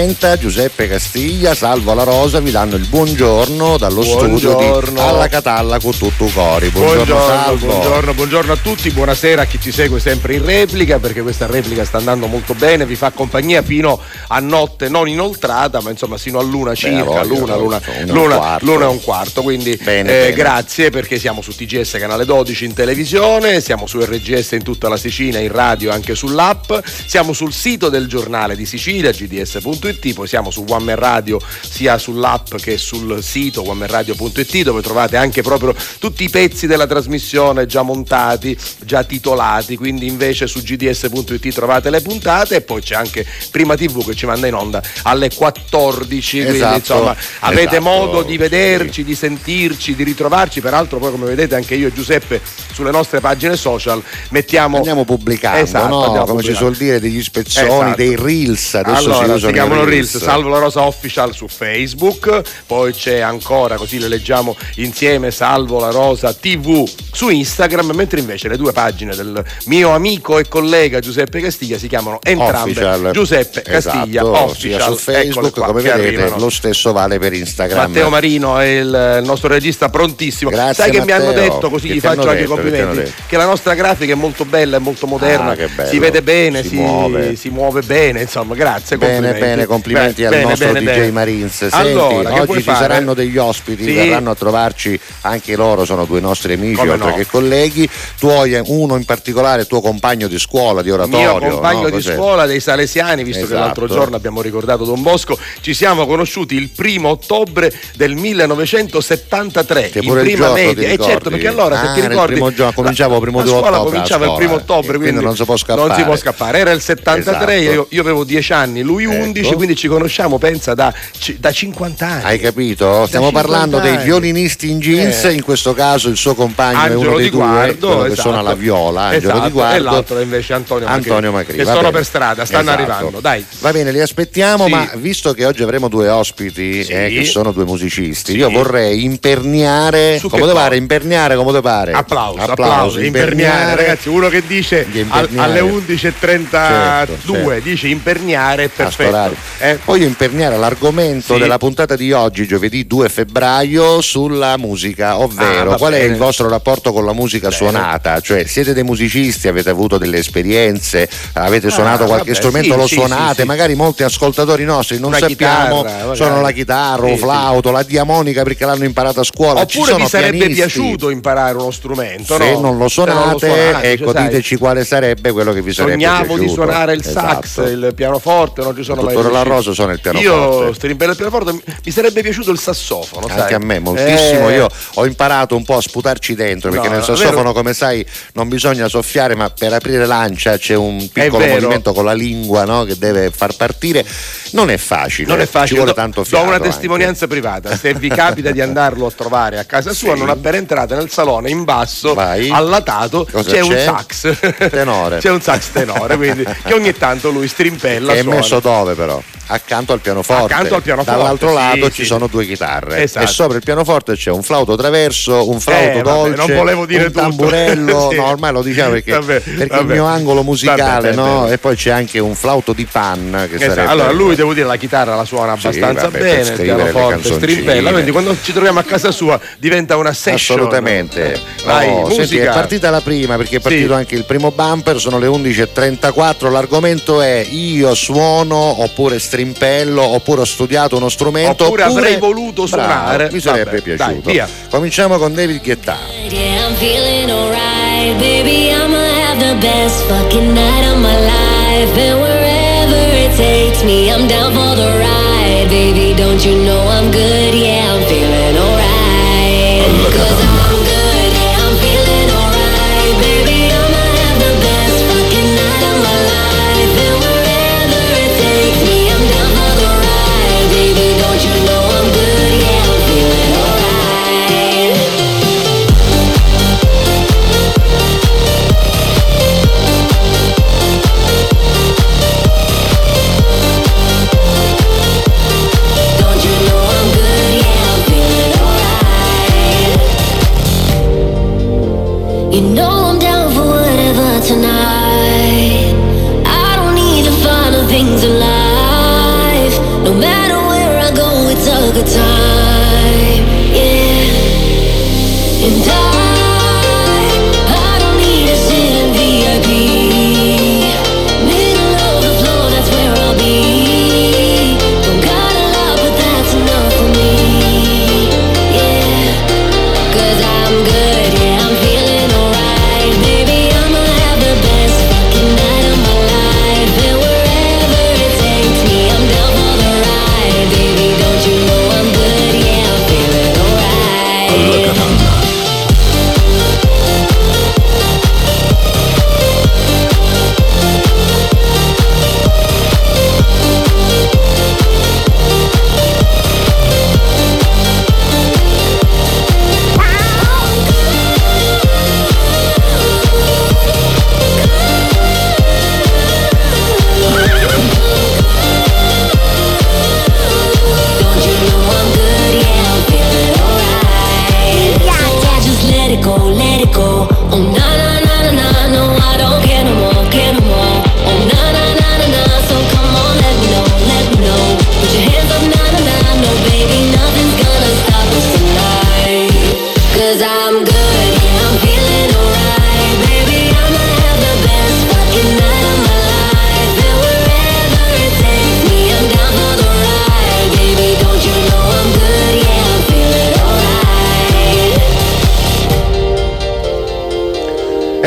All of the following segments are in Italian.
11.30 Giuseppe Castiglia, Salvo La Rosa vi danno il buongiorno dallo buongiorno. studio di Alla Catalla con tutto cori. Buongiorno, buongiorno, Salvo. Buongiorno, buongiorno a tutti, buonasera a chi ci segue sempre in replica perché questa replica sta andando molto bene, vi fa compagnia fino a notte non inoltrata ma insomma sino a luna circa, luna, luna, luna, luna, e un quarto. Quindi bene, eh, bene. grazie perché siamo su TGS canale 12 in televisione, siamo su RGS in tutta la Sicilia, in radio anche sull'app, siamo sul sito del giornale di Sicilia, gds.it, poi siamo su One Man Radio sia sull'app che sul sito onemanradio.it dove trovate anche proprio tutti i pezzi della trasmissione già montati, già titolati, quindi invece su gds.it trovate le puntate e poi c'è anche Prima TV che ci manda in onda alle 14, esatto, quindi insomma avete esatto, modo di vederci, sì. di sentirci, di ritrovarci, peraltro poi come vedete anche io e Giuseppe sulle nostre pagine social mettiamo andiamo pubblicando, esatto, no? andiamo come pubblicando. ci suol dire degli spezzoni, esatto. dei reels, adesso allora, si, si chiamano reels. Salvo la Rosa Official su Facebook, poi c'è ancora così le leggiamo insieme Salvo la Rosa TV su Instagram, mentre invece le due pagine del mio amico e collega Giuseppe Castiglia si chiamano entrambe Official. Giuseppe Castiglia esatto, Official su Facebook qua, come vedete arrivano. lo stesso vale per Instagram. Matteo Marino è il nostro regista prontissimo. Grazie, Sai Matteo. che mi hanno detto così gli faccio anche i complimenti che la nostra grafica è molto bella, è molto moderna, ah, si vede bene, si, si, muove. si, muove. bene, insomma, grazie. Bene, bene, complimenti bene, al nostro bene, DJ bene. Marines. Senti, allora, oggi ci fare? saranno degli ospiti, sì. verranno a trovarci anche loro, sono due nostri amici Come oltre no. che colleghi. Tu hai uno in particolare, tuo compagno di scuola, di oratorio. Mio compagno no? di scuola dei Salesiani, visto esatto. che l'altro esatto. giorno abbiamo ricordato Don Bosco, ci siamo conosciuti il primo ottobre del 1973, che in prima media. E eh, certo, perché allora ah, se ti ricordi. Primo giorno, cominciavo primo di ottobre. cominciava il primo ottobre, quindi, quindi, non si può scappare. Non si può scappare. Era il 73, esatto. io, io, avevo 10 anni, lui 11, ecco. Quindi ci conosciamo, pensa, da, da 50 anni. Hai capito? Stiamo parlando anni. dei violinisti in jeans, eh. in questo caso il suo compagno Angelo è uno dei Guardo, due, esatto. che suona la viola, Angelo esatto. di Guardo. E l'altro è invece Antonio, Antonio Macri. Che sono per strada, stanno esatto. arrivando, dai. Va bene, li aspettiamo, sì. ma visto che oggi avremo due ospiti, sì. eh, che sono due musicisti, sì. io vorrei imperniare, Su come pare, imperniare come pare. Applauso, applauso, applauso imperniare, ragazzi, uno che dice alle 11.32 certo, dice imperniare perfetto. Eh. Voglio imperniare l'argomento della puntata di oggi, giovedì 2 febbraio, sulla musica, ovvero ah, qual bene. è il vostro rapporto con la musica bene. suonata? Cioè siete dei musicisti, avete avuto delle esperienze, avete ah, suonato qualche vabbè, strumento, sì, lo suonate, sì, magari molti ascoltatori nostri non Una sappiamo, chitarra, sono la chitarra, il flauto, la diamonica perché l'hanno imparata a scuola. Oppure vi sarebbe pianisti. piaciuto imparare uno strumento, Se no? non lo suonate, non lo suonate ecco, cioè, diteci quale sarebbe quello che vi sarebbe Sognavo piaciuto. di suonare il sax, esatto. il pianoforte, non ci sono mai La Rosa suona il pianoforte. Io strimpello il pianoforte, mi sarebbe piaciuto il sassofono, Anche sai? a me moltissimo, eh... io ho imparato un po' a sputarci dentro perché no, nel sassofono come sai non bisogna soffiare ma per aprire lancia c'è un piccolo movimento con la lingua no? che deve far partire. Non è facile, non è facile. ci vuole tanto fiato. Do una testimonianza anche. privata, se vi capita di andarlo a trovare a casa sua, sì. non appena entrate nel salone in basso, Vai. allatato, Cosa c'è, c'è, un sax. Tenore. c'è un sax tenore, quindi che ogni tanto lui strimpella. Che è messo dove però? Accanto al pianoforte. Accanto al pianoforte Dall'altro sì, lato sì. ci sono due chitarre esatto. e sopra il pianoforte c'è un flauto traverso, un flauto eh, dolce, vabbè, non volevo dire un tamburello, sì. no ormai lo diciamo perché, vabbè, perché vabbè. il mio angolo musicale, no? E poi c'è anche un flauto di pan che esatto. sarebbe... Allora lui devo dire la chitarra la suona abbastanza bene, il pianoforte strimpella, quindi quando ci troviamo a casa sua diventa una session. Assolutamente. Vai, oh, senti, è partita la prima perché è partito anche il primo bumper, sono le 11.34, l'argomento è io suono oppure strimpello oppure ho studiato uno strumento oppure, oppure avrei voluto suonare. bravo, mi sarebbe Vabbè, piaciuto. dai, cominciamo con David Guetta. Yeah, I'm feeling alright baby. I'ma have the best fucking night of my life. And wherever it takes me I'm down for the ride baby. Don't you know I'm good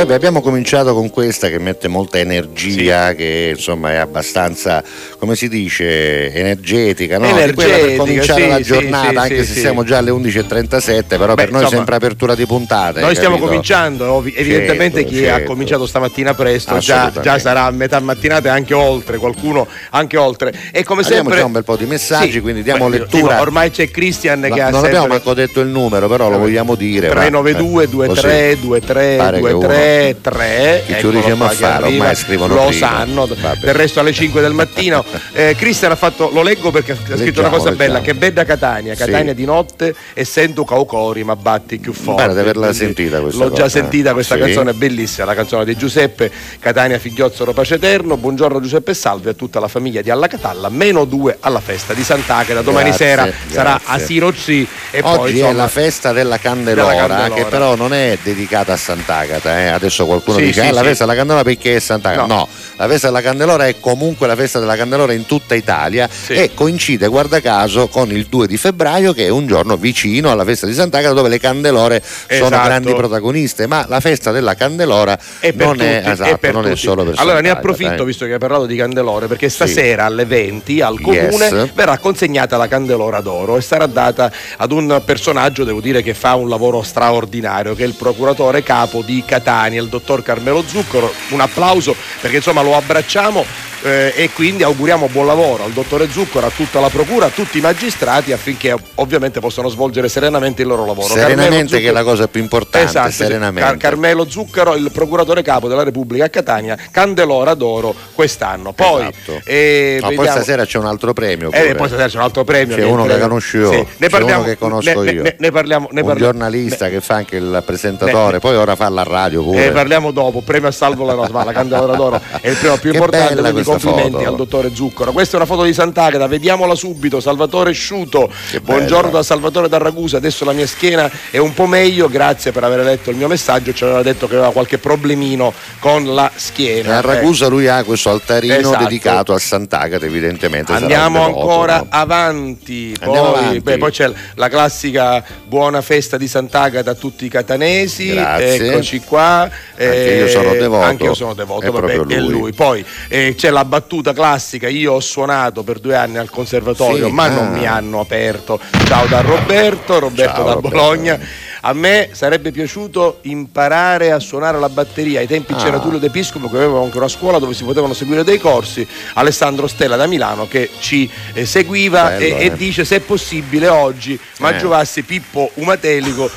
Beh, abbiamo cominciato con questa che mette molta energia, sì. che insomma è abbastanza, come si dice, energetica, no? Energetica, per cominciare sì, la giornata, sì, anche se siamo già alle 11.37, però Beh, per noi insomma, sembra apertura di puntate. Noi stiamo cominciando, evidentemente certo, chi certo. ha cominciato stamattina presto già, già, sarà a metà mattinata e anche oltre, qualcuno anche oltre. E come abbiamo sempre... già un bel po' di messaggi, quindi diamo Beh, lettura. ormai c'è Christian che ha Non sempre... abbiamo manco detto il numero, però lo vogliamo dire. 392 23 23 23 3 che ci riusciamo a fare ormai scrivono lo sanno del resto alle 5 del mattino eh, Cristian ha fatto lo leggo perché ha scritto leggiamo, una cosa leggiamo. bella che bella Catania Catania sì. di notte essendo caucori ma batti più forte Bene, di averla sentita questa l'ho cosa. già sentita questa sì. canzone bellissima la canzone di Giuseppe Catania figliozzolo pace eterno buongiorno Giuseppe salve a tutta la famiglia di Alla Catalla meno due alla festa di Sant'Agata domani grazie, sera grazie. sarà a Sirozzi e Oggi poi insomma, è la festa della candelora, della candelora, che però non è dedicata a Sant'Agata eh. adesso qualcuno Sì, dice eh, la festa della candelora perché è Sant'Agata no. No. la festa della candelora è comunque la festa della candelora in tutta Italia Sì. e coincide guarda caso con il 2 di febbraio che è un giorno vicino alla festa di Sant'Agata dove le candelore sono Esatto. grandi protagoniste ma la festa della candelora per non, è, esatto, per non è solo per Allora ne approfitto eh. visto che hai parlato di candelore perché stasera alle 20 al comune Yes. verrà consegnata la candelora d'oro e sarà data ad un personaggio, devo dire, che fa un lavoro straordinario, che è il procuratore capo di Catania, il dottor Carmelo Zuccaro. Un applauso perché insomma lo abbracciamo eh, e quindi auguriamo buon lavoro al dottore Zuccaro, a tutta la procura, a tutti i magistrati affinché ovviamente possano svolgere serenamente il loro lavoro. Serenamente che è la cosa più importante Esatto, serenamente Car- Carmelo Zuccaro, il procuratore capo della Repubblica a Catania, Candelora d'oro quest'anno. Poi, Esatto. eh, No, poi vediamo- stasera c'è un altro premio eh, poi stasera c'è un altro premio. C'è uno che conosco io, Sì, Ne parliamo, uno che conosco ne, io. Ne, ne parliamo, ne un giornalista ne- che fa anche il presentatore, poi ora fa la radio pure. ne parliamo dopo, premio a salvo la Rosma, la Candelora d'oro è il premio più importante, bella questa complimenti foto. al dottore Zuccaro. Questa è una foto di Sant'Agata, vediamola subito, Salvatore Sciuto, buongiorno da Salvatore da Ragusa, adesso la mia schiena è un po' meglio, grazie per aver letto il mio messaggio, ci aveva detto che aveva qualche problemino con la E schiena. a Ragusa lui ha questo altarino Esatto. dedicato a Sant'Agata, evidentemente. Andiamo ancora no? avanti. Andiamo Poi, avanti. beh, poi c'è la classica buona festa di Sant'Agata a tutti i catanesi. Grazie. Eccoci qua. Eh, Anche io sono devoto. Anche io sono devoto, È vabbè, proprio è lui. lui. Poi eh, c'è la battuta classica. Io ho suonato per due anni al conservatorio, Sì, ma ah. non mi hanno aperto. Ciao da Roberto, Roberto Ciao, da Roberto. Bologna. A me sarebbe piaciuto imparare a suonare la batteria. Ai tempi c'era Ah. Tullio D'Episcopo che aveva anche una scuola dove si potevano seguire dei corsi. Alessandro Stella da Milano che ci eh, seguiva Bello, e, eh. e dice se è possibile oggi mangiovassi Pippo Umatelico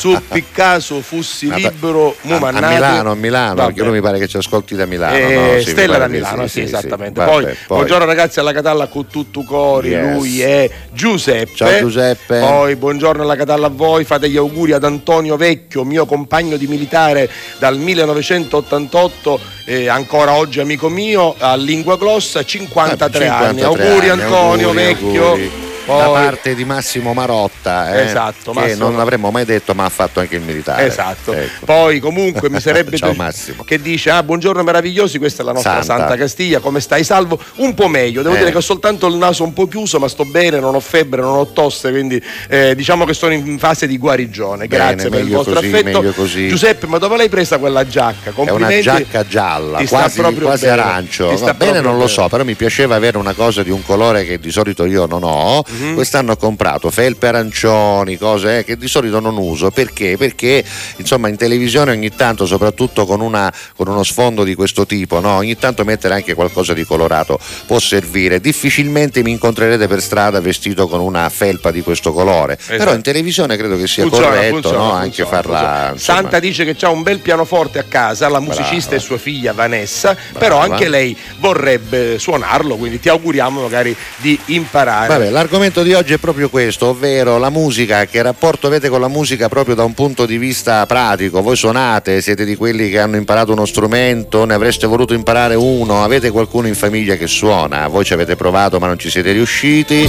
su Piccasso fussi da- libero a, mumannati. a Milano, a Milano, Vabbè. perché lui mi pare che ci ascolti da Milano. Eh, no? Sì, Stella da Milano, sì, sì, sì. esattamente. Vabbè, poi, buongiorno ragazzi alla Catalla con tutto cori, Yes. lui è Giuseppe. Ciao, Giuseppe. Poi buongiorno alla Catalla a voi, fate gli auguri ad Antonio Vecchio, mio compagno di militare dal 1988, eh, ancora oggi amico mio, a Lingua Glossa, 53, Ah, 53 anni. Auguri anni, Antonio auguri, Vecchio. auguri. Poi... da parte di Massimo Marotta, eh, esatto, che Massimo... non l'avremmo mai detto, ma ha fatto anche il militare. Esatto. Ecco. Poi comunque mi sarebbe Ciao, Massimo. che dice: Ah, buongiorno meravigliosi, questa è la nostra Santa, Santa Castiglia. Come stai? Salvo? Un po' meglio. Devo eh. dire che ho soltanto il naso un po' chiuso, ma sto bene, non ho febbre, non ho tosse, quindi eh, diciamo che sono in fase di guarigione. Grazie bene, per il vostro così, affetto. Giuseppe, ma dove l'hai presa quella giacca? È una giacca gialla, quasi, quasi arancio. Va bene, non lo so, però mi piaceva avere una cosa di un colore che di solito io non ho. Mm-hmm. Quest'anno ho comprato felpe arancioni, cose eh, che di solito non uso. Perché? Perché insomma in televisione ogni tanto, soprattutto con, una, con uno sfondo di questo tipo, no? ogni tanto mettere anche qualcosa di colorato può servire. Difficilmente mi incontrerete per strada vestito con una felpa di questo colore. Esatto. Però in televisione credo che sia funziona, corretto funziona, no? funziona, anche farla. Santa dice che ha un bel pianoforte a casa, la musicista Brava. è sua figlia Vanessa, Brava. però anche lei vorrebbe suonarlo, quindi ti auguriamo magari di imparare. Vabbè, l'argomento di oggi è proprio questo, ovvero la musica, che rapporto avete con la musica proprio da un punto di vista pratico? Voi suonate, siete di quelli che hanno imparato uno strumento, ne avreste voluto imparare uno, avete qualcuno in famiglia che suona, voi ci avete provato ma non ci siete riusciti?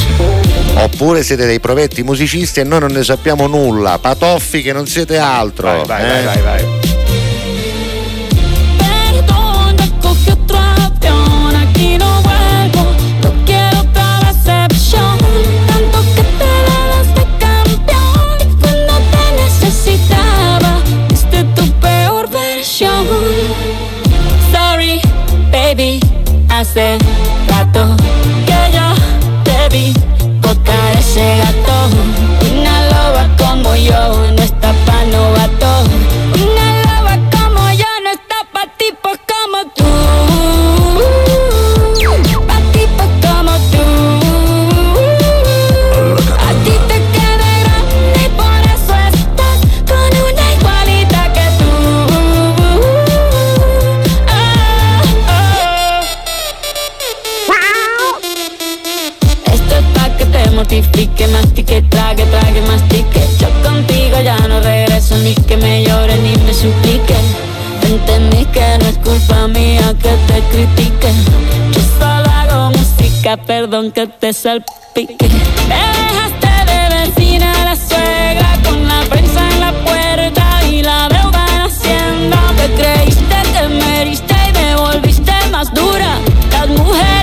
Oppure siete dei provetti musicisti e noi non ne sappiamo nulla, patoffi che non siete altro. Vai, vai, eh? vai, vai, vai. say que mastique, trague, trague, mastique. Yo contigo ya no regreso ni que me llore ni me suplique. Entendí que no es culpa mía que te critique. Yo solo hago música, perdón que te salpique. Me dejaste de vecina la suegra con la prensa en la puerta y la deuda en hacienda. Te creíste que me heriste y me volviste más dura. Las mujeres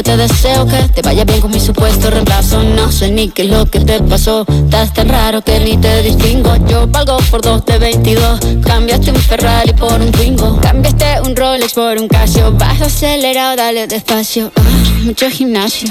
yo te deseo que te vaya bien con mi supuesto reemplazo. No sé ni qué es lo que te pasó. Estás tan raro que ni te distingo. Yo valgo por dos de 22 Cambiaste un Ferrari por un Twingo. Cambiaste un Rolex por un Casio. Vas acelerado, dale despacio. Ah, Mucho gimnasio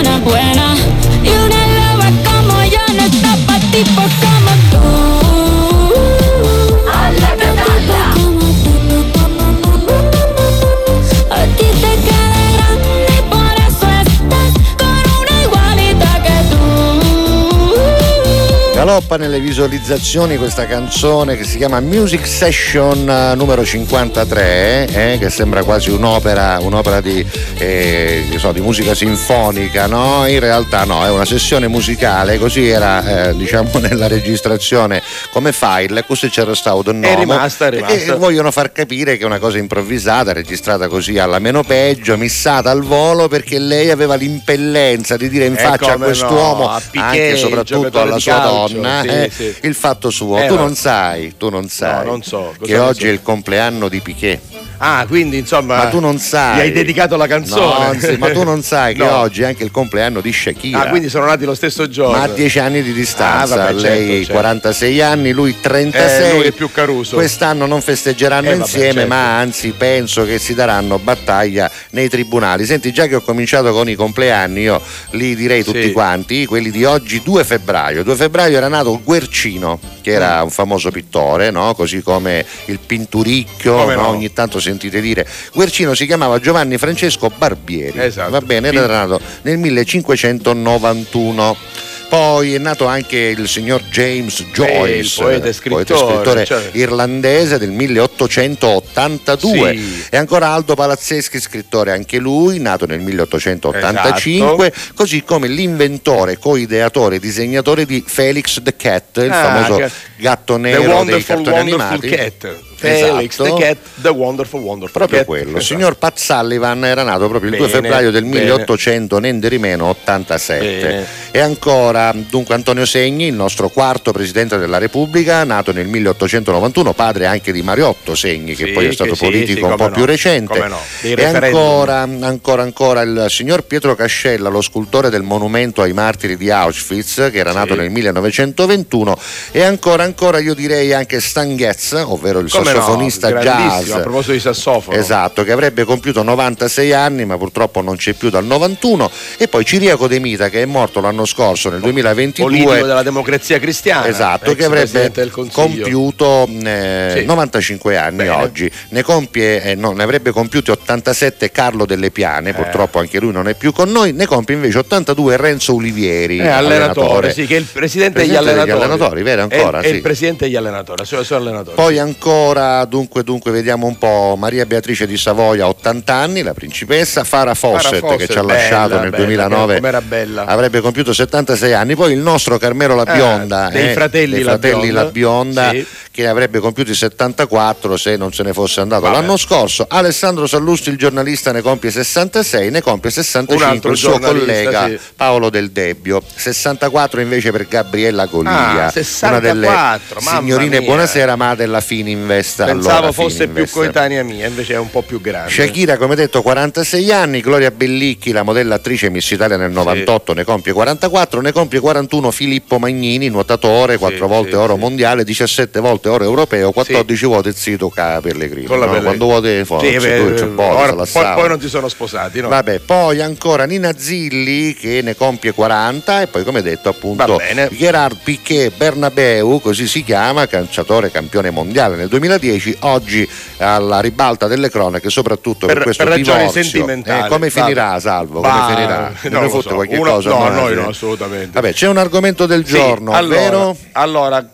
galoppa nelle visualizzazioni questa canzone che si chiama Music Session eh, numero 53, eh, che sembra quasi un'opera, un'opera di, eh, so, di, musica sinfonica, no? In realtà no, è una sessione musicale, così era eh, diciamo nella registrazione come file, questo c'era stato un nome. È rimasta, è rimasta. E vogliono far capire che è una cosa improvvisata, registrata così alla meno peggio, missata al volo perché lei aveva l'impellenza di dire in faccia a quest'uomo, no, a Piquet, anche soprattutto alla sua donna donna, sì, eh, sì. il fatto suo. Eh, tu non sai, tu non sai no, non so. che oggi so? è il compleanno di Piquet. Ah, quindi insomma. Ma tu non sai. Gli hai dedicato la canzone. No, ma tu non sai che no. oggi è anche il compleanno di Shakira. Ah, quindi sono nati lo stesso giorno. Ma a 10 anni di distanza. Ah, vabbè, certo, Lei certo. 46 anni, lui 36. Eh, lui è più caruso. Quest'anno non festeggeranno eh, insieme, vabbè, certo. ma anzi penso che si daranno battaglia nei tribunali. Senti, già che ho cominciato con i compleanni, io li direi tutti sì. quanti, quelli di oggi 2 febbraio. 2 febbraio era nato Guercino, che era mm. un famoso pittore, no? così come il Pinturicchio, no? ogni tanto sentite dire. Guercino si chiamava Giovanni Francesco Barbieri, esatto. va bene, era nato nel 1591. Poi è nato anche il signor James Joyce, il poeta e scrittore, poeta scrittore cioè. irlandese del 1882. Sì. E ancora Aldo Palazzeschi, scrittore anche lui, nato nel 1885, esatto. così come l'inventore, coideatore e disegnatore di Felix the Cat, il ah, famoso gatto nero dei cartoni animati. Cat. Felix esatto. the Cat, The Wonderful Wonderful Proprio Cat. quello. Il signor Pat Sullivan era nato proprio il bene, 2 febbraio del bene. 1800, Nenderimeno 87. Bene. E ancora, dunque, Antonio Segni, il nostro quarto presidente della Repubblica, nato nel 1891, padre anche di Mariotto Segni, che sì, poi è stato politico sì, sì, un po' no, più recente. No. E ancora, ancora, ancora il signor Pietro Cascella, lo scultore del monumento ai martiri di Auschwitz, che era nato nel 1921. E ancora, ancora, io direi anche Stan Getz, ovvero il Come sassofonista no, jazz. A proposito di sassofono. Esatto, che avrebbe compiuto 96 anni, ma purtroppo non c'è più dal 91. E poi Ciriaco De Mita, che è morto l'anno scorso, nel 2022. Politico della democrazia cristiana. Esatto, che avrebbe compiuto eh, sì. 95 anni Bene. oggi. Ne, compie, eh, no, ne avrebbe compiuti 87 Carlo Delle Piane, eh. purtroppo anche lui non è più con noi. Ne compie invece 82 Renzo Olivieri, eh, allenatore, allenatore. Sì, che è il presidente, presidente degli allenatori. Degli allenatori vero ancora? È, sì. è il presidente degli allenatori, sono allenatori. Poi ancora ancora, dunque, dunque, vediamo un po'. Maria Beatrice di Savoia, 80 anni, la principessa. Fara Fawcett, Fawcett che ci ha lasciato nel bella, 2009, bella. avrebbe compiuto 76 anni. Poi il nostro Carmelo La Bionda, eh, dei eh, fratelli, dei fratelli La Bionda, sì. Che avrebbe compiuto 74 se non se ne fosse andato Vabbè. l'anno scorso. Alessandro Sallusti, il giornalista, ne compie 66, ne compie 65 il suo collega sì. Paolo Del Debbio. 64 invece per Gabriella Golia, ah, 64, una delle signorine buonasera, ma della Fininvest Pensavo allora, fosse più coetanea mia, invece è un po' più grande. Shakira, come detto, 46 anni, Gloria Bellicchi, la modella attrice Miss Italia nel 98, sì. ne compie 44, ne compie 41 Filippo Magnini, nuotatore, 4 sì, volte oro mondiale, 17 volte oro europeo, 14 volte zito Pellegrino. Con la no? Quando vuote forza, sì, ora, poi, poi, non si sono sposati, no? Vabbè, poi ancora Nina Zilli che ne compie 40 e poi come detto appunto Gerard Piquet Bernabeu, così si chiama, calciatore campione mondiale nel 2010 2010, oggi alla ribalta delle cronache, soprattutto per, per questo per ragioni divorzio. sentimentali. Eh, come finirà, Salvo? Come bah, finirà? Non ne fotte so. qualche Uno, cosa? No, noi no, assolutamente. Vabbè, c'è un argomento del sì, giorno, allora, vero? Allora,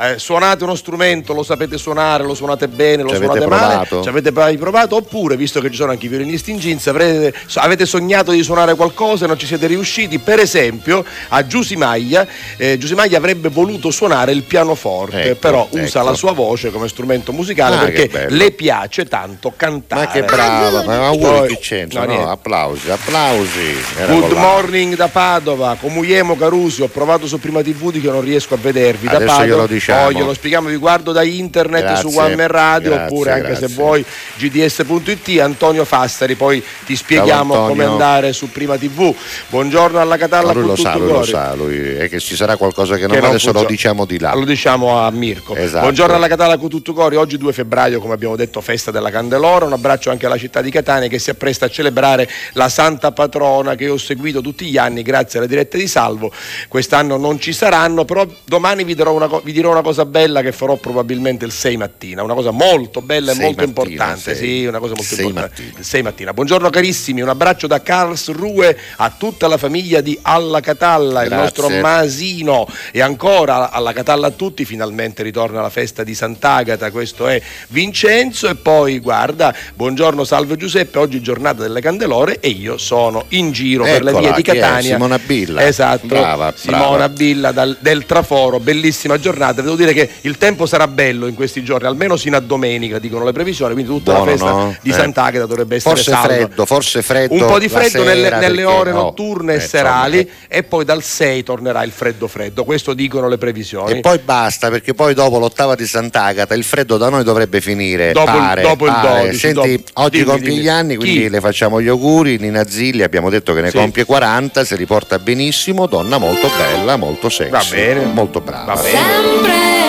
eh, suonate uno strumento, lo sapete suonare, lo suonate bene, lo ci suonate male, ci avete mai provato? Oppure, visto che ci sono anche i violinisti in jeans, avrete, avete sognato di suonare qualcosa e non ci siete riusciti? Per esempio, a Giusimaglia, eh, Giusimaglia avrebbe voluto suonare il pianoforte, ecco, però ecco. usa la sua voce come strumento musicale ah, perché le piace tanto cantare. Ma che brava, ma auguri che c'entra, no, no, applausi, applausi. Era Good morning da Padova, Comuiemo Carusi, ho provato su Prima TV che non riesco a vedervi Adesso da Padova. Glielo diciamo. Oh, glielo spieghiamo, vi guardo da internet grazie, su One Man Radio grazie, oppure anche grazie. se vuoi gds.it, Antonio Fastari, poi ti spieghiamo come andare su Prima TV. Buongiorno alla Catalla. lui lo sa, lui lo sa, lui è che ci sarà qualcosa che non che va, non adesso funziona. lo diciamo di là. Lo diciamo a Mirko. Esatto. Buongiorno alla Catalla con tutto cori, oggi 2 febbraio come abbiamo detto festa della Candelora, un abbraccio anche alla città di Catania che si appresta a celebrare la santa patrona che ho seguito tutti gli anni grazie alle dirette di Salvo, quest'anno non ci saranno, però domani vi dirò una, vi dirò una cosa bella che farò probabilmente il 6 mattina, una cosa molto bella e molto mattina, importante, sei. sì, una cosa molto Sei importante, mattina. il 6 mattina. Buongiorno carissimi, un abbraccio da Karlsruhe a tutta la famiglia di Alla Catalla, il Grazie. nostro Masino e ancora alla Catalla a tutti, finalmente ritorna la festa di Sant'Agata, questo è Vincenzo e poi guarda, buongiorno salve Giuseppe, oggi giornata delle Candelore e io sono in giro per le Eccola, vie di? Catania. Simona Billa. Esatto, Brava, Simona brava. Billa dal- del Traforo, bellissima giornata, devo dire che il tempo tempo sarà bello in questi giorni, almeno sino a domenica, dicono le previsioni, quindi tutta Buono, la festa no? di eh. Sant'Agata dovrebbe essere forse freddo, forse freddo. Un po' di freddo nelle, nelle ore notturne oh, e serali eh. e poi dal 6 tornerà il freddo freddo, questo dicono le previsioni. E poi basta, perché poi dopo l'ottava di Sant'Agata il freddo da noi dovrebbe finire. Dopo, pare, il, dopo pare. il 12. Senti, dopo, oggi compie gli anni, quindi Chi? le facciamo gli auguri. Nina Zilli abbiamo detto che ne sì. compie 40, si riporta benissimo, donna molto bella, molto sexy. Va bene. Molto brava. Va bene. Sempre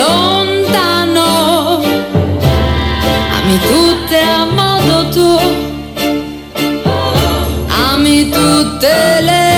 lontano, ami tutte a modo tuo. Ami tutte le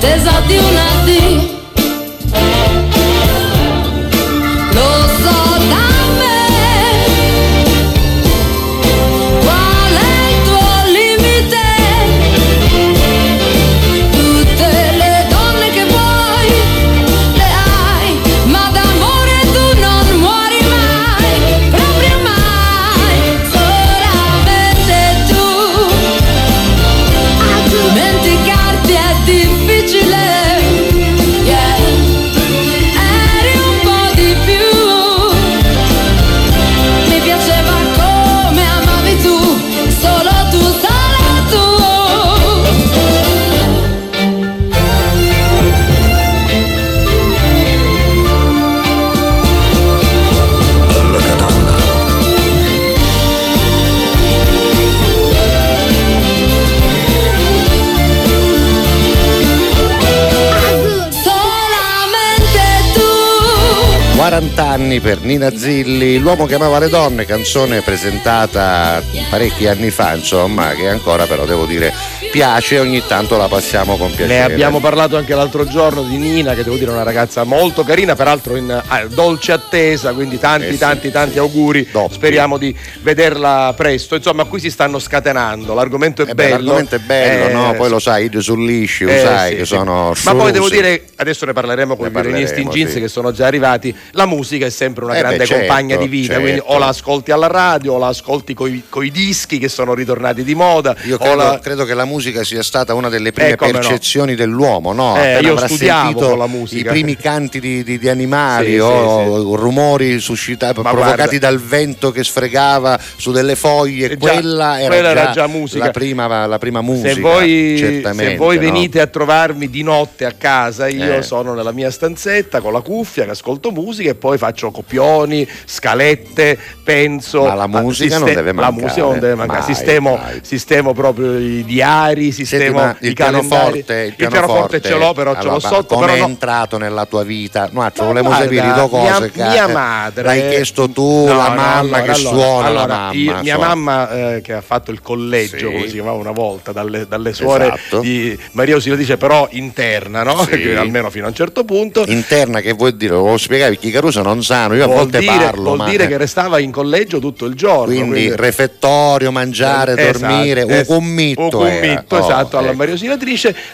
Te de um ti per Nina Zilli, L'uomo che amava le donne, canzone presentata parecchi anni fa, insomma, che ancora però devo dire piace ogni tanto la passiamo con piacere. Ne abbiamo parlato anche l'altro giorno di Nina, che devo dire è una ragazza molto carina, peraltro in ah, dolce attesa, quindi tanti eh sì, tanti tanti sì. auguri. Doppi. Speriamo di vederla presto. Insomma, qui si stanno scatenando, l'argomento è eh bello. Beh, l'argomento è bello, eh, no? Poi lo sai, io sul liscio, eh, sai sì, che sono Ma poi devo dire, adesso ne parleremo con i violinisti in jeans che sono già arrivati, la musica è sempre una eh grande beh, certo, compagna di vita, certo. quindi o la ascolti alla radio o la ascolti coi, coi dischi che sono ritornati di moda. Io credo, la... credo che la musica sia stata una delle prime eh, percezioni no. dell'uomo, no? Eh, io studiavo la musica. I primi canti di, di, di animali sì, o sì, rumori suscitati, Ma provocati guarda. dal vento che sfregava su delle foglie, già, quella, era, quella già era, già, musica. La prima, la prima musica. Se voi, se voi no? venite a trovarmi di notte a casa, io eh. sono nella mia stanzetta con la cuffia che ascolto musica e poi faccio copioni, scalette, penso. Ma la musica non deve mancare. La musica non deve mancare. Mai, sistemo, mai. sistemo proprio i diari, sistemo Senti, il, pianoforte, il, il pianoforte ce l'ho, però allora, ce l'ho sotto. Come è entrato nella tua vita? No, cioè, volevo sapere due cose. Mia, mia madre. L'hai chiesto tu, no, la no, mamma allora, che suona. Allora, mamma, io, mia mamma eh, che ha fatto il collegio, sì. come si chiamava una volta, dalle, dalle suore esatto. di Maria Ausilio però interna, no? Sì. almeno fino a un certo punto. Interna che vuol dire? Lo spiegavi, chi Caruso non sanno, io a volte dire, parlo. Vuol dire che restava in collegio tutto il giorno. Quindi, quindi... refettorio, mangiare, eh, dormire, esatto, un committo. Un committo, esatto, oh, alla ecco. Ausilio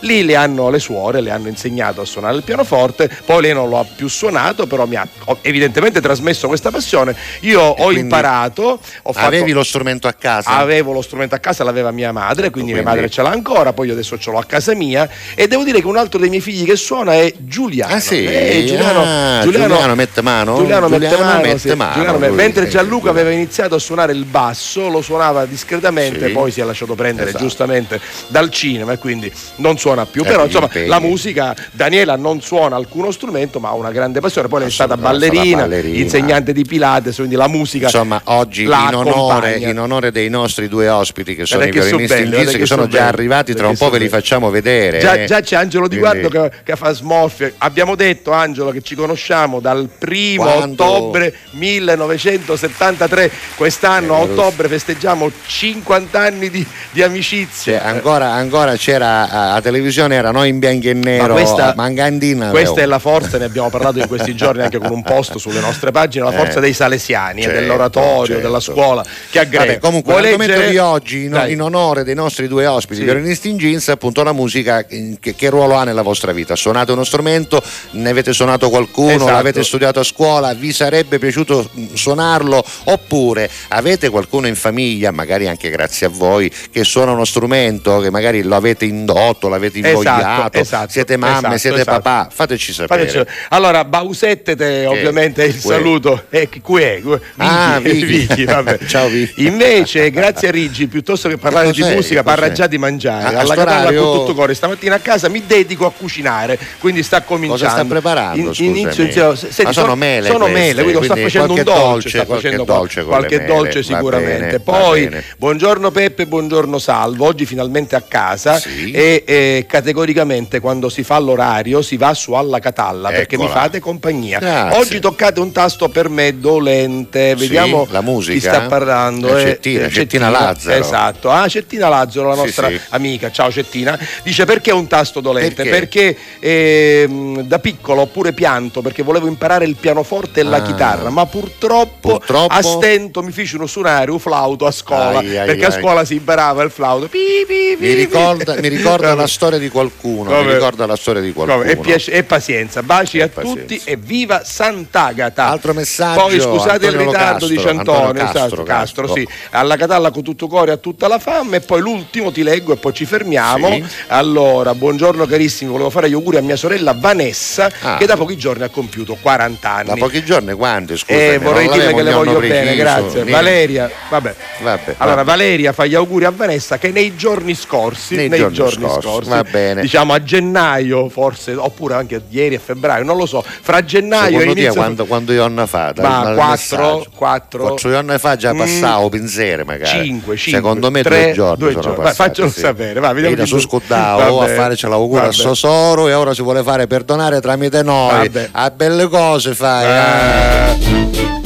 lì le hanno le suore, le hanno insegnato a suonare il pianoforte, poi lei non lo ha più suonato, però mi ha evidentemente trasmesso questa passione. Io e ho imparato, ho fatto, avevi lo strumento a casa? Avevo lo strumento a casa, l'aveva mia madre, quindi, quindi, mia madre ce l'ha ancora, poi io adesso ce l'ho a casa mia e devo dire che un altro dei miei figli che suona è Giuliano. Ah sì, eh, Giuliano, ah, Giuliano, Giuliano mette mano? Giuliano, Giuliano mette mano, mette sì. mano lui, mentre Gianluca aveva iniziato a suonare il basso, lo suonava discretamente, sì. poi si è lasciato prendere esatto. giustamente dal cinema e quindi non suona più. È Però insomma impegni. la musica, Daniela non suona alcuno strumento, ma ha una grande passione. Poi lei è stata ballerina, ballerina, insegnante di Pilates, quindi la musica. Insomma, oggi in onore, in onore, dei nostri due ospiti che sono i violinisti in che, che sono già arrivati, tra un po' ve li facciamo vedere. Già, eh. già c'è Angelo Di Guardo che, che, fa smorfia. Abbiamo detto, Angelo, che ci conosciamo dal primo Quando? ottobre 1973. Quest'anno a ottobre festeggiamo 50 anni di, di amicizia. Cioè, ancora, ancora, c'era a, televisione, era noi in bianco e nero, Ma questa, Mangandina. Questa è la forza, ne abbiamo parlato in questi giorni anche con un post sulle nostre pagine, la forza eh, dei salesiani certo, e dell'oratorio, certo. della scuola che aggrega. Vabbè, comunque Vuoi l'argomento leggere? di oggi in, in, onore dei nostri due ospiti, sì. violinisti in jeans, appunto la musica che, che, ruolo ha nella vostra vita? Suonate uno strumento, ne avete suonato qualcuno, esatto. l'avete studiato a scuola, vi sarebbe piaciuto suonarlo oppure avete qualcuno in famiglia, magari anche grazie a voi, che suona uno strumento, che magari lo avete indotto, l'avete esatto, invogliato, esatto, siete mamme, esatto, siete esatto. papà, fateci sapere. Fateci... Allora, Bausette, te, ovviamente il saluto. Eh, qui è? Vicky, ah, Vicky. Ciao Vicky. Invece, grazie a Rigi, piuttosto che parlare di musica, parla già di mangiare. Ah, alla Catalla con tutto cuore. Stamattina a casa mi dedico a cucinare, quindi sta cominciando. Cosa sta preparando? In, inizio, inizio, senti, sono, sono mele. Sono mele, quindi sta facendo un dolce. sta facendo qualche dolce, qualche dolce sicuramente. Poi, buongiorno Peppe, buongiorno Salvo. Oggi finalmente a casa sì. e, e, categoricamente quando si fa l'orario si va su alla Catalla Eccola. perché mi fate compagnia. Grazie. Oggi toccate un tasto per me dolente. Vediamo sì, la musica. Chi sta parlando? Eh, Cettina, Cettina, Cettina Lazzaro. Esatto. Ah, Cettina Lazzaro, la nostra sì, amica. Ciao Cettina. Dice perché un tasto dolente? Perché, perché eh, da piccolo ho pure pianto perché volevo imparare il pianoforte e ah. la chitarra, ma purtroppo, purtroppo... a stento mi fecero suonare un flauto a scuola ai, ai, perché ai. a scuola si imparava il flauto. Pi, pi, mi ricorda, mi ricorda la storia di qualcuno. Come? Mi ricorda la storia di qualcuno. E, piace, e, pazienza. Baci e a pazienza. tutti e viva Sant'Agata. Altro messaggio. Poi scusate Antonio il ritardo, Castro, dice Antonio. Antonio Castro, esatto, Castro, Castro, sì. Alla Catalla con tutto cuore a tutta la fame. E poi l'ultimo ti leggo e poi ci fermiamo. Sì. Allora, buongiorno carissimi, volevo fare gli auguri a mia sorella Vanessa ah. che da pochi giorni ha compiuto 40 anni. Da pochi giorni quanti? Scusa, eh, vorrei dire che le voglio bene, grazie. Niente. Valeria, vabbè. vabbè allora, vabbè. Valeria fa gli auguri a Vanessa che nei giorni scorsi, nei, nei giorni, giorni scorsi, scorsi, va bene. diciamo a gennaio forse, oppure anche ieri a febbraio, non lo so, fra gennaio Secondo e inizio... quando, quando io hanno fatto? Ma 4, 4, 4 giorni fa già mm. passavo mm, pensiero magari. 5, 5. Secondo me 3, due giorni due sono giorni. passati. Faccelo sì. sapere, va, vediamo. Era su Scuddao a fare ce l'augurio a Sosoro e ora si vuole fare perdonare tramite noi. Vabbè. A belle cose fai. Eh.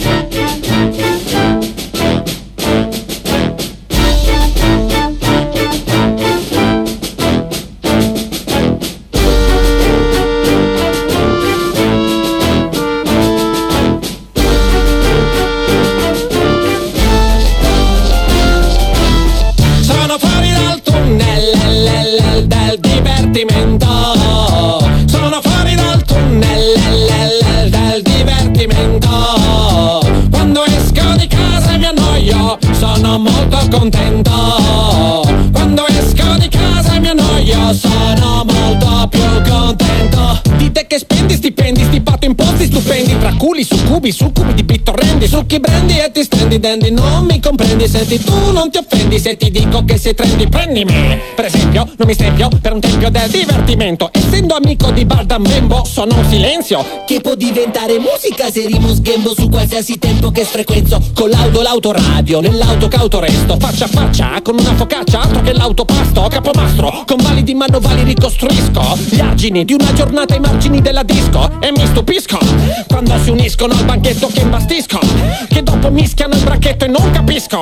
Culi, su cubi, su cubi di bittorrendi Succhi brendi e ti stendi dandy Non mi comprendi, senti tu non ti offendi Se ti dico che sei trendy prendimi. Per esempio, non mi stempio per un tempio del divertimento. Essendo amico di Bardam Bembo sono un silenzio. Che può diventare musica se rimo sghembo su qualsiasi tempo che frequenzo Con l'auto, l'autoradio, nell'auto cauto resto. Faccia a faccia, con una focaccia, altro che l'autopasto. Capomastro, con validi manovali ricostruisco. Gli argini di una giornata ai margini della disco. E mi stupisco quando si uniscono al banchetto che imbastisco Che dopo mischiano il bracchetto e non capisco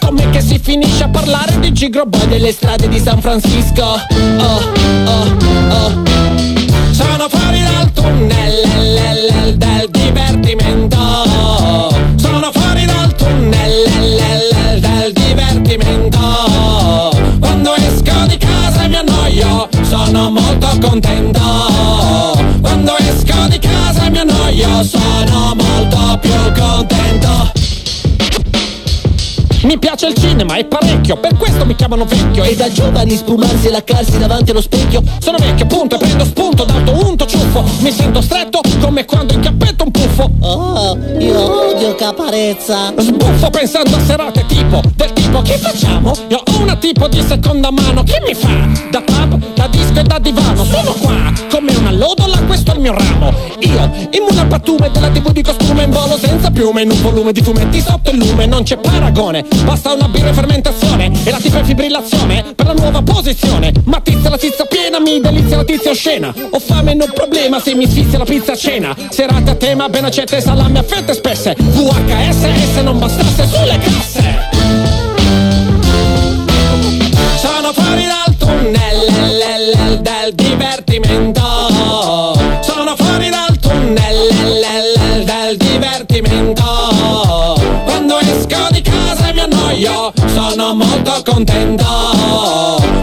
Come che si finisce a parlare di Gigro Boy delle strade di San Francisco. Oh, oh, oh. Sono fuori dal tunnel del divertimento. Sono fuori dal tunnel del divertimento. Quando esco di casa mi annoio Sono molto contento annoio Sono molto più contento. Mi piace il cinema, è parecchio, per questo mi chiamano vecchio. E da giovani spumarsi e laccarsi davanti allo specchio. Sono vecchio, punto, e prendo spunto, d'alto unto ciuffo. Mi sento stretto come quando incappetto un puffo. Oh, io odio caparezza. Sbuffo pensando a serate tipo Del tipo che facciamo? Io ho una tipo di seconda mano Che mi fa? Da pub, da disco e da divano Sono qua come una lodola Questo è il mio ramo. Io, immune al pattume della tv di costume In volo senza piume In un volume di fumetti sotto il lume. Non c'è paragone Basta una birra in fermentazione E la tipa in fibrillazione Per la nuova posizione. Ma tizia la tizia piena Mi delizia la tizia oscena. Ho fame non problema Se mi sfizia la pizza a cena. Serate a tema Ben accette salame a fette spesse. VHS se non bastasse sulle casse Sono molto contento.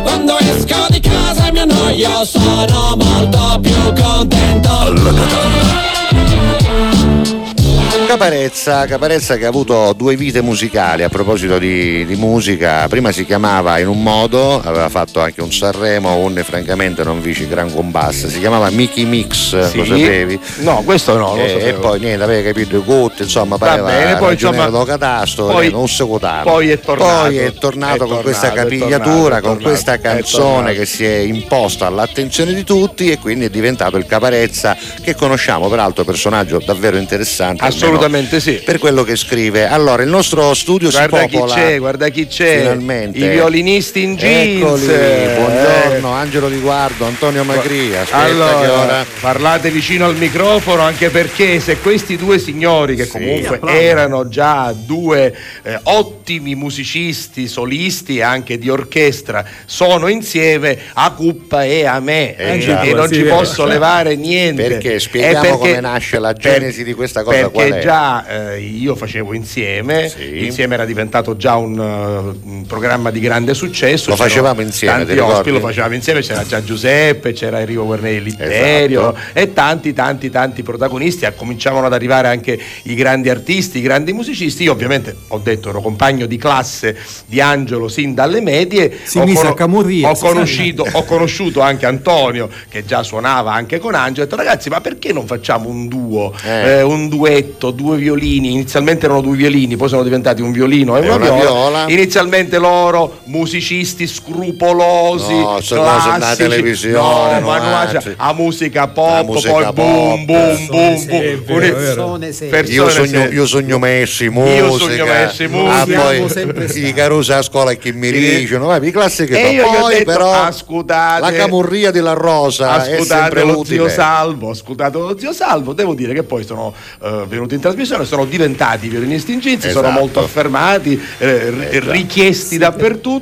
Quando esco di casa mi annoio Sono molto più contento Caparezza, Caparezza che ha avuto due vite musicali a proposito di, di, musica, prima si chiamava in un modo, aveva fatto anche un Sanremo, un francamente non vici gran combass, si chiamava Mickey Mix, sì. lo sapevi? No, questo no, lo e, e poi niente, aveva capito i gutti, insomma, pareva bene, poi, insomma, do catasto, poi, non secutano. Poi è tornato, poi è tornato è con questa tornato, capigliatura, è con tornato, questa canzone che si è imposta all'attenzione di tutti e quindi è diventato il Caparezza che conosciamo, peraltro personaggio davvero interessante. Assolutamente sì. Per quello che scrive. Allora, il nostro studio guarda si popola. chi c'è, guarda chi c'è. Finalmente. I violinisti in jeans. Eccoli. Buongiorno, Angelo Di Guardo, Antonio Magria. Aspetta allora, che ora... parlate vicino al microfono anche perché se questi due signori che Sì, comunque applaudo. erano già due eh, ottimi musicisti, solisti e anche di orchestra, sono insieme a Cuppa e a me Eh, e già. non Sì, ci eh. posso levare niente. Perché? Spieghiamo Eh, perché- come nasce la genesi di questa cosa, Perché qual è? Già eh, io facevo insieme, Sì. insieme era diventato già un, uh, un programma di grande successo. Lo facevamo insieme, tanti ospiti, lo facevamo insieme, c'era già Giuseppe, c'era Enrico Guarneri Litterio Esatto. e tanti tanti tanti protagonisti, Ah, cominciavano ad arrivare anche i grandi artisti, i grandi musicisti. Io ovviamente ho detto ero compagno di classe di Angelo sin dalle medie. Si Ho a Camurria, Ho conosciuto, ho conosciuto anche Antonio che già suonava anche con Angelo. Ho detto ragazzi ma perché non facciamo un duo, Eh. eh, un duetto, due violini? Inizialmente erano due violini, poi sono diventati un violino e E una, una viola. viola. Inizialmente loro musicisti scrupolosi, No, classici. televisione, no, no, cioè, a musica pop, musica poi pop. boom boom boom Persone boom. serie. Persone Io sogno, io sogno messi musica, Io sogno messi ah, musica. poi sempre i carusi a scuola che mi Sì. dicono, vai, i classici E io gli ho poi detto, però ascoltate, la camurria della rosa è ascoltate sempre lo utile. zio Salvo, ascoltate lo zio Salvo, devo dire che poi sono eh, venuti in trasmissione, sono diventati violinisti in jeans, sono Esatto. molto affermati, eh, Esatto. richiesti dappertutto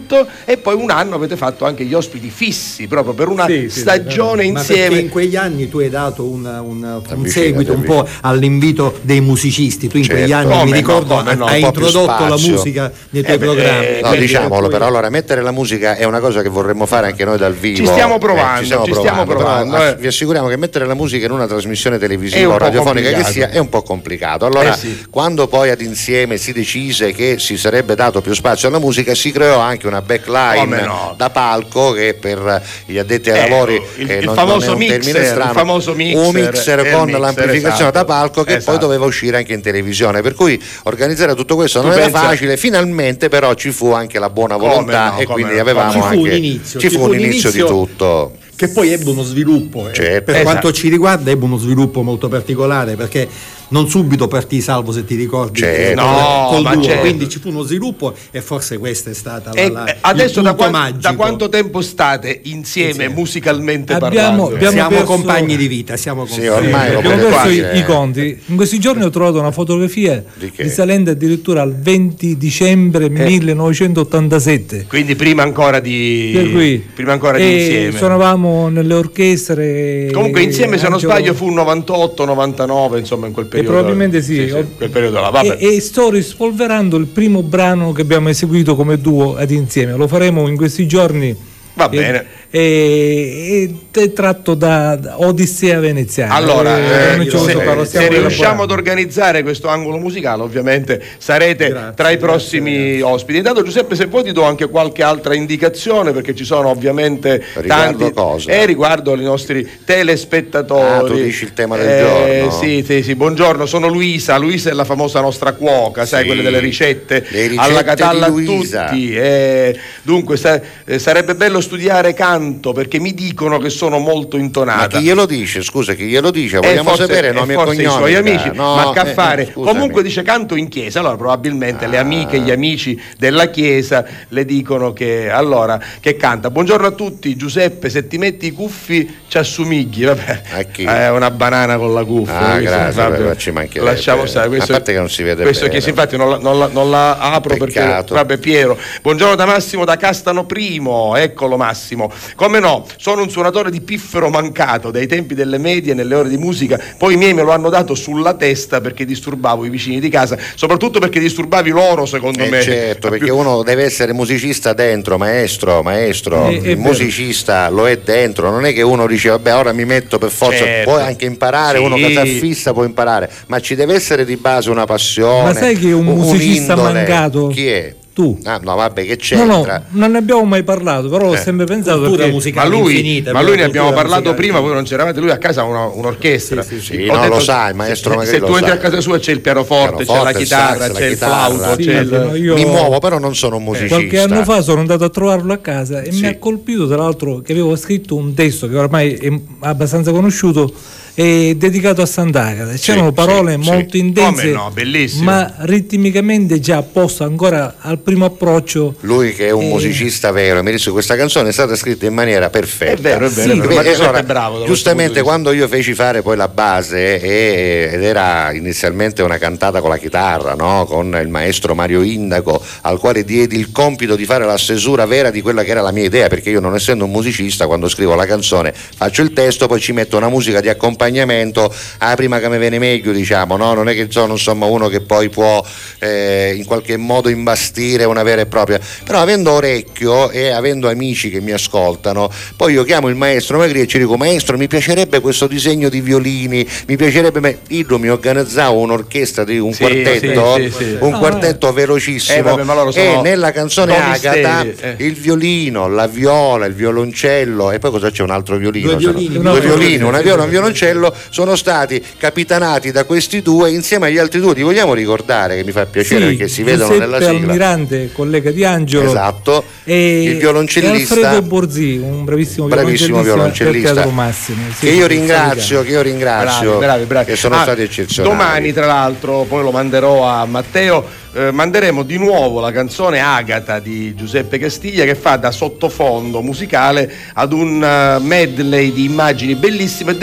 e poi un anno avete fatto anche gli ospiti fissi proprio per una Sì, sì, stagione perché insieme. in quegli anni tu hai dato un, un- un Avvicinati, seguito un po' all'invito dei musicisti. Tu in quegli Certo. anni, Come mi no, ricordo, come no, hai introdotto la musica nei tuoi Eh programmi. eh, No, Perché diciamolo, però allora mettere la musica è una cosa che vorremmo fare anche noi dal vivo. Ci stiamo Eh, provando, ci stiamo però provando, ass- eh. vi assicuriamo che mettere la musica in una trasmissione televisiva o radiofonica che sia è un po' complicato. Allora, Eh sì. quando poi ad insieme si decise che si sarebbe dato più spazio alla musica, si creò anche una backline no? da palco che per gli addetti ai Eh, lavori il- eh, il non, famoso non mixer, strano, il famoso mixer, un mixer il con mixer, l'amplificazione da esatto, palco che esatto. poi doveva uscire anche in televisione. Per cui organizzare tutto questo Tu non era pensa- facile, finalmente però ci fu anche la buona volontà no, e quindi no. avevamo Ci fu anche un inizio, ci fu un inizio di tutto. Che poi ebbe uno sviluppo. eh. Certo. Per Esatto. quanto ci riguarda, ebbe uno sviluppo molto particolare perché non subito partì salvo se ti ricordi Certo. col- No, col duo. certo. quindi ci fu uno sviluppo e forse questa è stata la, E, la- eh, adesso da, magico. da quanto tempo state insieme, musicalmente Abbiamo- parlando? abbiamo- siamo perso- compagni di vita siamo Sì, compagni. ormai lo Abbiamo perso i, eh. i conti. In questi giorni ho trovato una fotografia Di risalente addirittura al 20 dicembre 1987. Quindi prima ancora di, prima ancora di e insieme. Suonavamo nelle orchestre. Comunque insieme se non sbaglio fu 98, 99, insomma in quel periodo. probabilmente sì. in quel periodo là, vabbè. E, e sto rispolverando il primo brano che abbiamo eseguito come duo ad insieme. Lo faremo in questi giorni. Va bene. e, è tratto da, da Odissea veneziana. Allora, eh, eh, se, se, se riusciamo ad organizzare questo angolo musicale, ovviamente sarete grazie, tra i prossimi grazie, ospiti. Intanto Giuseppe, se vuoi ti do anche qualche altra indicazione perché ci sono ovviamente riguardo tanti cosa? Eh, riguardo i nostri telespettatori. Ah, tu dici il tema del eh, giorno. Sì, sì, sì, buongiorno, sono Luisa. Luisa è la famosa nostra cuoca, sai, quelle delle ricette, ricette alla catalla a tutti. Eh, dunque, sa, eh, sarebbe bello studiare canto canto perché mi dicono che sono molto intonata. Ma chi glielo dice? Scusa, chi glielo dice? Vogliamo forse, sapere nome e cognome. i suoi amici, no, ma che eh, fare? Comunque dice canto in chiesa, allora probabilmente ah. le amiche e gli amici della chiesa le dicono che allora che canta. Buongiorno a tutti, Giuseppe, se ti metti i cuffi ci assomigli, vabbè. È una banana con la cuffia. Ah, grazie, vabbè, ci mancherebbe. Lasciamo stare, questo, a parte che non si vede questo bene. Che, infatti non la, non la, non la apro Peccato. perché vabbè Piero. Buongiorno da Massimo da Castano Primo, eccolo Massimo. Come no, sono un suonatore di piffero mancato dai tempi delle medie nelle ore di musica, poi i miei me lo hanno dato sulla testa perché disturbavo i vicini di casa, soprattutto perché disturbavi loro secondo eh me. Certo, perché uno deve essere musicista dentro, maestro, maestro, eh, il musicista lo è dentro, non è che uno dice vabbè ora mi metto per forza, certo. puoi anche imparare, sì. uno che sta fissa può imparare, ma ci deve essere di base una passione. Ma sai che un, un musicista indole. mancato? Chi è? Tu. Ah, no, vabbè, che c'entra? No, no, non ne abbiamo mai parlato, però eh. ho sempre pensato cultura musicale ma lui, infinita. Ma lui ne abbiamo parlato prima, voi non c'eravate, lui a casa ha una, un'orchestra. Sì, sì, sì. no, detto, lo sa, il maestro se, magari se tu entri a casa sua c'è il pianoforte, c'è la chitarra, c'è il flauto, c'è il... Io... Mi muovo, però non sono un musicista. Qualche anno fa sono andato a trovarlo a casa e mi ha colpito tra l'altro che avevo scritto un testo che ormai è abbastanza conosciuto è dedicato a Sant'Agata. C'erano sì, parole sì, molto sì. intense, no, ma ritmicamente già apposto ancora al primo approccio. Lui che è un e... musicista vero, mi dice questa canzone è stata scritta in maniera perfetta. È vero, è vero. Sì, vero. Allora, bravo, giustamente quando io feci fare poi la base e, ed era inizialmente una cantata con la chitarra, no? con il maestro Mario Indaco, al quale diedi il compito di fare la stesura vera di quella che era la mia idea, perché io non essendo un musicista, quando scrivo la canzone faccio il testo, poi ci metto una musica di accompagnemento accompagnamento ah, prima che mi viene meglio diciamo no? non è che sono insomma uno che poi può eh, in qualche modo imbastire una vera e propria. Però avendo orecchio e avendo amici che mi ascoltano poi io chiamo il maestro Magri e ci dico maestro mi piacerebbe questo disegno di violini mi piacerebbe io mi organizzavo un'orchestra di un sì, quartetto sì, sì, un quartetto velocissimo. eh, vabbè, e nella canzone Agata eh. il violino la viola il violoncello e poi cosa c'è? Un altro violino due violini, due violini una viola un violoncello Castello sono stati capitanati da questi due insieme agli altri due. Ti vogliamo ricordare che mi fa piacere sì, perché si vedono Giuseppe nella sigla. Almirante, collega di Angelo. Esatto. E il violoncellista Alfredo Borzi, un bravissimo, bravissimo violoncellista. violoncellista Massimo, sì, che io ringrazio, che io ringrazio, bravi, bravi, bravi. che sono ah, stati eccezionali. Domani, tra l'altro, poi lo manderò a Matteo eh, manderemo di nuovo la canzone Agata di Giuseppe Castiglia che fa da sottofondo musicale ad un uh, medley di immagini bellissime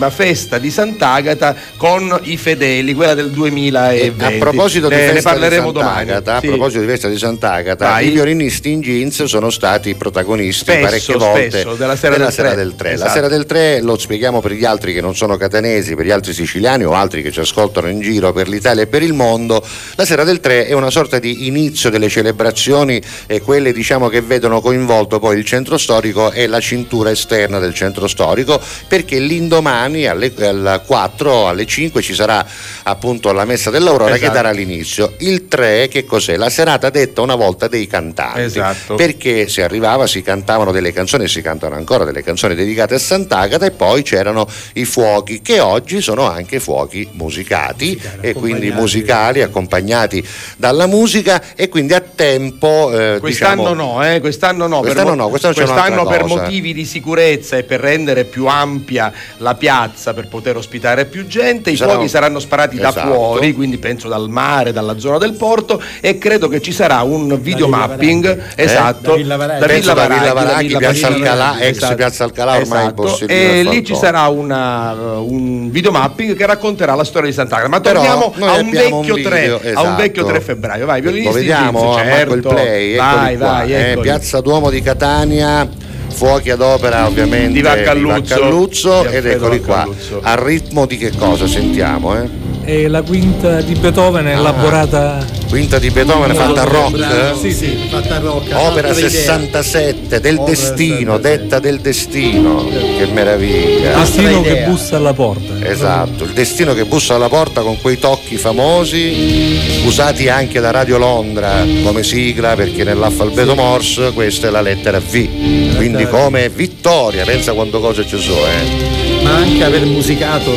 dell'ultima festa di Sant'Agata con i fedeli, quella del 2020. a proposito di eh, festa ne parleremo di Sant'Agata, domani. a proposito di festa di Sant'Agata, Vai. i violinisti in jeans sono stati protagonisti spesso, parecchie volte spesso, della sera, della del, sera 3. del 3. Esatto. La sera del 3 lo spieghiamo per gli altri che non sono catanesi, per gli altri siciliani o altri che ci ascoltano in giro per l'Italia e per il mondo. La sera del 3 è una sorta di inizio delle celebrazioni e quelle diciamo che vedono coinvolto poi il centro storico e la cintura esterna del centro storico perché l'indomani alle, alle 4 alle 5 ci sarà appunto la messa dell'aurora esatto. che darà l'inizio il 3 che cos'è? la serata detta una volta dei cantanti esatto. perché si arrivava si cantavano delle canzoni si cantano ancora delle canzoni dedicate a Sant'Agata e poi c'erano i fuochi che oggi sono anche fuochi musicati Musicale, e quindi musicali accompagnati dalla musica musica e quindi a tempo. Eh, quest'anno diciamo, no, eh, quest'anno no, quest'anno, per, no, quest'anno, quest'anno per motivi di sicurezza e per rendere più ampia la piazza per poter ospitare più gente, i sarà... fuochi saranno sparati esatto. da fuori, quindi penso dal mare, dalla zona del porto e credo che ci sarà un videomapping esatto, da Villa Varaghi, da Villa Varaghi, da Villa Piazza Alcalà, ex esatto. Piazza Alcalà ormai esatto. impossibile. E lì ci sarà una, un videomapping che racconterà la storia di Sant'Agata. Ma torniamo a un vecchio, un 3, esatto. a un vecchio 3 febbraio. Vai, lo vediamo certo. play vai, vai, eh, Piazza Duomo di Catania fuochi ad opera ovviamente di Vaccalluzzo, di Vaccalluzzo ed eccoli qua. Al ritmo di che cosa sentiamo eh? È la quinta di Beethoven Ah. elaborata Quinta di Beethoven fatta rock? Bravo, Sì, sì, fatta rock. Opera Altra idea. 67 del Opera destino, 67. detta del destino. Che meraviglia. Destino che bussa alla porta. Esatto, il destino che bussa alla porta con quei tocchi famosi, usati anche da Radio Londra come sigla, perché nell'alfabeto Morse questa è la lettera V. Quindi come vittoria, pensa quante cose ci sono, eh. Ma anche aver musicato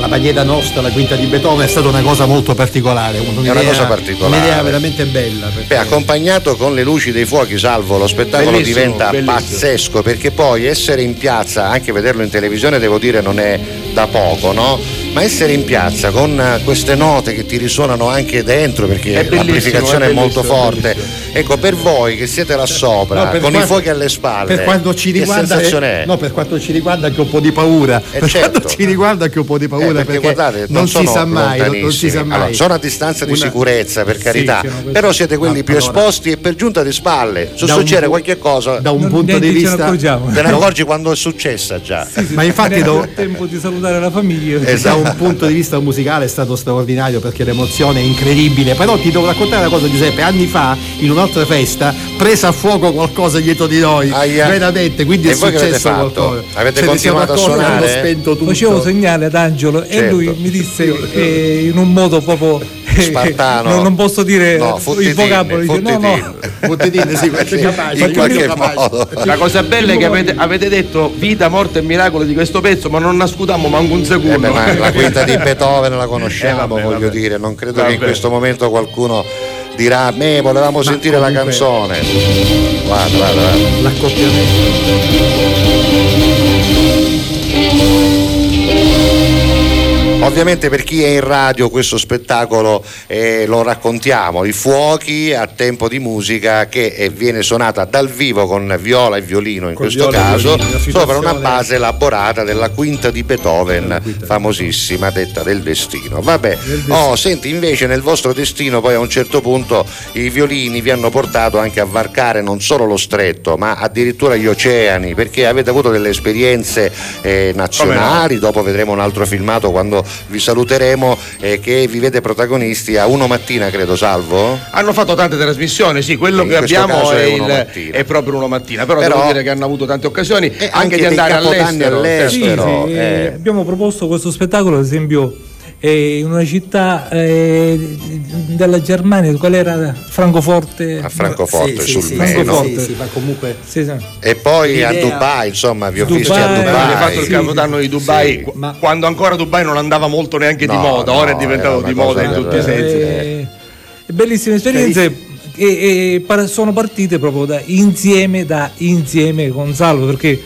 la, Baglieta Nostra, la quinta di Beethoven, è stata una cosa molto particolare. Un'idea, una cosa particolare. Un'idea veramente bella. perché- Beh, accompagnato con le luci dei fuochi, salvo, lo spettacolo Bellissimo, diventa bellissimo. pazzesco perché poi essere in piazza, anche vederlo in televisione, devo dire, non è da poco, no? Ma essere in piazza con eh, queste note che ti risuonano anche dentro perché l'amplificazione è, è molto bellissimo, è forte. Ecco, per voi che siete là sopra, No, con i quanto- fuochi alle spalle, Per quanto ci che riguarda, sensazione è? no, per quanto ci riguarda anche un po' di paura. Eh, per certo. quanto ci riguarda anche un po' di paura, Eh, perché, perché, guardate, non, si sono sa mai, non, non si sa mai. Allora, sono a distanza di Una- sicurezza, per carità, sì, però siete quelli più allora, esposti e per giunta di spalle. Se Da un succede pu- qualche cosa, Da un Non- punto di vista. te ne accorgi quando è successa già. Ma infatti il tempo di salutare la famiglia. Esatto. Un punto di vista musicale è stato straordinario perché l'emozione è incredibile. Però ti devo raccontare una cosa, Giuseppe. Anni fa, in un'altra festa, presa a fuoco qualcosa dietro di noi. Aia. Veramente, quindi E è successo fatto? qualcosa. Avete Ce ne siamo continuato a accorti, suonare? hanno spento tutto. Facevo segnale ad Angelo Certo. e lui mi disse eh, in un modo proprio Spartano. non, non posso dire No, il fottitine, vocabolo dice, no no fottitine. Sì, capace. in qualche modo. La cosa bella è che avete, avete detto vita, morte e miracolo di questo pezzo, ma non nascutiamo manco un Eh secondo. beh, ma la quinta di Beethoven la conosciamo, Eh, vabbè, voglio vabbè. dire, non credo Vabbè. che in questo momento qualcuno dirà me volevamo sentire la comunque- canzone. Guarda, guarda, guarda. L'accoppiamento. Ovviamente per chi è in radio questo spettacolo eh, lo raccontiamo, i fuochi a tempo di musica che eh, viene suonata dal vivo con viola e violino in Con questo caso, violino, sopra una base elaborata della quinta di Beethoven, quinta. famosissima, detta del destino. Vabbè, oh, senti invece nel vostro destino poi a un certo punto i violini vi hanno portato anche a varcare non solo lo stretto ma addirittura gli oceani perché avete avuto delle esperienze eh, nazionali, dopo vedremo un altro filmato quando vi saluteremo eh, che vi vede protagonisti a uno mattina credo Salvo? Hanno fatto tante trasmissioni, sì, quello In che abbiamo è, è il- è proprio uno mattina, però, Però- devo dire che hanno avuto tante occasioni anche, anche di andare all'estero. all'estero. Sì, sì, eh. abbiamo proposto questo spettacolo ad esempio in una città eh, della Germania qual era Francoforte A Francoforte Sì, sul sì, Meno. Francoforte. Sì, sì, ma comunque Sì, sì. E poi a L'idea- Dubai, insomma, vi ho Dubai, visti a Dubai, Abbiamo Dubai. fatto il capodanno di Dubai Ma- quando ancora Dubai non andava molto neanche di No, moda, ora no, è diventato di moda in tutti i sensi. Eh, bellissime esperienze e, e sono partite proprio da insieme, da insieme con Salvo perché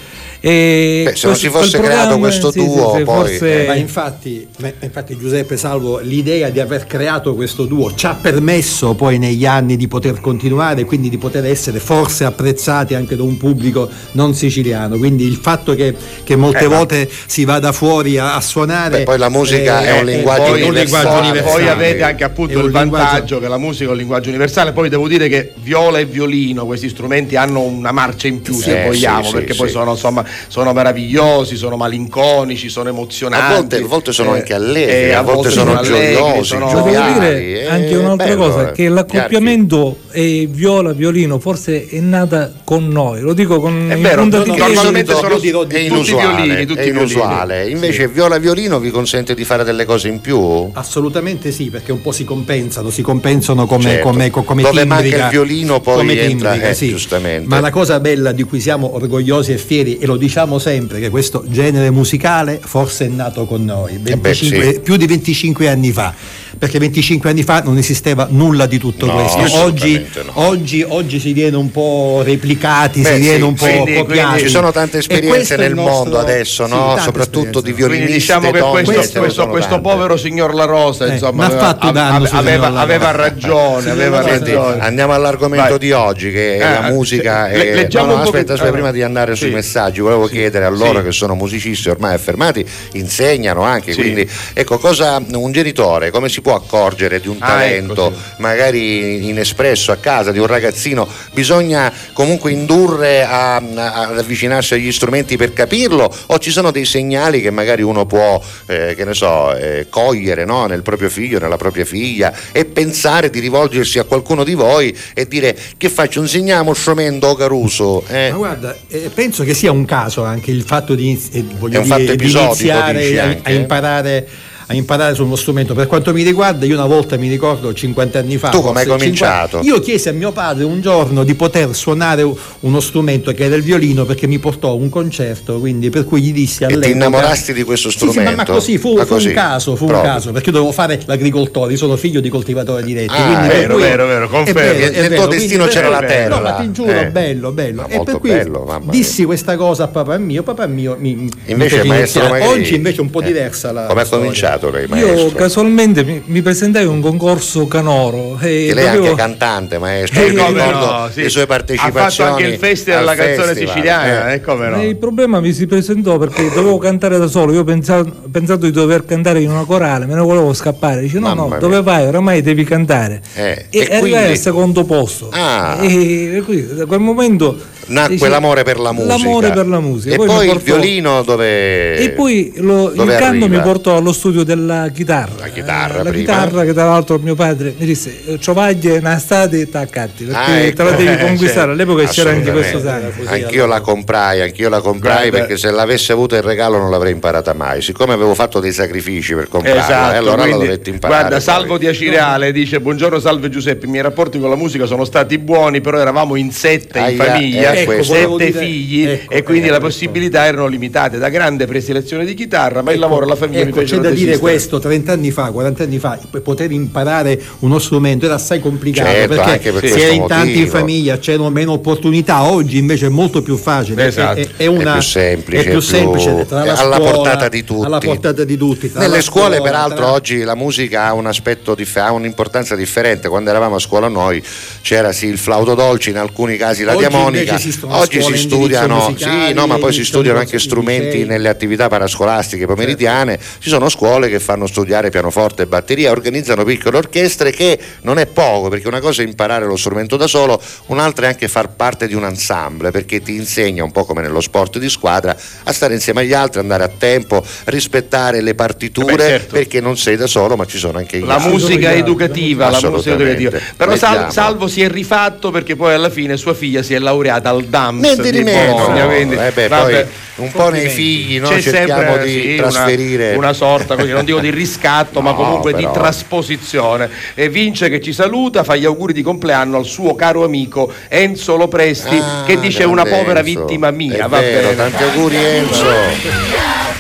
eh, Beh, se non si fosse creato questo sì, sì, duo, sì, poi- forse- Eh, Ma infatti, ma infatti Giuseppe Salvo, l'idea di aver creato questo duo ci ha permesso poi negli anni di poter continuare e quindi di poter essere forse apprezzati anche da un pubblico non siciliano. Quindi il fatto che, che molte Eh, ma- volte si vada fuori a, a suonare. Beh, poi la musica è un linguaggio poi, un linguaggio universale. universale. poi avete anche appunto il vantaggio linguaggio- che la musica è un linguaggio universale, poi devo dire che viola e violino, questi strumenti hanno una marcia in più se Sì, vogliamo, sì, sì, perché sì. poi sono, insomma, sono meravigliosi, sono malinconici, sono emozionanti. A volte- a volte sono Eh, anche allegri, eh, a volte sono allegri, gioiosi, sono- gioviali, dire eh, anche un'altra bello, cosa, eh. che l'accoppiamento eh, viola-violino forse è nata con noi, lo dico con È vero, punta no, di normalmente sono dirò tutti è inusuale, violini, tutti è inusuale. violini. Invece viola violino vi consente di fare delle cose in più? Assolutamente sì, perché un po' si compensano, si compensano come, Certo. come, co- come Dove manca timbrica. il violino poi come entra, timbrica, eh, sì. giustamente. Ma la cosa bella di cui siamo orgogliosi e fieri, e lo diciamo sempre, che questo genere musicale forse è nato con noi, 25 Eh sì. più di 25 anni fa. Perché 25 anni fa non esisteva nulla di tutto No, questo. Oggi, no. oggi, oggi si viene un po' replicati, Beh, si viene sì, un po' quindi- copiati. Ci sono tante esperienze questo nel nostro- mondo adesso, sì, no? soprattutto di esperienze. violinisti. Quindi diciamo che questo, questo- questo tante. povero signor La Rosa Eh, insomma, aveva, fatto danno, aveva- La aveva ragione, aveva Senti, ragione. andiamo all'argomento Vai. di oggi che è Eh, la musica. e- no, no, po' aspetta, aspetta, eh, prima di andare sui messaggi, volevo chiedere a loro che sono musicisti ormai affermati, insegnano anche, quindi ecco cosa un genitore come si può accorgere di un Ah, talento ecco, magari inespresso a casa di un ragazzino, bisogna comunque indurre a- a- ad avvicinarsi agli strumenti per capirlo o ci sono dei segnali che magari uno può, eh, che ne so, eh, cogliere no? nel proprio figlio, nella propria figlia e pensare di rivolgersi a qualcuno di voi e dire che faccio, insegniamo strumento Caruso. eh? Ma guarda, eh, penso che sia un caso anche il fatto di, eh, voglio È un dire, fatto di iniziare a, a imparare a imparare su uno strumento. Per quanto mi riguarda, io una volta mi ricordo 50 anni fa. Tu come hai cominciato? 50 io chiesi a mio padre un giorno di poter suonare uno strumento che era il violino perché mi portò a un concerto, quindi per cui gli dissi E all'epoca ti innamorasti di questo Sì, sì, ma- strumento? ma, così fu, Ma fu così, un caso, fu proprio. un caso, perché io dovevo fare l'agricoltore, io sono figlio di coltivatore diretti. Ah, vero, cui- vero, vero, è confermo. vero, è Nel tuo destino c'era la No, terra. ma ti giuro, Eh. bello, bello. Ma e per cui bello, dissi questa cosa a papà mio, papà mio mi, Invece mi maestro Oggi invece è un po' eh, diversa la Come ha storia. Cominciato lei, Io maestro? casualmente mi, mi presentai a un concorso canoro e Che lei è dovevo- anche cantante, maestro. Eh, Io ricordo no, sì. le sue Ha partecipazioni. fatto anche il festival al della canzone festival, siciliana, eh. eh, come no? E il problema mi si presentò perché dovevo cantare da solo, io pensato, pensato di dover cantare in una corale, me ne volevo scappare, dice no Mamma no, mia. dove vai? Oramai devi cantare. Eh, e e arrivai quindi- al secondo posto. Ah. E, e quindi da quel momento Nacque dice- l'amore per la musica. L'amore per la musica. E poi, il portò- violino dove. E poi lo- il dove canto mi arriva? portò allo studio della chitarra. La chitarra Eh, la chitarra che tra l'altro mio padre mi disse Ciovaglie, Nastati, taccatti, perché Ah, ecco. te la devi Eh, conquistare. certo. All'epoca c'era anche questo sangue. Anch'io la comprai, anch'io la comprai Guarda- perché se l'avessi avuto il regalo non l'avrei imparata mai. Siccome avevo fatto dei sacrifici per comprarla, Esatto, e allora quindi, la dovetti imparare. guarda, poi. Salvo di Acireale dice buongiorno salve Giuseppe, i miei rapporti con la musica sono stati buoni, però eravamo in sette in Aia, famiglia, ecco, sette figli ecco, e quindi ecco, le possibilità erano limitate. Da grande presi lezione di chitarra, ma il lavoro e la famiglia mi Ecco, c'è fecero da dire questo, 30 anni fa, 40 anni fa, poter imparare uno strumento era assai complicato Certo, perché per si era in tanti in famiglia, c'erano meno opportunità, oggi invece è molto più facile, Esatto. è, è- una- È più semplice, è più più- semplice la è alla scuola- portata di tutti. alla portata di tutti, Nelle la scuole, scuola, peraltro, tra- oggi la musica ha un aspetto dif- ha un'importanza differente. Quando eravamo a scuola noi c'era sì il flauto dolce, in alcuni casi la Oggi diamonica. Esistono Oggi scuole si studiano, musicali, sì, no, ma poi si studiano anche strumenti nelle attività parascolastiche pomeridiane. Ci sono scuole che fanno studiare pianoforte e batteria, organizzano piccole orchestre che non è poco, perché una cosa è imparare lo strumento da solo, un'altra è anche far parte di un ensemble, perché ti insegna un po' come nello sport di squadra a stare insieme agli altri, andare a tempo, rispettare le partiture, Eh beh, certo. perché non sei da solo, ma ci sono anche gli La altri. musica educativa, la musica educativa. Però Sal-. Salvo si è rifatto perché poi alla fine sua figlia si è laureata al DAMS Niente di di meno. Bologna. quindi, Eh beh, vabbè, poi un po' nei figli no? C'è cerchiamo sempre di sì, una- trasferire una, sorta, così, non dico di riscatto, ma No, comunque però. di trasposizione. E Vince che ci saluta, fa gli auguri di compleanno al suo caro amico Enzo Lopresti, Ah, che dice una povera Enzo. vittima mia. È Va vero, bene. tanti auguri Enzo.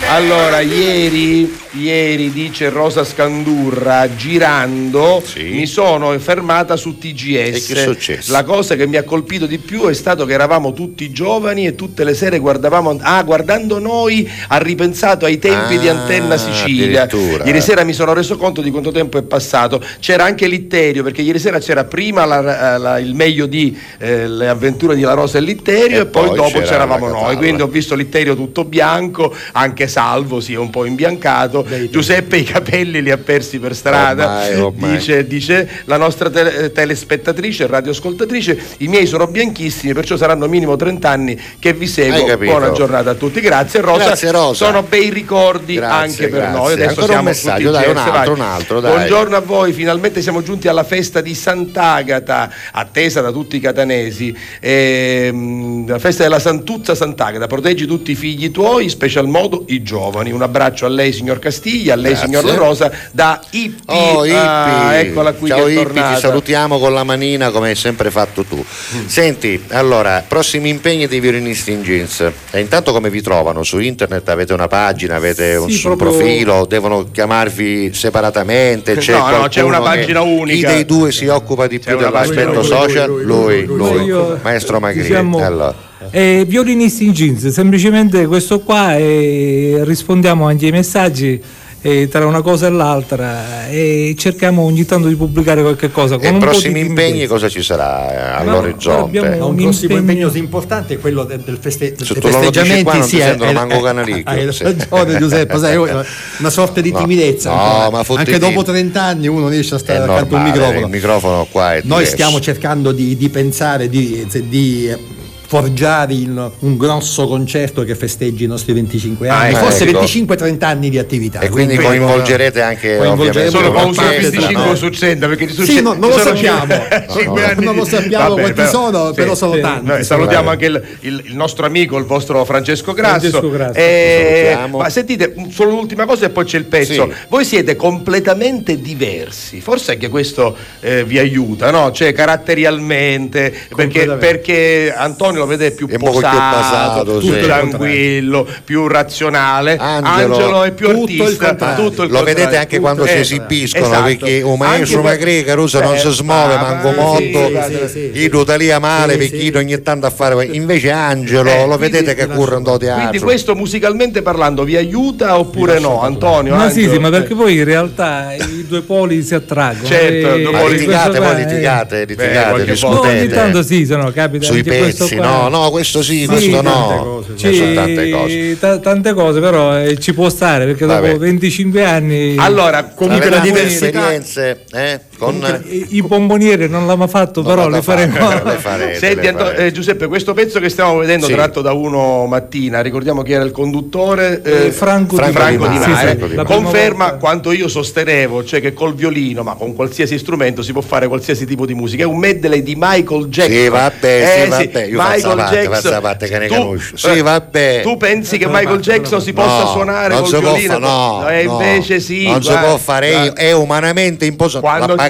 Allora, ieri, ieri dice Rosa Scandurra, girando Sì. mi sono fermata su TGS. La cosa che mi ha colpito di più è stato che eravamo tutti giovani e tutte le sere guardavamo, ah, guardando noi ha ripensato ai tempi Ah, di Antenna Sicilia. Ieri sera mi sono reso conto di quanto tempo è passato. C'era anche Litterio, perché ieri sera c'era prima la- la- il meglio di eh, le avventure di La Rosa e Litterio E e, poi, poi dopo c'era c'eravamo noi. Quindi ho visto Litterio tutto bianco, anche Salvo si è un po' imbiancato. Giuseppe i capelli li ha persi per strada. Ormai, ormai. Dice, dice la nostra tele- telespettatrice, radioascoltatrice, i miei sono bianchissimi, perciò saranno minimo 30 anni che vi seguo. Buona giornata a tutti. Grazie Rosa. Grazie, Rosa. Sono bei ricordi Grazie, anche per grazie. noi. Adesso Ancora un siamo messaggio, su dai, un altro, un altro, dai. Buongiorno a voi, finalmente siamo giunti alla festa di Sant'Agata, attesa da tutti i catanesi. Ehm, la festa della Santuzza Sant'Agata, proteggi tutti i figli tuoi, in special modo i giovani. Un abbraccio a lei, signor Castiglia, lei, Grazie. signor La Rosa, da Ippi. Oh, Ippi. Ah, eccola qui Ciao che Ippi, ti salutiamo con la manina come hai sempre fatto tu. Mm. Senti, allora, prossimi impegni dei violinisti in jeans. E intanto come vi trovano? Su internet avete una pagina, avete un, Sì, un proprio- profilo, devono chiamarvi separatamente? C'è No, no, c'è una che- pagina unica. Chi dei due si occupa di C'è più dell'aspetto social? Lui, Lui, lui, lui, lui. Io- maestro Magri. diciamo- Allora. Eh, violinisti in jeans, semplicemente questo qua e rispondiamo anche ai messaggi eh, tra una cosa e l'altra e cerchiamo ogni tanto di pubblicare qualche cosa. Con e i prossimi impegni cosa ci sarà all'orizzonte? No, un, un prossimo impegno importante è quello del, del, feste- dei festeggiamenti. Qua, sì, è, è, manco canalicchio. Hai sì. ragione Giuseppe, sai, una sorta di timidezza. No, ma anche dopo 30 anni uno riesce a stare accanto a un microfono. Il microfono qua è Noi stiamo cercando di, di pensare, di, di forgiare in un grosso concerto che festeggi i nostri 25 anni, ah, forse ecco. 25-30 anni di attività. E quindi coinvolgerete anche coinvolgeremo solo quando 25 no. succeda perché succede, sì, no, non, lo sappiamo. no, no, non lo sappiamo Vabbè, quanti però, sono, sì, però sono sì. tanti. Noi salutiamo anche il, il, il, nostro amico, il vostro Francesco Grasso. Francesco Grasso. Eh, ma sentite, solo l'ultima cosa e poi c'è il pezzo. Voi siete completamente diversi, forse anche questo eh, vi aiuta, no? Cioè caratterialmente, perché, perché Antonio lo vede più posato, più, basato, più sì. tranquillo, più razionale. Angelo, Angelo è più artista. Tutto il lo vedete anche quando si esibiscono esatto. perché un maestro magri Caruso non si smuove manco molto sì, sì, lì a male perché ogni tanto a fare invece Angelo eh, lo vedete che corre un teatro quindi questo musicalmente parlando vi aiuta oppure no Antonio? Ma sì sì ma perché poi in realtà i due poli si attraggono certo litigate poi litigate litigate discutete ogni tanto sì sono capita sui pezzi no no, questo sì, questo no. Cose, sì, tante cose. T- tante cose, però eh, ci può stare perché Vabbè. dopo 25 anni. Allora, comunque la diversità. esperienze, eh? Con... I bomboniere non l'hanno fatto, non però le faremo. le farete, Senti, le eh, Giuseppe, questo pezzo che stiamo vedendo, sì. tratto da uno mattina, ricordiamo chi era il conduttore eh, Franco, Franco, Franco Di Mare, sì, sì, conferma quanto io sostenevo, cioè che col violino, ma con qualsiasi strumento si può fare qualsiasi tipo di musica. È un medley di Michael Jackson. Sì, vabbè, sì, vabbè. Io Michael parte, Jackson. Parte che ne tu, sì, eh, vabbè. Tu pensi che Michael Jackson si possa no, suonare col violino? no, e invece sì. Non si può fare, è umanamente impossibile.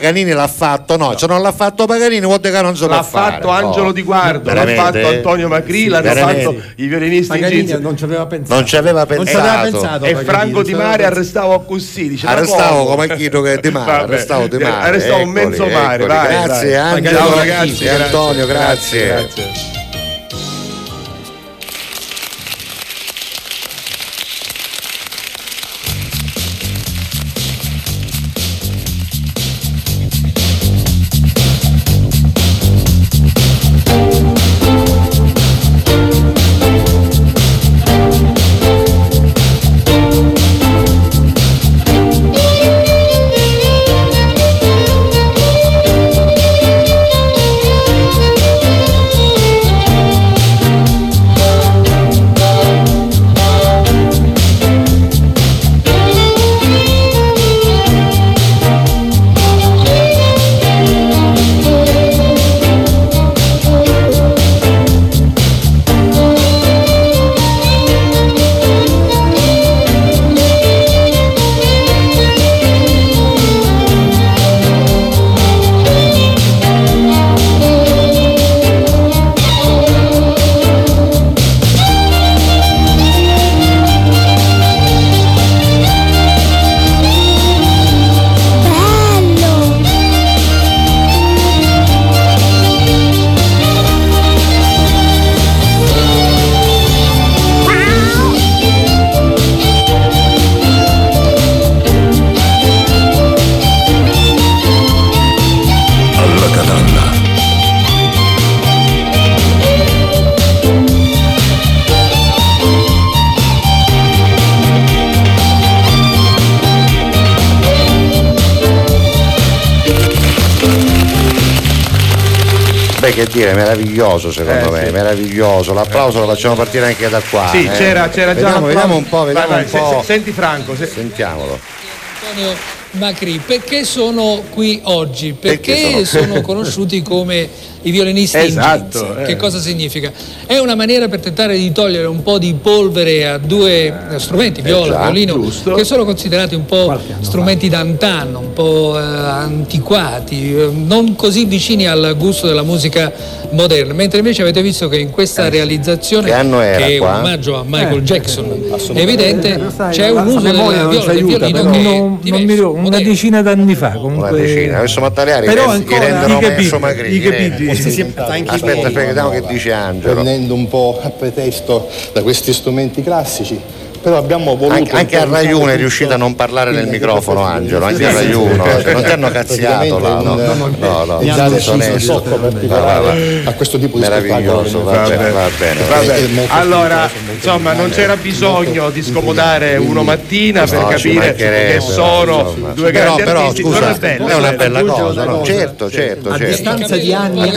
Paganini l'ha fatto? No, se non l'ha fatto Paganini vuol dire che non se l'ha fatto fare, Angelo no. Di Guardo, l'ha fatto Antonio Macri, l'hanno fatto i violinisti Paganini non ci aveva pensato. Non ci aveva pensato. pensato e Franco Di Mare arrestavo così, dice Arrestavo come chilo che Di Mare, arrestavo Di Mare. Arrestavo un mezzo mare, Grazie Angelo, grazie Antonio, grazie. Meraviglioso secondo eh, me, sì. meraviglioso. L'applauso lo facciamo partire anche da qua. Sì, eh. c'era, c'era già. Vediamo, vediamo un po', vediamo vai, vai, un po'. Se, senti Franco, se... sentiamolo. Antonio Macri, perché sono qui oggi? Perché, perché sono... sono conosciuti come i violinisti esatto, in jeans. Eh. Che cosa significa? È una maniera per tentare di togliere un po' di polvere a due eh, strumenti, viola, e violino, giusto. che sono considerati un po' strumenti d'antanno, un po' eh, antiquati, eh, non così vicini al gusto della musica moderna. Mentre invece avete visto che in questa eh, realizzazione, che, che è un omaggio a Michael Jackson, è evidente c'è un uso del viola, del violino che non, diverso, non mi, una decina d'anni fa comunque. Una decina, adesso Mattaliari però ancora i capiti, i capiti si, si, aspetta, aspetta, vediamo che dice Angelo. Prendendo un po' a pretesto da questi strumenti classici, però abbiamo voluto anche, anche a Rai 1 è riuscita a non parlare nel microfono Angelo anche a Rai 1 cioè, non ti hanno cazziato là no? no no, no, a questo tipo di meraviglioso va bene va bene, allora insomma non c'era bisogno di scomodare uno mattina per capire che sono due grandi però scusa è una bella cosa certo certo a distanza di anni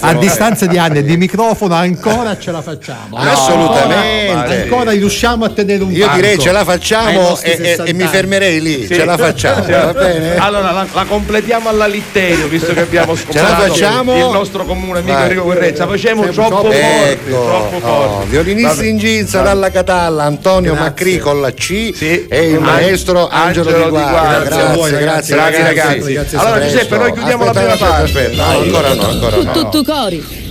a distanza di anni di microfono ancora ce la facciamo. Assolutamente. Ancora riusciamo a tenere un io direi ce la facciamo e, e, mi fermerei lì. Sì. ce la facciamo va bene? Allora la, la completiamo alla Litterio visto che abbiamo scoperto il nostro comune amico Vai. Enrico Guerrezza facciamo troppo forte ecco. troppo forte. oh, violinisti in ginza dalla Catalla Antonio grazie. Macri con la C sì. e il maestro Angelo, Angelo Di Guardia. Grazie, grazie, grazie, grazie ragazzi, ragazzi. allora Giuseppe noi chiudiamo la prima parte. aspetta. Ancora no ancora no. tutto cori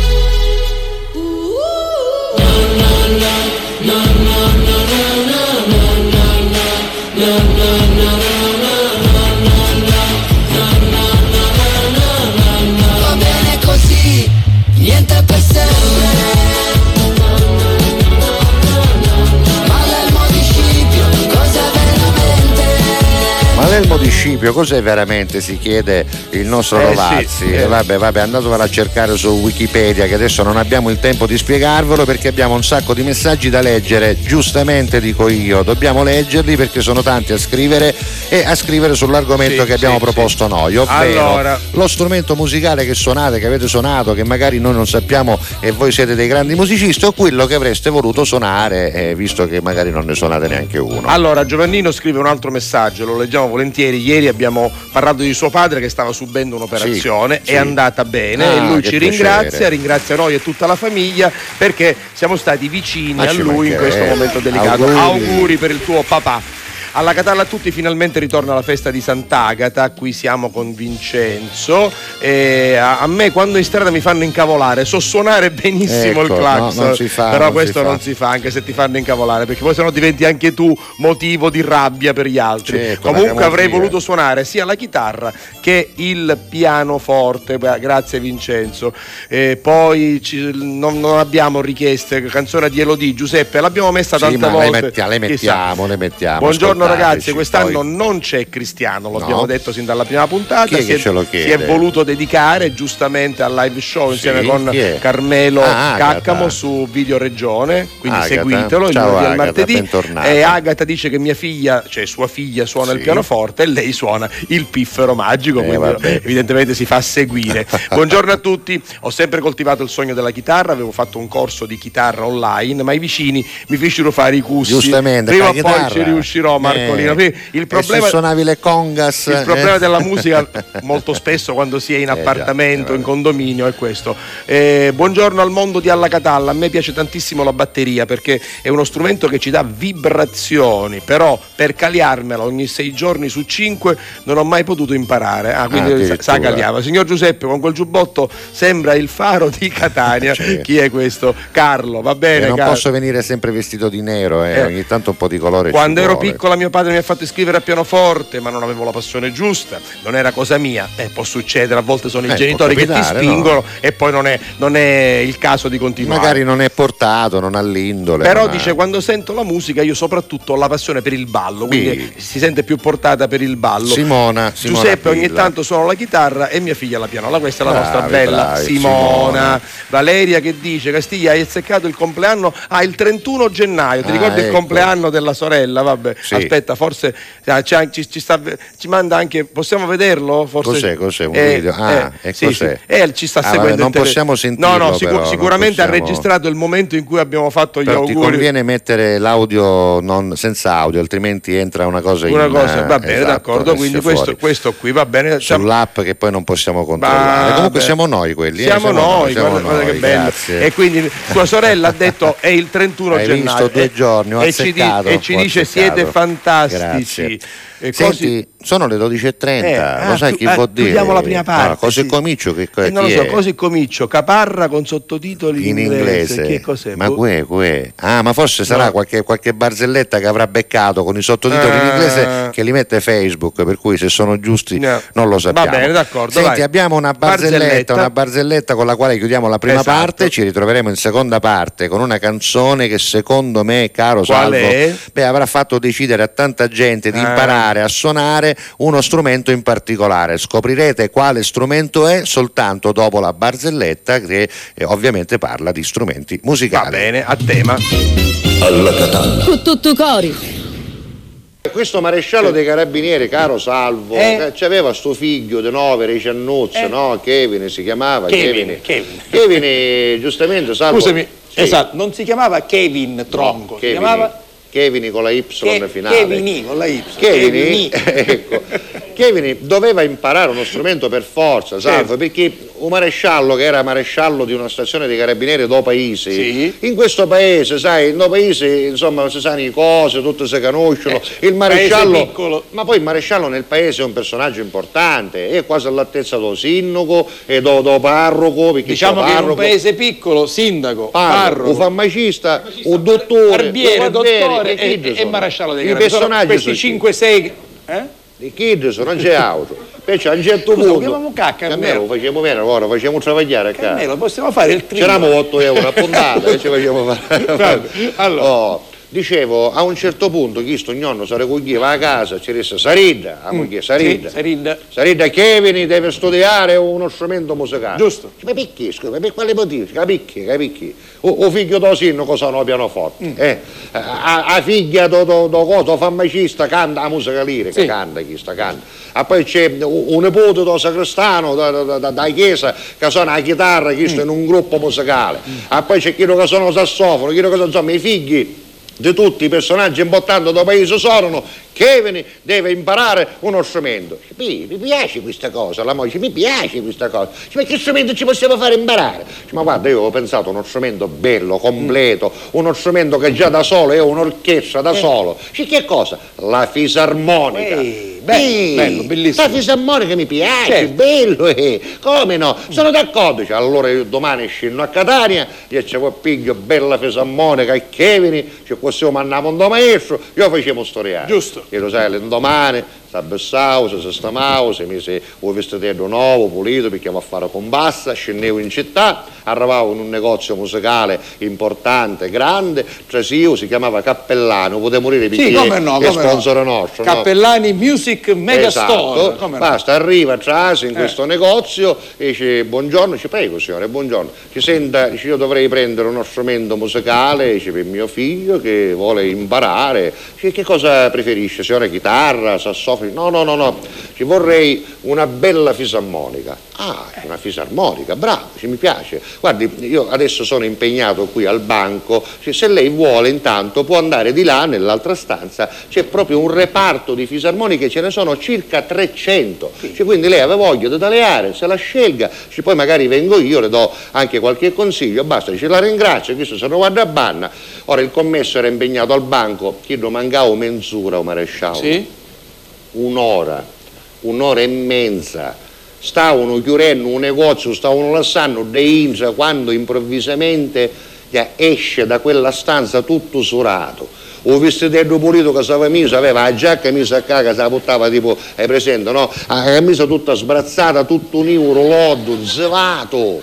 12 esempio, cos'è veramente si chiede il nostro eh, Rovazzi? Sì, eh. Vabbè, vabbè, andatevelo a cercare su Wikipedia che adesso non abbiamo il tempo di spiegarvelo perché abbiamo un sacco di messaggi da leggere, giustamente dico io, dobbiamo leggerli perché sono tanti a scrivere e a scrivere sull'argomento sì, che abbiamo sì, proposto noi, ovvero allora... lo strumento musicale che suonate, che avete suonato, che magari noi non sappiamo e voi siete dei grandi musicisti o quello che avreste voluto suonare, eh, visto che magari non ne suonate neanche uno. Allora, Giovannino scrive un altro messaggio, lo leggiamo volentieri, ieri abbiamo parlato di suo padre che stava subendo un'operazione, sì, è sì. andata bene ah, e lui ci ringrazia, piacere. ringrazia noi e tutta la famiglia perché siamo stati vicini Ma a lui in questo momento delicato. Auguri. Auguri per il tuo papà. Alla Catalla a tutti finalmente ritorna la festa di Sant'Agata, qui siamo con Vincenzo. E a, a, me quando in strada mi fanno incavolare, so suonare benissimo ecco, il clacson, no, però non questo si non si fa, anche se ti fanno incavolare, perché poi sennò diventi anche tu motivo di rabbia per gli altri. Certo, Comunque avrei voluto suonare sia la chitarra che il pianoforte, grazie Vincenzo. E poi ci, non, non, abbiamo richieste, canzone di Elodie, Giuseppe, l'abbiamo messa tante sì, volte. Le, metti, le mettiamo, le mettiamo. Buongiorno Buongiorno ragazzi, quest'anno poi... non c'è Cristiano, lo no. abbiamo detto sin dalla prima puntata. Chi si, è, si, è, voluto dedicare giustamente al live show sì, insieme con Carmelo ah, Caccamo su Video Regione, quindi Agata. seguitelo il lunedì al martedì. E Agata dice che mia figlia, cioè sua figlia, suona sì. il pianoforte e lei suona il piffero magico, eh, quindi vabbè. evidentemente si fa seguire. Buongiorno a tutti, ho sempre coltivato il sogno della chitarra, avevo fatto un corso di chitarra online, ma i vicini mi fecero fare i cussi. Giustamente, prima o poi ci riuscirò, Marcolino. Eh, il problema, suonavi le congas. Il problema eh. della musica, molto spesso quando si è in appartamento, eh già, in condominio, è questo. Eh, buongiorno al mondo di Alla Catalla. A me piace tantissimo la batteria perché è uno strumento che ci dà vibrazioni, però per caliarmela ogni sei giorni su cinque non ho mai potuto imparare. Ah, quindi ah, sa caliava. Signor Giuseppe, con quel giubbotto sembra il faro di Catania. Chi è questo? Carlo, va bene. E non Carlo. posso venire sempre vestito di nero, eh. Eh. ogni tanto un po' di colore. Quando ero vuole. piccola mio padre mi ha fatto iscrivere a pianoforte, ma non avevo la passione giusta, non era cosa mia. Eh, può succedere, a volte sono i eh, genitori che ti spingono no? e poi non è, non è, il caso di continuare. Magari non è portato, non ha l'indole. Però dice, ha... quando sento la musica io soprattutto ho la passione per il ballo, quindi sì. si sente più portata per il ballo. Simona, Simona Giuseppe Pilla. ogni tanto suona la chitarra e mia figlia la pianola. Questa è la bravi, nostra bella bravi, Simona. Simona. Valeria che dice, Castiglia hai azzeccato il compleanno, ah il 31 gennaio, ti ah, ricordi ecco. il compleanno della sorella? Vabbè, sì. Aspetta, forse ah, ci, ci, sta, ci, manda anche, possiamo vederlo? Forse, cos'è, cos'è un eh, video? Ah, eh, sì, cos'è? Sì. Eh, ci sta ah, seguendo. Vabbè, non possiamo sentirlo. No, no, sicur- però, sicuramente possiamo... ha registrato il momento in cui abbiamo fatto gli però auguri. Ti conviene mettere l'audio non, senza audio, altrimenti entra una cosa una in cosa, va bene, esatto, d'accordo. Quindi questo, questo, qui va bene. Sull'app che poi non possiamo controllare. Va Comunque beh. siamo noi quelli. Siamo, eh? siamo noi, siamo guarda, noi, che bello. E quindi tua sorella ha detto è il 31 Hai gennaio. Visto due giorni, ho e ci, e ci dice siete fantastici. Grazie. E Senti, sono le 12.30, eh, lo ah, sai chi ah, può dire? Vediamo la prima parte. Ah, così sì. comincio che eh, non lo so, così comincio. Caparra con sottotitoli in, in inglese. Che cos'è? Ma que, que. Ah, ma forse sarà no. qualche, qualche, barzelletta che avrà beccato con i sottotitoli ah. in inglese che li mette Facebook, per cui se sono giusti no. non lo sappiamo. Va bene, d'accordo. Senti, vai. abbiamo una barzelletta, barzelletta, una barzelletta con la quale chiudiamo la prima esatto. parte, ci ritroveremo in seconda parte con una canzone che secondo me, caro Qual Salvo, beh, avrà fatto decidere a tanta gente di ah. Imparare a suonare uno strumento in particolare. Scoprirete quale strumento è soltanto dopo la barzelletta che eh, ovviamente parla di strumenti musicali. Va bene, a tema. Alla catalla. Con tutto cori. Questo maresciallo dei carabinieri, caro Salvo, eh? eh aveva sto figlio di nove, Ricannuzzo, eh? no? Kevin si chiamava Kevin. Kevin, Kevin. Kevin giustamente, Salvo. Scusami, sì. esatto, non si chiamava Kevin Tronco, no, Kevin. si chiamava Kevin con la Y che, finale. Kevin con la Y. Kevin, ecco. Kevin doveva imparare uno strumento per forza, salvo, perché un maresciallo che era maresciallo di una stazione dei carabinieri do paese, sì. in questo paese, sai, in do paese, insomma, si sanno le cose, tutte si conoscono, eh, il maresciallo, ma poi il maresciallo nel paese è un personaggio importante, è quasi all'altezza do sindaco e do, do parroco, diciamo che parroco, in un paese piccolo, sindaco, parroco, un farmacista, un dottore, barbiere, dottore e, e, e maresciallo dei carabinieri. Questi 5-6 eh? I kid non c'è auto. Invece a un certo Scusa, punto chiamiamo cacca Carmelo facciamo bene ora facciamo travagliare a casa. Carmelo possiamo fare il trino c'eravamo 8 euro a puntata e ci facciamo fare. Allora. Oh, dicevo a un certo punto chi sto nonno si raccoglieva a casa ci disse Saridda la moglie Saridda sì, Saridda Saridda Kevin deve studiare uno strumento musicale giusto ma perché scusa per quale motivo capicchi capicchi o, o figlio do sinno cosa no pianoforte mm. eh? a, a figlia do, do, do cosa farmacista canta la musica lirica sì. canta chi sta canta e poi c'è un nipote do sacrestano da, da, da, da chiesa che suona la chitarra chi sta mm. in un gruppo musicale mm. e poi c'è chi che suona sassofono chi che sono insomma i figli di tutti i personaggi importanti del paese sono Kevin deve imparare uno strumento. Mi, mi piace questa cosa, la moglie mi piace questa cosa. Ma che strumento ci possiamo fare imparare? Ma guarda, io ho pensato a uno strumento bello, completo, uno strumento che già da solo è un'orchestra da eh. solo. Che cosa? La fisarmonica. Ehi, bello, bello, bellissimo. La fisarmonica mi piace, certo. bello, eh. come no? Sono d'accordo. Cioè, allora io domani scendo a Catania, io ci piglio bella fisarmonica e Kevin, ci possiamo andare un maestro, io facevo storiare. Giusto. E lo sai, l'indomani s'abbassavo, si sistemavo, si mise un vestitello nuovo, pulito, perché va a fare con bassa, scendevo in città, arrivavo in un negozio musicale importante, grande, trasio, si chiamava Cappellano, poteva morire perché sì, come no, è sponsor no. nostro. Cappellani no? Music Megastore. Esatto. Basta, arriva trasi in eh. questo negozio e dice buongiorno, ci prego signore, buongiorno. Ci senta, dice io dovrei prendere uno strumento musicale, dice per mio figlio che vuole imparare. Dice, che cosa preferisce signore? Chitarra, sassofono? No, no, no, no, ci vorrei una bella fisarmonica. Ah, una fisarmonica, bravo, ci mi piace. Guardi, io adesso sono impegnato qui al banco, se lei vuole intanto può andare di là nell'altra stanza, c'è proprio un reparto di fisarmoniche, ce ne sono circa 300. Cioè, quindi lei aveva voglia di taleare, se la scelga, cioè, poi magari vengo io, le do anche qualche consiglio, basta, dice la ringrazio, questo se ne guarda a banna. Ora il commesso era impegnato al banco, chi lo mancava mensura o maresciallo. Sì? Un'ora, un'ora e mezza, stavano chiudendo un negozio, stavano lasciando dei Insa quando improvvisamente esce da quella stanza tutto surato. O vestitello pulito che stava messo, aveva la giacca messa a caga, se la portava tipo, hai presente, no? La camisa tutta sbrazzata, tutto un loddo, zelato.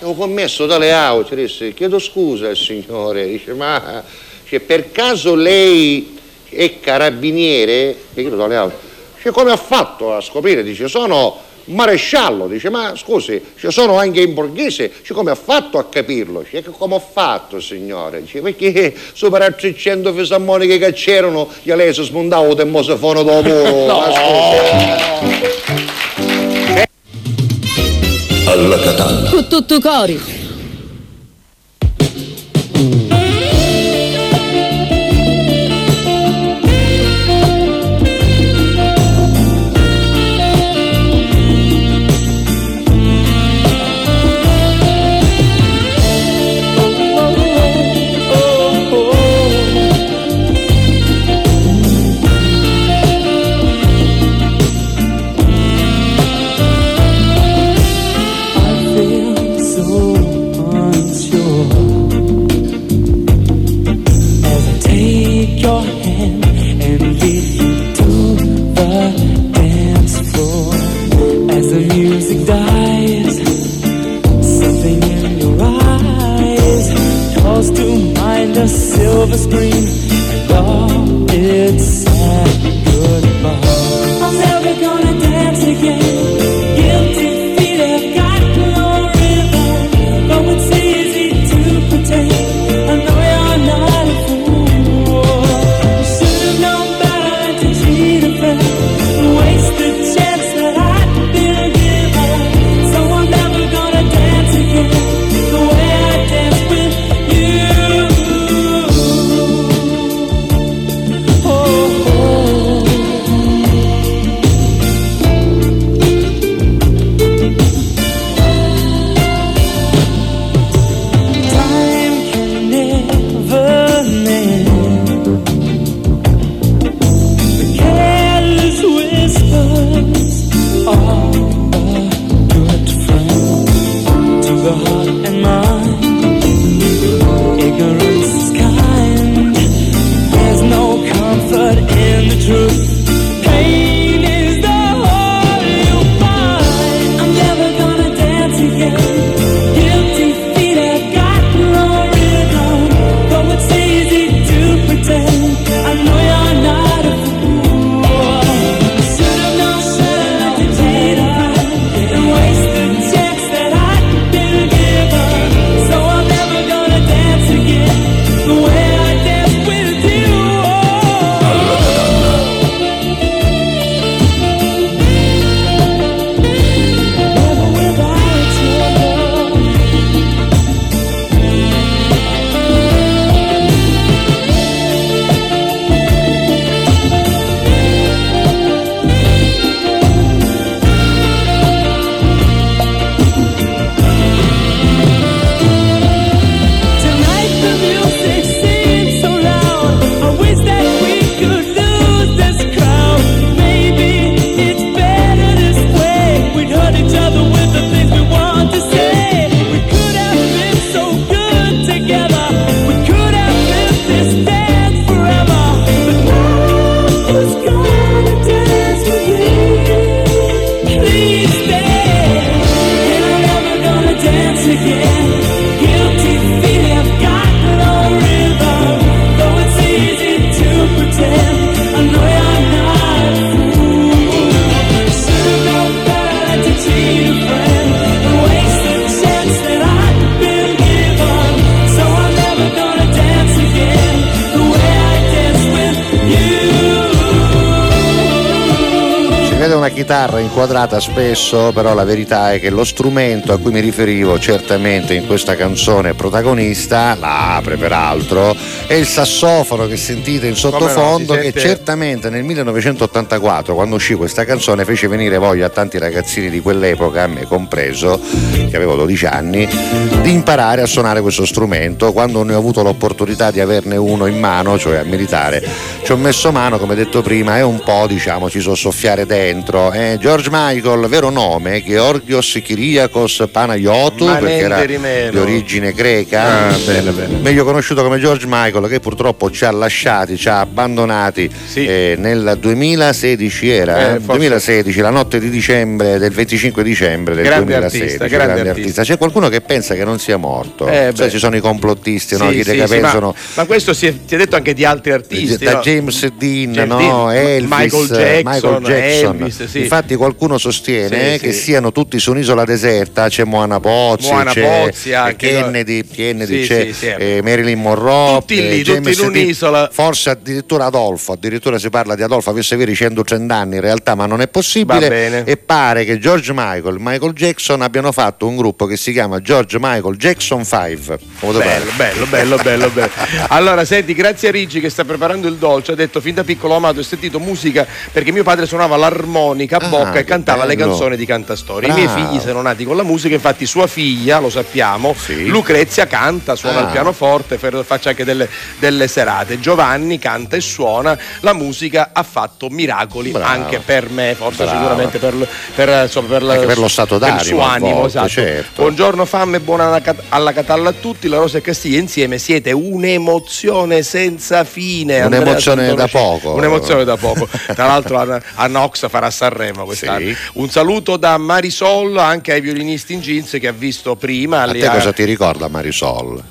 E ho commesso dalle auto, disse, chiedo scusa signore, dice, ma cioè, per caso lei e carabiniere, che io dalle auto, dice come ha fatto a scoprire? Dice sono maresciallo, dice ma scusi, dice, sono anche in borghese, dice come ha fatto a capirlo? Dice come ho fatto signore? Dice perché sopra 300 fisarmoniche che c'erano, io lei si smontava il termosofono dopo. no. Alla katana. Con tutto cori. Chitarra inquadrata spesso, però la verità è che lo strumento a cui mi riferivo certamente in questa canzone protagonista, la apre peraltro, è il sassofono che sentite in sottofondo no, che certamente nel 1984 quando uscì questa canzone fece venire voglia a tanti ragazzini di quell'epoca, me compreso, che avevo 12 anni, di imparare a suonare questo strumento. Quando ne ho avuto l'opportunità di averne uno in mano, cioè a militare, ci ho messo mano, come detto prima, e un po' diciamo ci so soffiare dentro. Eh, George Michael, vero nome, Georgios Kyriakos Panayotou, perché era di origine greca, ah, bene, bene. meglio conosciuto come George Michael, che purtroppo ci ha lasciati, ci ha abbandonati sì. eh, nel 2016 era, eh, 2016, la notte di dicembre, del 25 dicembre del grande 2016. Artista, grande, grande artista. artista. C'è qualcuno che pensa che non sia morto, eh, cioè, ci sono i complottisti, sì, no? sì, sì, pensano... ma, ma, questo si è, si è, detto anche di altri artisti. Da no? James Dean, no? Elvis, Michael Jackson. Michael Jackson. Elvis, Infatti qualcuno sostiene che siano tutti su un'isola deserta, c'è Moana Pozzi, Moana c'è Pozzi anche, Kennedy, Kennedy c'è eh, Marilyn Monroe, tutti lì, eh, tutti in un'isola. Forse addirittura Adolfo, addirittura si parla di Adolfo avesse avere 130 anni in realtà, ma non è possibile. E pare che George Michael e Michael Jackson abbiano fatto un gruppo che si chiama George Michael Jackson 5. Bello, bello, bello, bello, bello. Allora, senti, grazie a Rigi che sta preparando il dolce, ha detto fin da piccolo amato ho sentito musica perché mio padre suonava l'armonica a ah, bocca e cantava bello. le canzoni di Cantastori. I miei figli sono nati con la musica, infatti sua figlia, lo sappiamo, sì. Lucrezia canta, suona ah. il pianoforte, faccia anche delle, delle, serate. Giovanni canta e suona, la musica ha fatto miracoli Bravo. anche per me, forse Bravo. sicuramente per, per, insomma, per, la, per, lo stato d'animo. Per il suo animo, volte, esatto. certo. Buongiorno fame e buona alla Catalla a tutti, la Rosa e Castiglia insieme siete un'emozione senza fine. Un'emozione da poco. Un'emozione da poco. Tra l'altro a, a Nox farà Sanremo quest'anno. Sì. Un saluto da Marisol anche ai violinisti in jeans che ha visto prima. A te cosa ti ricorda Marisol?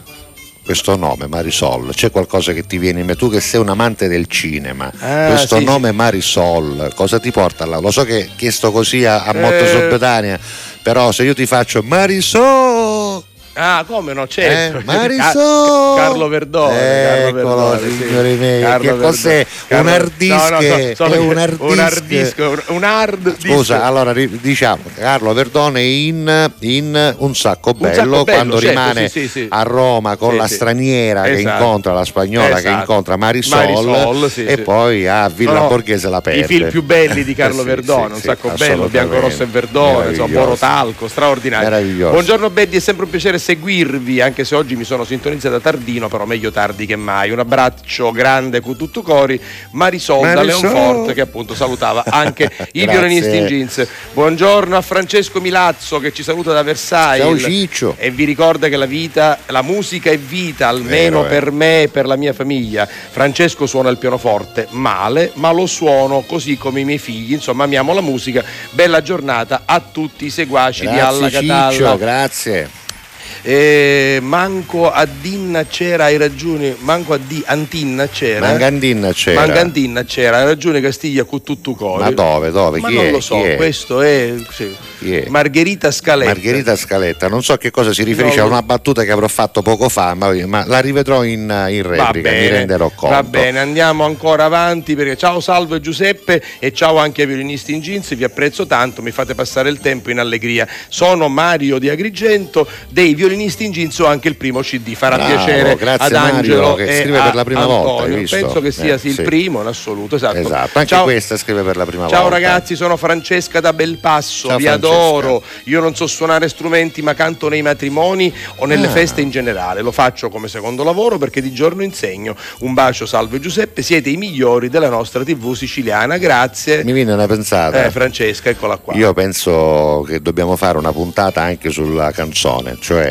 questo nome Marisol c'è qualcosa che ti viene in mente tu che sei un amante del cinema ah, questo sì, nome sì. Marisol cosa ti porta là? lo so che chiesto così a, a eh... sottotanea però se io ti faccio Marisol Ah, come no, certo. Eh, Marisol! Carlo Verdone. Eccolo, Carlo signori sì. miei. Carlo che cos'è? Carlo... Un hard disk? No, no, so, so, un hard disk. Un hard disk. Un hard disk. Scusa, allora diciamo, Carlo Verdone in, in Un sacco bello, un sacco bello quando certo, rimane sì, sì, a Roma con la straniera esatto. che incontra la spagnola esatto. che incontra Marisol, Marisol e poi a Villa no, Borghese la perde. I film più belli di Carlo Verdone, Un sacco bello, Bianco Rosso e Verdone, insomma, Borotalco, straordinario. Buongiorno Betty, è sempre un piacere seguirvi, anche se oggi mi sono sintonizzata tardino, però meglio tardi che mai. Un abbraccio grande con tutto cori, Marisol, Marisol. da Leonforte che appunto salutava anche i violinisti in jeans. Buongiorno a Francesco Milazzo che ci saluta da Versailles. Ciao Ciccio. E vi ricorda che la vita, la musica è vita, almeno Vero, per eh. me e per la mia famiglia. Francesco suona il pianoforte male, ma lo suono così come i miei figli. Insomma, amiamo la musica. Bella giornata a tutti i seguaci grazie, di Alla Catalla. Ciccio, grazie. Eh, manco a Dinna c'era, hai ragione, manco a di Antinna c'era. Mangandinna c'era. Mangandinna c'era, hai ragione Castiglia con tutto cuore. Ma dove, dove? Ma Chi non è? lo so, è? questo è, sì. è, Margherita Scaletta. Margherita Scaletta, non so a che cosa si riferisce no, a una battuta che avrò fatto poco fa, ma, ma la rivedrò in, in replica, mi renderò conto. Va bene, andiamo ancora avanti perché ciao Salvo e Giuseppe e ciao anche ai violinisti in jeans, vi apprezzo tanto, mi fate passare il tempo in allegria. Sono Mario di Agrigento dei violinisti in ho anche il primo CD, farà Bravo, piacere ad Angelo Mario, che scrive per la prima Antonio. volta. Penso che sia eh, sì, il primo in assoluto, esatto. esatto. Anche ciao, questa scrive per la prima ciao volta. Ciao ragazzi, sono Francesca da Belpasso, ciao, vi Francesca. adoro. Io non so suonare strumenti, ma canto nei matrimoni o nelle ah. feste in generale. Lo faccio come secondo lavoro perché di giorno insegno. Un bacio, salve Giuseppe, siete i migliori della nostra TV siciliana. Grazie. Mi viene una pensata. Eh, Francesca, eccola qua. Io penso che dobbiamo fare una puntata anche sulla canzone, cioè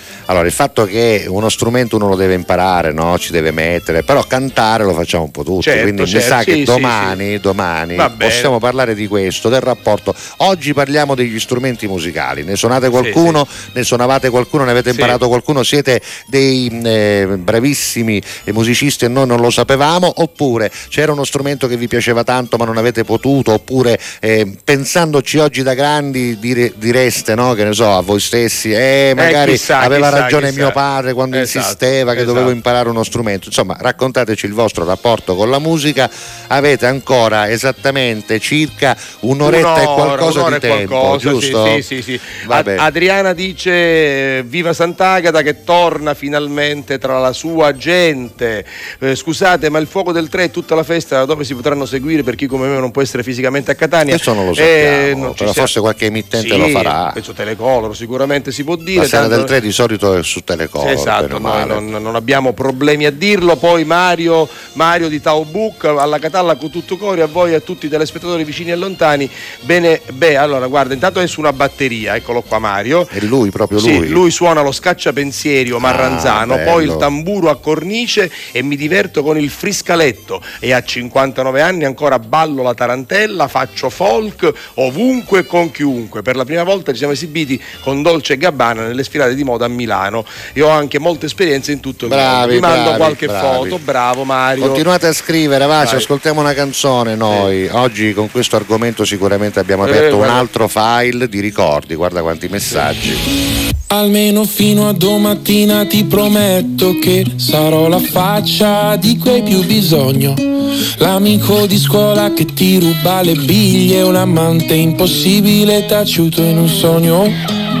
allora, il fatto che uno strumento uno lo deve imparare, no? ci deve mettere, però cantare lo facciamo un po' tutti, certo, quindi certo. mi sa sì, che domani, sì. domani possiamo parlare di questo, del rapporto. Oggi parliamo degli strumenti musicali, ne suonate qualcuno, ne suonavate qualcuno, ne avete imparato qualcuno, siete dei eh, bravissimi musicisti e noi non lo sapevamo, oppure c'era uno strumento che vi piaceva tanto ma non avete potuto, oppure eh, pensandoci oggi da grandi dire, direste, no? che ne so, a voi stessi, eh, magari eh, chissà, aveva chissà ragione chissà. mio padre quando esatto, insisteva che esatto. dovevo imparare uno strumento. Insomma, raccontateci il vostro rapporto con la musica. Avete ancora esattamente circa un'oretta un'ora, e qualcosa un'ora di tempo, qualcosa, giusto? Sì, sì, sì. Ad- Adriana dice viva Sant'Agata che torna finalmente tra la sua gente. Eh, scusate, ma il fuoco del 3 e tutta la festa da dove si potranno seguire per chi come me non può essere fisicamente a Catania? Questo non lo sappiamo, eh, non però forse qualche emittente sì, lo farà. Penso Telecolor sicuramente si può dire. La sera del 3 di solito è su Telecolor. Esatto, noi non, non, abbiamo problemi a dirlo. Poi Mario, Mario di Tau Book alla Catalla con tutto cuore a voi e a tutti i telespettatori vicini e lontani. Bene, beh, allora guarda, intanto è su una batteria, eccolo qua Mario. È lui, proprio lui. Sì, lui suona lo scacciapensieri o marranzano, ah, poi il tamburo a cornice e mi diverto con il friscaletto e a 59 anni ancora ballo la tarantella, faccio folk ovunque con chiunque. Per la prima volta ci siamo esibiti con Dolce e Gabbana nelle sfilate di moda a Milano e ho anche molte esperienze in tutto il bravi, mondo. Vi mando bravi, qualche bravi. foto, bravo Mario. Continuate a scrivere, va, ci ascoltiamo una canzone noi. Sì. Oggi con questo argomento sicuramente abbiamo aperto eh, un altro file di ricordi, guarda quanti messaggi. Almeno fino a domattina ti prometto che sarò la faccia di cui hai più bisogno. L'amico di scuola che ti ruba le biglie, un amante impossibile taciuto in un sogno.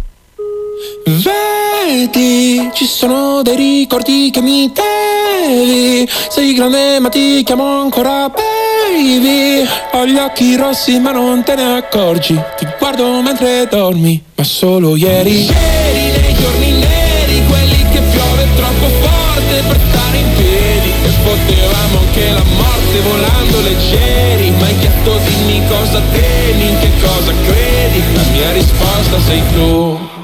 Vedi, ci sono dei ricordi che mi devi. Sei grande ma ti chiamo ancora baby. Ho gli occhi rossi ma non te ne accorgi. Ti guardo mentre dormi, ma solo ieri. Ieri nei giorni neri, quelli che piove troppo forte per stare in piedi. E potevamo anche la morte volando leggeri. Ma hai chiesto dimmi cosa temi, in che cosa credi? La mia risposta sei tu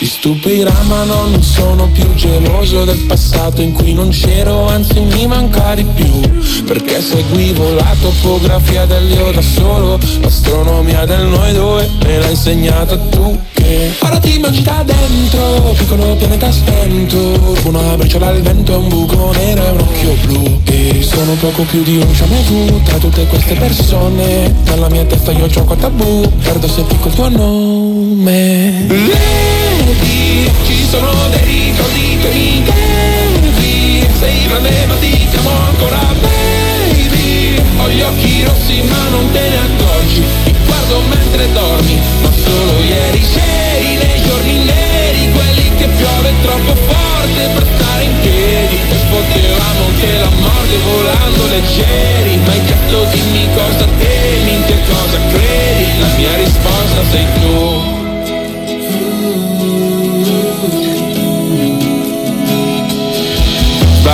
ti stupirà ma no, non sono più geloso del passato in cui non c'ero, anzi mi manca di più. Perché seguivo la topografia dell'io da solo L'astronomia del noi due me l'ha insegnata tu che Ora ti mangi da dentro, piccolo pianeta spento. Una briciola al vento, un buco nero e un occhio blu. E sono poco più di un tu tra tutte queste persone. Nella mia testa io gioco a tabù, perdo se dico il tuo nome Vedi, ci sono dei ricordi che mi devi Sei grande ma ti chiamo ancora baby. Ho gli occhi rossi ma non te ne accorgi. Ti guardo mentre dormi, ma solo ieri C'eri nei giorni neri, quelli che piove troppo forte per stare in piedi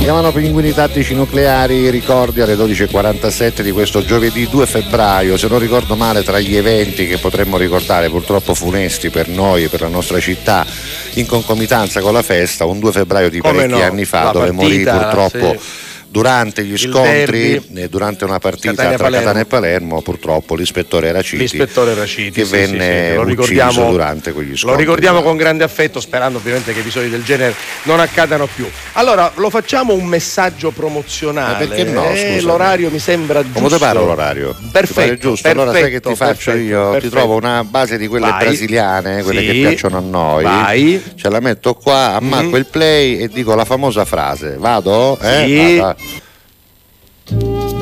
Chiamano pinguini tattici nucleari, ricordi alle 12.47 di questo giovedì 2 febbraio, se non ricordo male tra gli eventi che potremmo ricordare purtroppo funesti per noi e per la nostra città in concomitanza con la festa, un 2 febbraio di parecchi no, anni fa dove partita, morì purtroppo... Sì durante gli scontri, eh, durante una partita Catania tra Palermo. Catania e Palermo, purtroppo l'ispettore Raciti, l'ispettore Raciti che sì, venne sì, ucciso durante quegli scontri. Lo ricordiamo con grande affetto, sperando ovviamente che episodi del genere non accadano più. Allora, lo facciamo un messaggio promozionale. Ma perché no? Eh, l'orario mi sembra giusto. Come ti pare l'orario? Perfetto. giusto? Perfetto, allora sai che ti faccio io? Perfetto. Ti trovo una base di quelle Vai. brasiliane, quelle Sì. che piacciono a noi. Vai. Ce la metto qua, ammacco Mhm. il play e dico la famosa frase. Vado? Eh? Sì. Vada.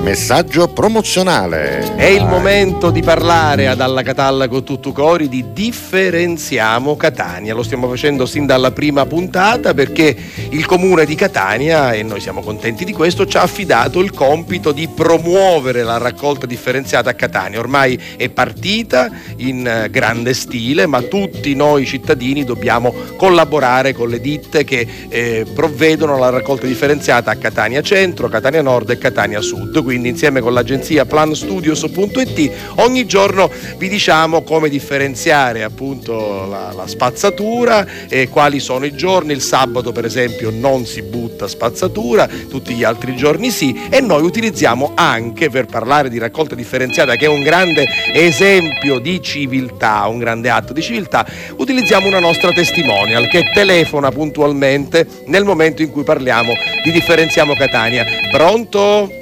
Messaggio promozionale. È il momento di parlare ad Alla Catalla con tutto cori di differenziamo Catania. Lo stiamo facendo sin dalla prima puntata perché il comune di Catania, e noi siamo contenti di questo, ci ha affidato il compito di promuovere la raccolta differenziata a Catania. Ormai è partita in eh, grande stile, ma tutti noi cittadini dobbiamo collaborare con le ditte che eh, provvedono alla raccolta differenziata a Catania Centro, Catania Nord e Catania Sud. Quindi insieme con l'agenzia planstudios.it ogni giorno vi diciamo come differenziare appunto la, la spazzatura e quali sono i giorni. Il sabato per esempio non si butta spazzatura, tutti gli altri giorni sì e noi utilizziamo anche per parlare di raccolta differenziata che è un grande esempio di civiltà, un grande atto di civiltà, utilizziamo una nostra testimonial che telefona puntualmente nel momento in cui parliamo di differenziamo Catania. Pronto?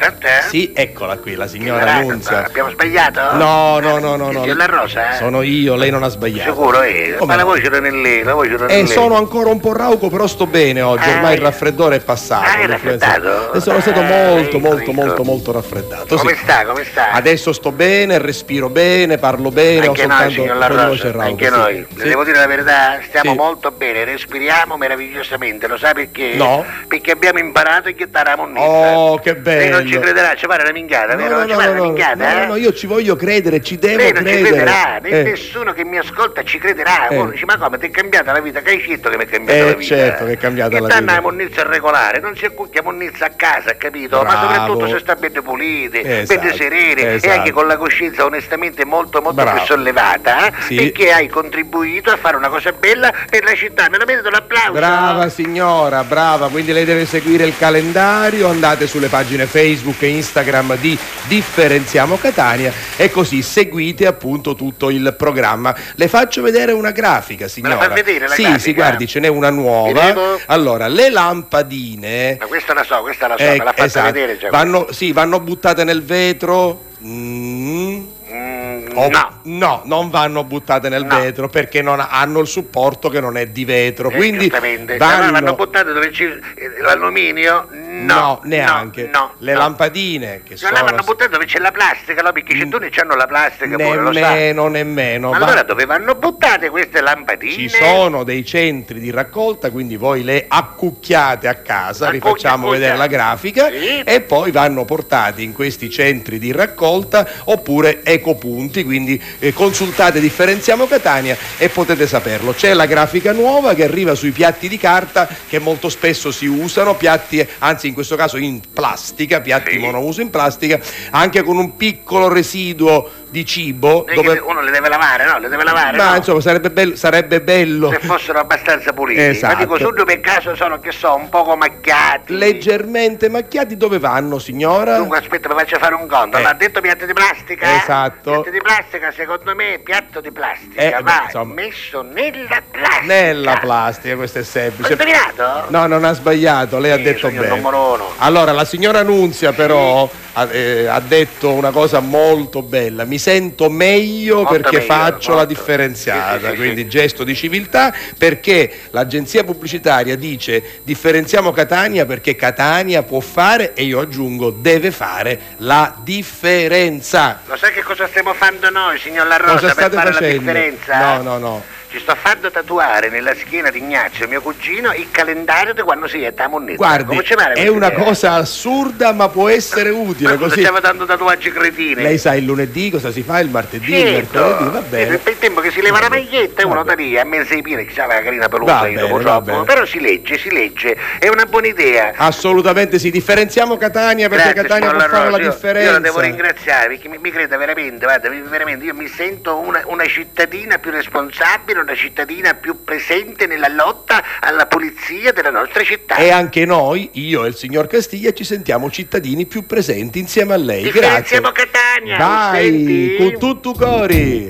Pronto? Sì, eccola qui, la signora Annunzia. Abbiamo sbagliato? No, no, no, no. no. La Rosa? Sono io, lei non ha sbagliato. Sicuro, eh? Ma la voce non è lei, la voce non è Eh, lei. sono ancora un po' rauco, però sto bene oggi. Ah, Ormai il eh. raffreddore è passato. Ah, è raffreddato? E sono stato Ah, molto, ecco, molto, molto, molto raffreddato. Come sì. sta, come sta? Adesso sto bene, respiro bene, parlo bene, ho Anche noi, soltanto signor un La voce Rosa, rauca. anche sì. noi. Sì. Devo dire la verità, stiamo Sì. molto bene, respiriamo meravigliosamente, lo sa perché? No. Perché abbiamo imparato a chittare la monnezza. Oh, che bello. Ci crederà, ci pare una minchiata, No, vero? no, ci no, pare no, una no, minchiata, no, eh? no, io ci voglio credere, ci devo Lei non ci credere. crederà, né Eh. nessuno che mi ascolta ci crederà. Eh. Uno dice, ma come ti è cambiata la vita? Che hai scritto che mi è cambiata Eh, la vita? certo che è cambiata la Che danno vita. la monnezza regolare, non si accucchia monnezza a casa, capito? Ma Bravo. soprattutto se sta bene pulite, Esatto, bene sereni e esatto. anche con la coscienza onestamente molto molto Bravo. più sollevata, eh? Sì. perché hai contribuito a fare una cosa bella per la città. Me lo merito l'applauso. Brava signora, brava, quindi lei deve seguire il calendario, andate sulle pagine Facebook e Instagram di Differenziamo Catania e così seguite appunto tutto il programma. Le faccio vedere una grafica, signora. fa vedere la sì, grafica? sì, guardi, ce n'è una nuova. Vedevo. Allora, le lampadine Ma questa la so, questa la so, eh, me l'ha fatta esatto, vedere già. vanno, sì, vanno buttate nel vetro. Mm. Oh, no. no, non vanno buttate nel No. vetro perché non hanno il supporto che non è di vetro. Eh, Quindi vanno, Allora vanno buttate dove c'è eh, l'alluminio? No, neanche. No, Le lampadine che sono vanno buttate dove c'è la plastica, no? Perché i cettoni hanno la plastica pure, lo sa. nemmeno, nemmeno. Ma va- allora dove vanno buttate queste lampadine? Ci sono dei centri di raccolta, quindi voi le accucchiate a casa, Accucchia, rifacciamo accucchia. vedere la grafica, Sì. e poi vanno portati in questi centri di raccolta oppure ecopunti, quindi eh, consultate Differenziamo Catania e potete saperlo. C'è la grafica nuova che arriva sui piatti di carta che molto spesso si usano, piatti, anzi in questo caso in plastica, piatti monouso in plastica, anche con un piccolo residuo di cibo. Eh, dove- Uno le deve lavare, no? Le deve lavare, Ma no? insomma sarebbe bello, sarebbe bello. Se fossero abbastanza puliti. Esatto. Ma dico, solo per caso sono, che so, un poco macchiati. leggermente macchiati dove vanno signora? Dunque aspetta, mi faccio fare un conto. Eh. L'ha detto piatto di plastica? Esatto. Piatto di plastica, secondo me, piatto di plastica Eh, va insomma. messo nella plastica. Nella plastica, questo è Ho semplice. indovinato? No, non ha sbagliato, lei ha Sì, detto signor bene. numero uno. Allora, la signora Nunzia però ha, eh, ha detto una cosa molto bella. Mi sento meglio Molto perché meglio, faccio la molto. differenziata, Sì, sì, sì, quindi gesto di civiltà perché l'agenzia pubblicitaria dice differenziamo Catania perché Catania può fare e io aggiungo deve fare la differenza. Lo sai che cosa stiamo facendo noi, signor La Rosa, Cosa per state fare facendo? la differenza? No, no, no. Ci sto facendo tatuare nella schiena di Ignazio, mio cugino, il calendario di quando si è a Monnezza. Guardi, è una idea? cosa assurda ma può essere utile Ma così. stiamo dando tatuaggi cretini? Lei sa il lunedì cosa si fa, il martedì, il Certo. mercoledì, va bene. Per il tempo che si leva la maglietta uno da lì a mezza di piena, che sa la carina pelusa Va bene, dopo. Però si legge, si legge, è una buona idea. Assolutamente sì, differenziamo Catania perché Grazie, Catania può fare la io- differenza. Io la devo ringraziare perché mi, mi creda veramente, guarda, veramente, io mi sento una, una cittadina più responsabile, una cittadina più presente nella lotta alla pulizia della nostra città. E anche noi, io e il signor Castiglia, ci sentiamo cittadini più presenti insieme a lei. Grazie. Differenziamo Catania, Vai, con tutto cori.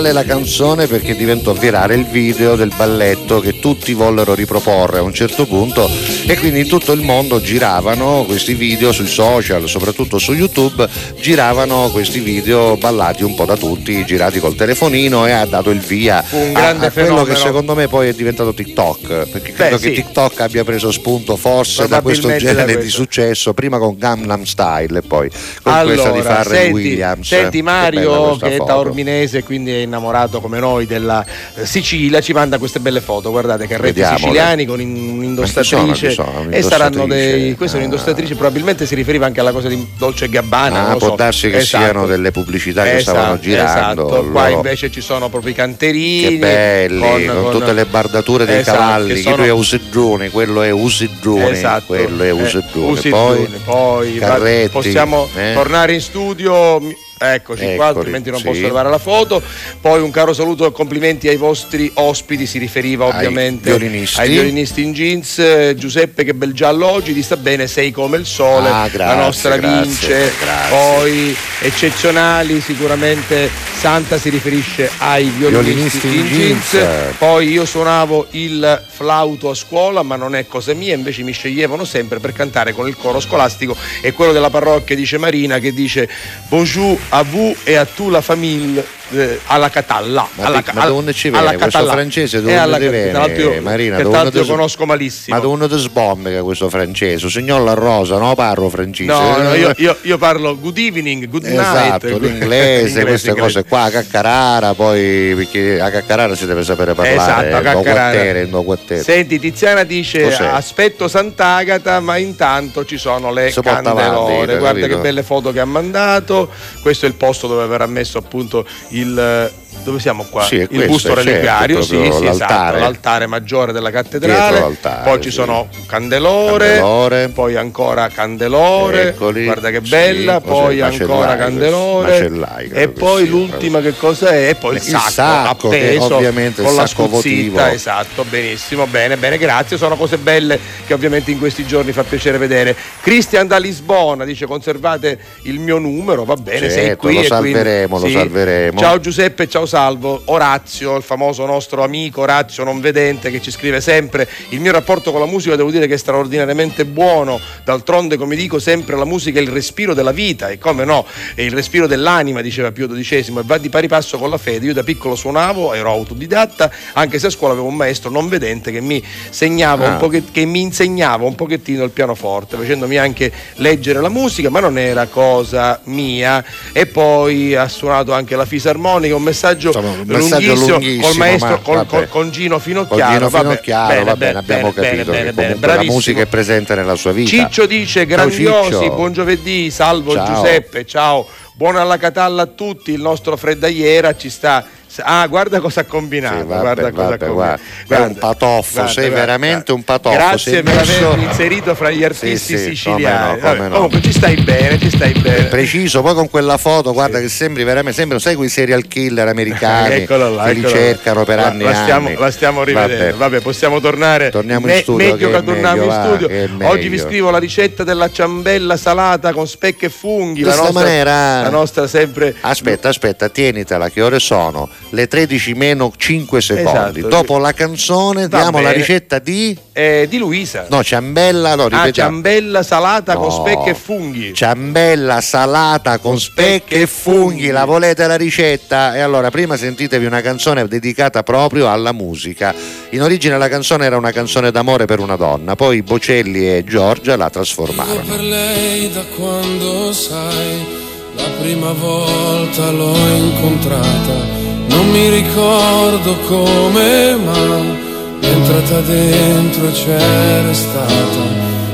Virale la canzone perché diventò virale il video del balletto che tutti vollero riproporre a un certo punto e quindi in tutto il mondo giravano questi video sui social, soprattutto su YouTube, giravano questi video ballati un po' da tutti, girati col telefonino e ha dato il via Un a, a quello fenomeno. che secondo me poi è diventato TikTok, perché credo Beh, che sì. TikTok abbia preso spunto forse da questo Probabilmente da genere di successo, prima con Gangnam Style e poi con questa di Farrell senti, Williams. senti Che Mario questa che è taorminese quindi è innamorato come noi della eh, Sicilia ci manda queste belle foto guardate carretti Vediamole. siciliani con in- un'indostatrice Ma chi sono, e saranno dei questa è un'indostatrice probabilmente si riferiva anche alla cosa di Dolce Gabbana Ah, può darsi che Esatto. siano delle pubblicità che Esatto, stavano girando. esatto. qua loro- invece ci sono proprio i canterini Che belli, con, tutte le bardature dei esatto, cavalli, che chi lui è sono- Usiggione, quello è Usiggione, Esatto. quello è Eh, Usiggione. Usiggione, poi, poi Carretti, possiamo eh? tornare in studio. Eccoci qua, altrimenti non sì. posso levare la foto. Poi un caro saluto e complimenti ai vostri ospiti, si riferiva Ai ovviamente violinisti. ai violinisti in jeans. Eh, Giuseppe, che bel giallo oggi, ti sta bene, sei come il sole, Ah, grazie, la nostra grazie, vince. grazie. Poi eccezionali, sicuramente Santa si riferisce ai violinisti, Violinisti in in jeans. jeans. Poi io suonavo il flauto a scuola, ma non è cosa mia, invece mi sceglievano sempre per cantare con il coro scolastico e quello della parrocchia dice Marina che dice Bonjour a vous e a tu la famiglia eh, alla Catalla. Ma, alla, ma dove ci alla viene questo francese? Dove alla ti Cat- viene, Marina? che tanto io conosco malissimo. Ma dove ti sbombica questo francese? Signor La Rosa, no parlo francese. No, no, io, io- io parlo good evening, good night. Esatto, l'inglese, Inglese, queste cose qua, a Caccarara, poi perché a Caccarara si deve sapere parlare, Esatto, a no Caccarara. guattere, no guattere. Senti, Tiziana dice Cos'è? aspetto Sant'Agata, ma intanto ci sono le Si candelore. avanti, Guarda capito? che belle foto che ha mandato. Questo è il posto dove verrà messo appunto il dove siamo qua? Sì, il questo, busto è certo, sì, sì, esatto, l'altare. l'altare maggiore della cattedrale. Poi ci sì. sono candelore, Candelore. poi ancora candelore. Eccoli, Guarda che sì, bella, cos'è? poi ancora candelore. E poi sia, l'ultima che cosa è? E poi il Il sacco, sacco, appeso ovviamente con la scuzzita, esatto, benissimo, bene, bene, grazie. Sono cose belle che ovviamente in questi giorni fa piacere vedere. Cristian da Lisbona dice conservate il mio numero, va bene, sei Certo, qui. lo e quindi- salveremo, lo sì. salveremo. Ciao Giuseppe, ciao Salvo. Orazio, il famoso nostro amico Orazio non vedente che ci scrive sempre il mio rapporto con la musica devo dire che è straordinariamente buono. D'altronde, come dico sempre, la musica è il respiro della vita e come no, è il respiro dell'anima, diceva Pio XII, e va di pari passo con la fede. Io da piccolo suonavo, ero autodidatta, anche se a scuola avevo un maestro non vedente che mi segnava Ah. un pochet- che mi insegnava un pochettino il pianoforte, facendomi anche leggere la musica, ma non era cosa mia. E poi ha suonato anche la fisarmonica, un messaggio, un messaggio lunghissimo, lunghissimo, col maestro ma col- con Gino Con Finocchiaro. Gino vabbè, Finocchiaro, va bene, abbiamo bene, capito bene, che bene, la musica è presente nella sua vita. Ciccio dice grandiosi, Ciccio. buon giovedì, salvo Ciao. Giuseppe, ciao. Buona alla Catalla a tutti, il nostro Freddaiera ci sta. Ah, guarda cosa ha combinato, Sì, vabbè, guarda cosa vabbè, ha guarda. combinato. È un patoffo, guarda, sei guarda, veramente guarda. un patoffo. Grazie per messo- avermi inserito fra gli artisti Sì, sì, siciliani. come no, come no. Comunque ci stai bene, ci stai bene. Preciso, poi con quella foto, guarda che sembri veramente, sembrano, sai quei serial killer americani Eccolo là, che li cercano per anni la stiamo, anni. la stiamo rivedendo. Vabbè. Possiamo tornare. Torniamo in studio, Meglio che è torniamo in studio. è Oggi vi scrivo la ricetta della ciambella salata con specchi e funghi. La Questa nostra, maniera- la nostra sempre. Aspetta, aspetta, tienitela, che ore sono? Le 13 meno 5 secondi. Esatto. Dopo la canzone Va diamo la bene. ricetta di. eh, di Luisa. No, ciambella, no, ah, ripetiamo. ciambella salata con No. specchi e funghi. Ciambella salata con specchi e funghi, la volete la ricetta? E allora prima sentitevi una canzone dedicata proprio alla musica. In origine la canzone era una canzone d'amore per una donna, poi Bocelli e Giorgia la trasformarono. per lei da quando sai la prima volta l'ho incontrata non mi ricordo come ma entrata dentro e c'è restata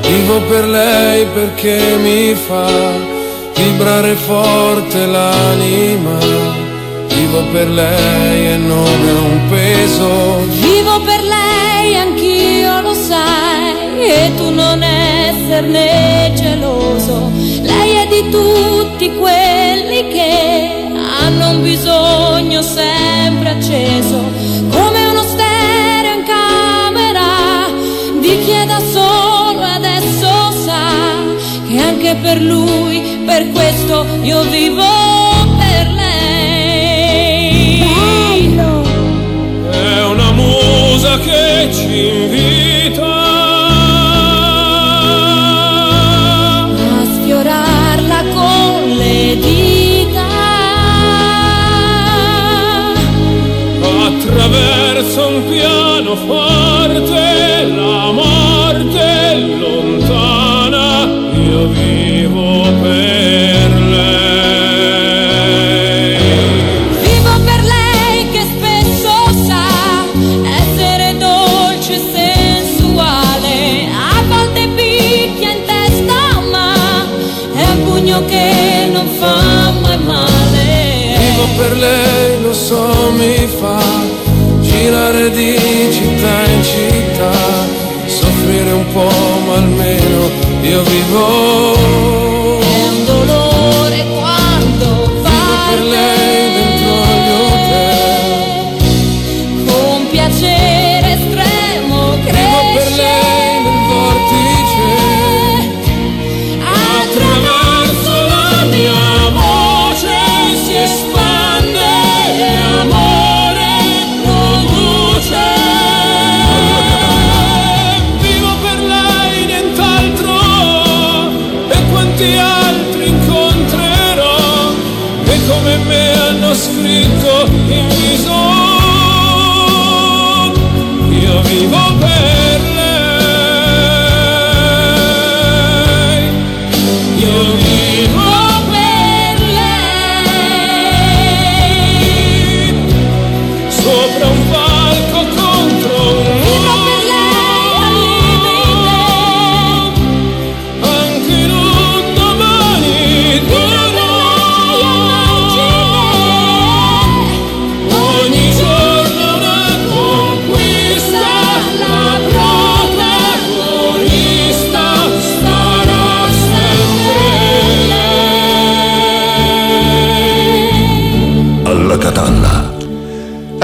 vivo per lei perché mi fa vibrare forte l'anima. Vivo per lei e non è un peso. Vivo per lei, anch'io lo sai, e tu non esserne geloso. Lei è di tutti quelli che un bisogno sempre acceso, come uno stereo in camera, di chi è da solo adesso sa che anche per lui, per questo io vivo per lei. Bello. È una musa che ci invita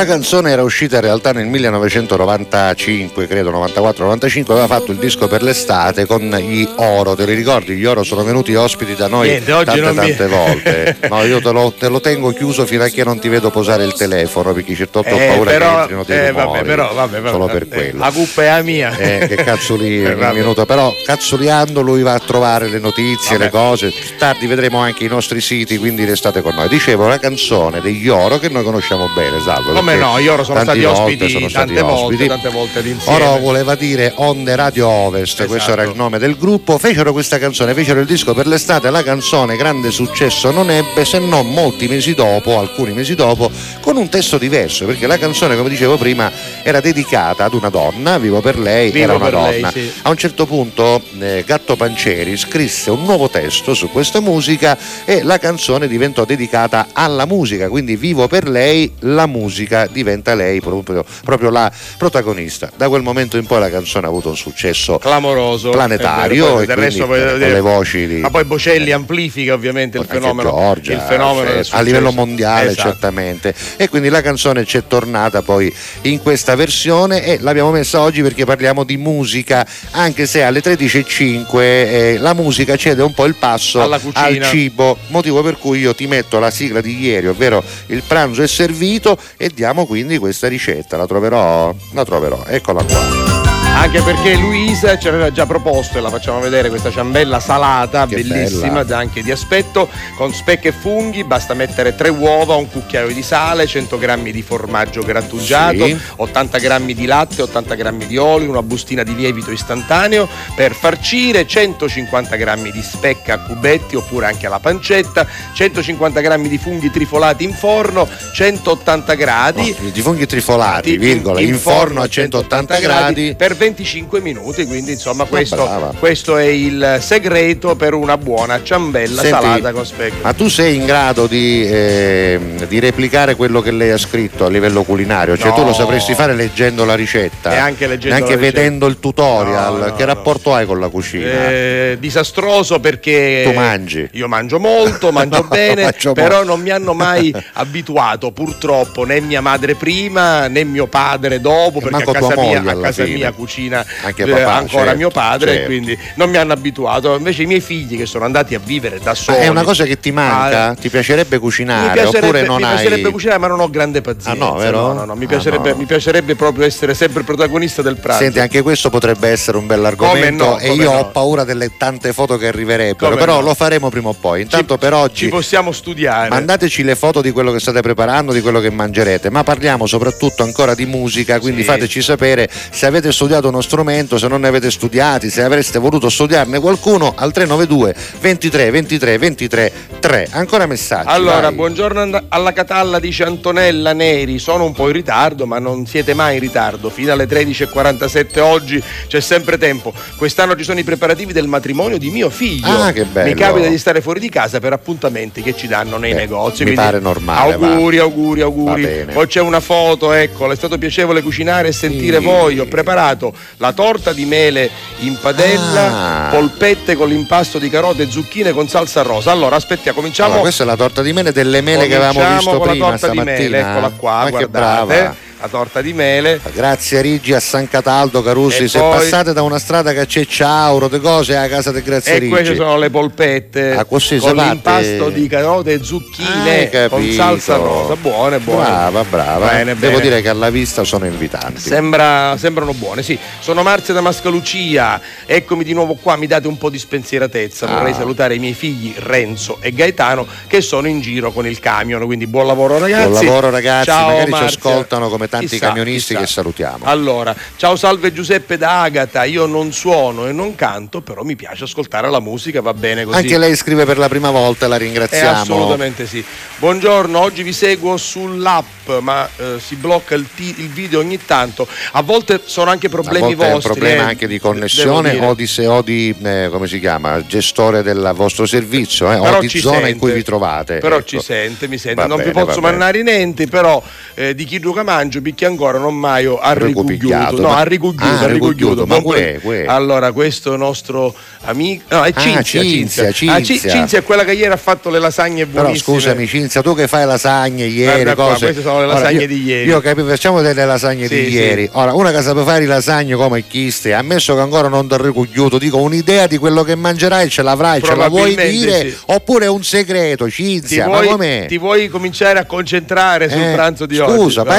La canzone era uscita in realtà nel 1995, credo 94-95, aveva fatto il disco per l'estate con gli Oro, te li ricordi? Gli Oro sono venuti ospiti da noi Niente, tante non mi- tante volte. No, io te lo, te lo tengo chiuso fino a che non ti vedo posare il telefono, perché certo ho Eh, paura però, che entrino dei eh, vabbè, però, vabbè, vabbè, solo per quello. La cuppa è la mia. Eh, che cazzoli Eh, un vabbè. minuto, però cazzoleando lui va a trovare le notizie, le cose. Tardi vedremo anche i nostri siti, quindi restate con noi. Dicevo la canzone degli Oro che noi conosciamo bene, Salvo. Come perché no, io oro sono stati volte ospiti sono stati tante volte, ospiti. tante volte d'insieme. Oro voleva dire Onde Radio Ovest, questo era il nome del gruppo. Fecero questa canzone, fecero il disco per l'estate. La canzone grande successo non ebbe se non molti mesi dopo, alcuni mesi dopo, con un testo diverso. Perché la canzone, come dicevo prima, era dedicata ad una donna, vivo per lei, Vivo era una per lei, donna. sì. A un certo punto eh, Gatto Pancieri scrisse un nuovo testo su questa musica e la canzone diventò dedicata alla musica, quindi vivo per lei, la musica diventa lei proprio, proprio la protagonista. Da quel momento in poi la canzone ha avuto un successo clamoroso. planetario vero, poi e del quindi poi- con le voci di ma poi Bocelli amplifica ovviamente il fenomeno Giorgia, il fenomeno del a livello mondiale Esatto. certamente. E quindi la canzone ci è tornata poi in questa versione e l'abbiamo messa oggi perché parliamo di musica anche se alle 13.05 eh, la musica cede un po' il passo al cibo motivo per cui io ti metto la sigla di ieri ovvero il pranzo è servito e diamo quindi questa ricetta la troverò la troverò eccola qua Anche perché Luisa ci aveva già proposto, e la facciamo vedere, questa ciambella salata, Che bellissima, bella. anche di aspetto, con specche e funghi, basta mettere tre uova, un cucchiaio di sale, 100 grammi di formaggio grattugiato, Sì. 80 grammi di latte, 80 grammi di olio, una bustina di lievito istantaneo per farcire, 150 grammi di specca a cubetti oppure anche alla pancetta, 150 grammi di funghi trifolati in forno, 180 gradi. No, di funghi trifolati, virgola, in, forno a 180 gradi per 25 minuti, quindi insomma questo, questo è il segreto per una buona ciambella Senti, salata con specchio. Ma tu sei in grado di, ehm, di replicare quello che lei ha scritto a livello culinario? Cioè No. tu lo sapresti fare leggendo la ricetta? E anche leggendo Neanche vedendo il tutorial? No, no, che rapporto hai con la cucina? Eh, disastroso perché Tu mangi. io mangio molto, mangio bene, mangio però molto. non mi hanno mai abituato purtroppo né mia madre prima né mio padre dopo, perché a casa, tua mia, moglie a casa mia cucinavano cucina Anche eh, papà, ancora certo, mio padre, certo. quindi non mi hanno abituato. Invece i miei figli che sono andati a vivere da Ma soli. è una cosa che ti manca? Ah, ti piacerebbe cucinare mi piacerebbe, oppure non mi hai piacerebbe cucinare, ma non ho grande pazienza. Ah, no, vero? No, no, no, mi, Ah, piacerebbe, no. mi piacerebbe proprio essere sempre protagonista del pranzo. Senti, anche questo potrebbe essere un bell'argomento no, e io no. ho paura delle tante foto che arriverebbero, Come però lo faremo prima o poi. Intanto per oggi Ci possiamo studiare. mandateci le foto di quello che state preparando, di quello che mangerete, ma parliamo soprattutto ancora di musica, quindi Sì. fateci sapere se avete studiato uno strumento, se non ne avete studiati, se avreste voluto studiarne qualcuno al 392 23 23 23 3. Ancora messaggi. Allora, vai. buongiorno alla Catalla, dice Antonella Neri. Sono un po' in ritardo, ma non siete mai in ritardo. Fino alle 13.47 oggi c'è sempre tempo. Quest'anno ci sono i preparativi del matrimonio di mio figlio. Ah, che bello. Mi capita di stare fuori di casa per appuntamenti che ci danno nei Beh, negozi. mi quindi pare normale, Auguri, auguri, Va auguri. bene. Poi c'è una foto, ecco, è stato piacevole cucinare e sentire Sì. voi. Ho preparato la torta di mele in padella, Ah. polpette con l'impasto di carote e zucchine con salsa rosa. Allora, aspettiamo, cominciamo. Allora, questa è la torta di mele delle mele che avevamo visto con prima la torta di stamattina. mele, eccola qua, Ma che guardate. brava. La torta di mele. Grazie Rigi a San Cataldo Carusi, E se poi- passate da una strada che c'è ciauro, di cose a casa di Grazie E Rigi. queste sono le polpette Ah, così con parte- l'impasto di carote e zucchine con salsa rosa. Buone, buone. Brava, brava. Bene, Devo bene. dire che alla vista sono invitanti. Sembra- sembrano buone, sì. Sono Marzia da Mascalucia, eccomi di nuovo qua, mi date un po' di spensieratezza. Ah. Vorrei salutare i miei figli Renzo e Gaetano che sono in giro con il camion, quindi buon lavoro ragazzi. Buon lavoro ragazzi, Ciao, magari Marzia. ci ascoltano come tanti Chissà, camionisti chissà. che salutiamo. Allora, ciao salve Giuseppe da Agata, io non suono e non canto, però mi piace ascoltare la musica, va bene così. Anche lei scrive per la prima volta, la Eh, ringraziamo. assolutamente sì. Buongiorno, oggi vi seguo sull'app, ma eh, si blocca il, ti- il video ogni tanto. A volte sono anche A problemi volte è un vostri. problema eh, anche di connessione o di, se- o di, eh, come si chiama, gestore del vostro servizio eh, o di zona in sente. cui vi trovate. Però ecco. ci sente, mi sente. Va non bene, vi posso mannare niente, però eh, di chi duca mangio, picchi ancora non mai Ricupigliato, arricugliuto. No, ma- arricugliuto, Ah, arricugliuto. arricugliuto, ma pre- què. Allora, questo nostro amico. No, è Ah, Cinzia. Cinzia, Ah, Ci- Cinzia. Cinzia è quella che ieri ha fatto le lasagne Però buonissime. scusami Cinzia, tu che fai lasagne ieri, Guarda qua, cose... queste sono le Ora, lasagne io- di ieri. Io capivo, facciamo delle lasagne Sì, di sì. ieri. Ora, una che sape fare le lasagne come chiste, ammesso che ancora non ti ricugliuto, dico un'idea di quello che mangerai ce l'avrai, ce la vuoi dire? sì. Oppure è un segreto, Ti Cinzia, ma vuoi, com'è? ti vuoi cominciare a concentrare sul Eh, pranzo di oggi? Scusa, Va-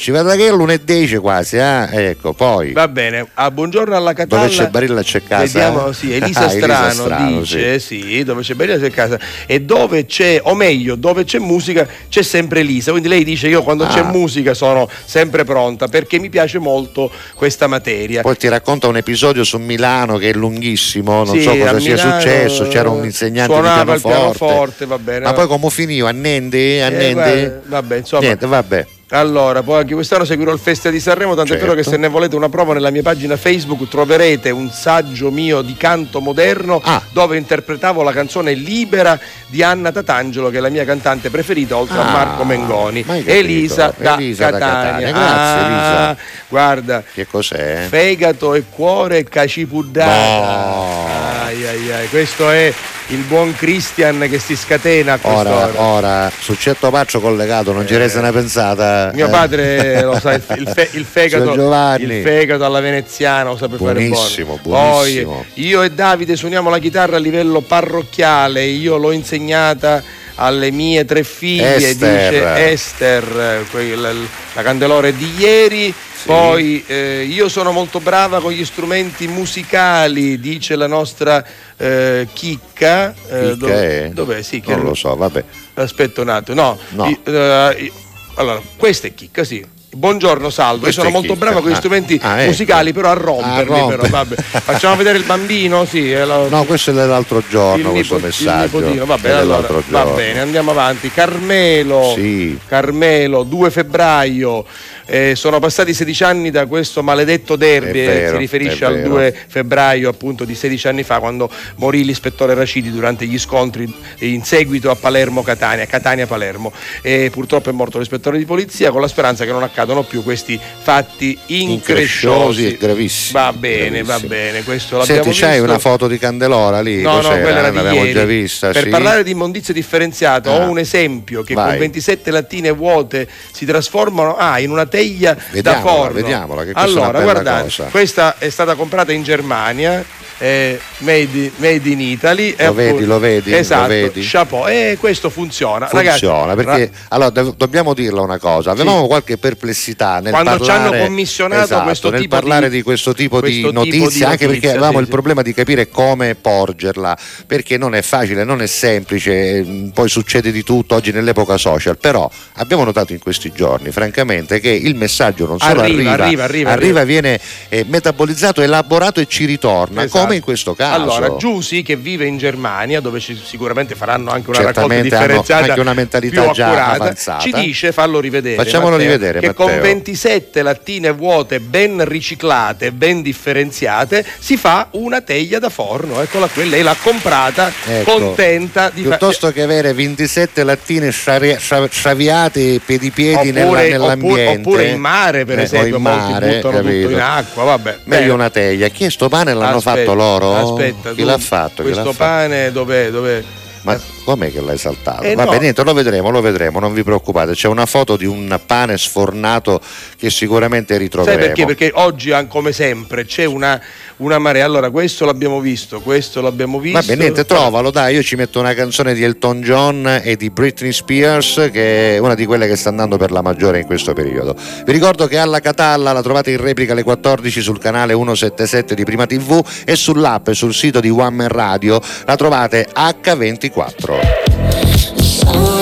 pensaci, guarda che è l'1.10 quasi, eh? Ecco, poi... Va bene, ah, buongiorno alla Catalla. Dove c'è Barilla c'è casa. Vediamo, eh? sì, Elisa Ah, Strano Strano, dice sì. dove c'è Barilla c'è casa. E dove c'è, o meglio, dove c'è musica c'è sempre Elisa. Quindi lei dice io quando c'è Ah. musica sono sempre pronta perché mi piace molto questa materia. Poi ti racconta un episodio su Milano che è lunghissimo, non Sì, so cosa sia Milano, successo, c'era un insegnante di il pianoforte. pianoforte, va bene. Ma poi come finiva? A Nende? A Eh, vabbè, insomma. Niente, vabbè. Allora, poi anche quest'anno seguirò il Festival di Sanremo, tanto è vero che Certo. se ne volete una prova nella mia pagina Facebook troverete un saggio mio di canto moderno Ah. dove interpretavo la canzone Libera di Anna Tatangelo, che è la mia cantante preferita, oltre a Ah, Marco Mengoni. Elisa da Elisa da Catania. Catania. Grazie, Elisa. Ah, Guarda, Che cos'è? fegato e cuore cacipuddata. No. Ai, ai, ai, questo è il buon Christian che si scatena a Ora, quest'ora. ora, su Cetto Paccio collegato, non ci resta una pensata. Eh. Mio eh? padre lo sa, il, fe- il fegato, il fegato alla veneziana lo sa per fare buono. buonissimo. Poi io e Davide suoniamo la chitarra a livello parrocchiale, io l'ho insegnata alle mie tre figlie, Esther. dice Esther, eh, quella- la candelore di ieri. Poi eh, io sono molto brava con gli strumenti musicali, dice la nostra eh, Chicca. Eh, Chicca è? Dov'è? Sì, Non lo so, vabbè. Aspetta un attimo, no. No. I- eh, i- allora, questa è chicca, sì. Buongiorno Salvo, Questa io sono è molto brava con gli Ah. strumenti Ah, ecco. musicali, però a romperli. A rompere. però, vabbè. Facciamo vedere il bambino? Sì, la- No, questo è dell'altro giorno, il, questo nipo- il messaggio. nipotino. Va bene, allora, va bene, andiamo avanti. Carmelo, Sì. Carmelo 2 febbraio. Eh, sono passati 16 anni da questo maledetto derby, eh, vero, si riferisce al vero. 2 febbraio appunto di 16 anni fa quando morì l'ispettore Raciti durante gli scontri in seguito a Palermo-Catania, Catania-Palermo e purtroppo è morto l'ispettore di polizia con la speranza che non accadano più questi fatti Incresciosi e gravissimi. Va bene, va Gravissimi. bene, questo l'abbiamo Senti, c'hai visto. una foto di Candelora lì? No, no, Cos'era? quella era di L'abbiamo ieri. già vista, Per sì. parlare di immondizia differenziata Ah. ho un esempio che Vai. con 27 lattine vuote si trasformano ah, in una teglia vediamola, da forno. Vediamola, che allora, guardate, cosa. questa è stata comprata in Germania eh, made, made, in Italy. Lo vedi, lo vedi, esatto, lo vedi. Chapeau. E questo funziona. Funziona, Ragazzi, perché ra- allora do- dobbiamo dirla una cosa, avevamo sì. qualche perplessità nel Quando parlare, ci hanno commissionato esatto, questo nel tipo parlare di, di, questo tipo questo di tipo notizie, di anche notizia, perché avevamo sì, il sì. problema di capire come porgerla, perché non è facile, non è semplice, poi succede di tutto oggi nell'epoca social, però abbiamo notato in questi giorni, francamente, che il messaggio non solo Arriva, arriva, arriva, arriva, viene eh, metabolizzato, elaborato e ci ritorna, Esatto. Come in questo caso. Allora, Giusy che vive in Germania, dove ci- sicuramente faranno anche una raccolta Certamente hanno differenziata, anche una mentalità più già accurata, avanzata. ci dice, fallo rivedere, Facciamolo Matteo, rivedere, che Matteo. con 27 lattine vuote ben riciclate, ben differenziate, si fa una teglia da forno. Eccola qui, lei l'ha comprata Ecco, contenta di fa- piuttosto che avere 27 lattine sciari- scia- sciaviate piedi piedi nella- nell'ambiente oppure- oppure in mare, per Eh, esempio, in molti mare, buttano capito? tutto in acqua, vabbè. meglio Bene. una teglia chi è sto pane l'hanno Aspetta, fatto loro? Aspetta, chi l'ha fatto? Questo dov'è? dov'è? ma com'è che l'hai saltato? Eh, Vabbè, no. niente, lo vedremo, lo vedremo, non vi preoccupate. C'è una foto di un pane sfornato che sicuramente Sai ritroveremo. perché? Perché oggi, come sempre, c'è una, una marea. Allora, questo l'abbiamo visto, questo l'abbiamo visto. Vabbè, niente, trovalo, dai, io ci metto una canzone di Elton John e di Britney Spears, che è una di quelle che sta andando per la maggiore in questo periodo. Vi ricordo che alla Catalla la trovate in replica alle 14 sul canale 177 di Prima TV e sull'app e sul sito di One Man Radio la trovate H24. Someone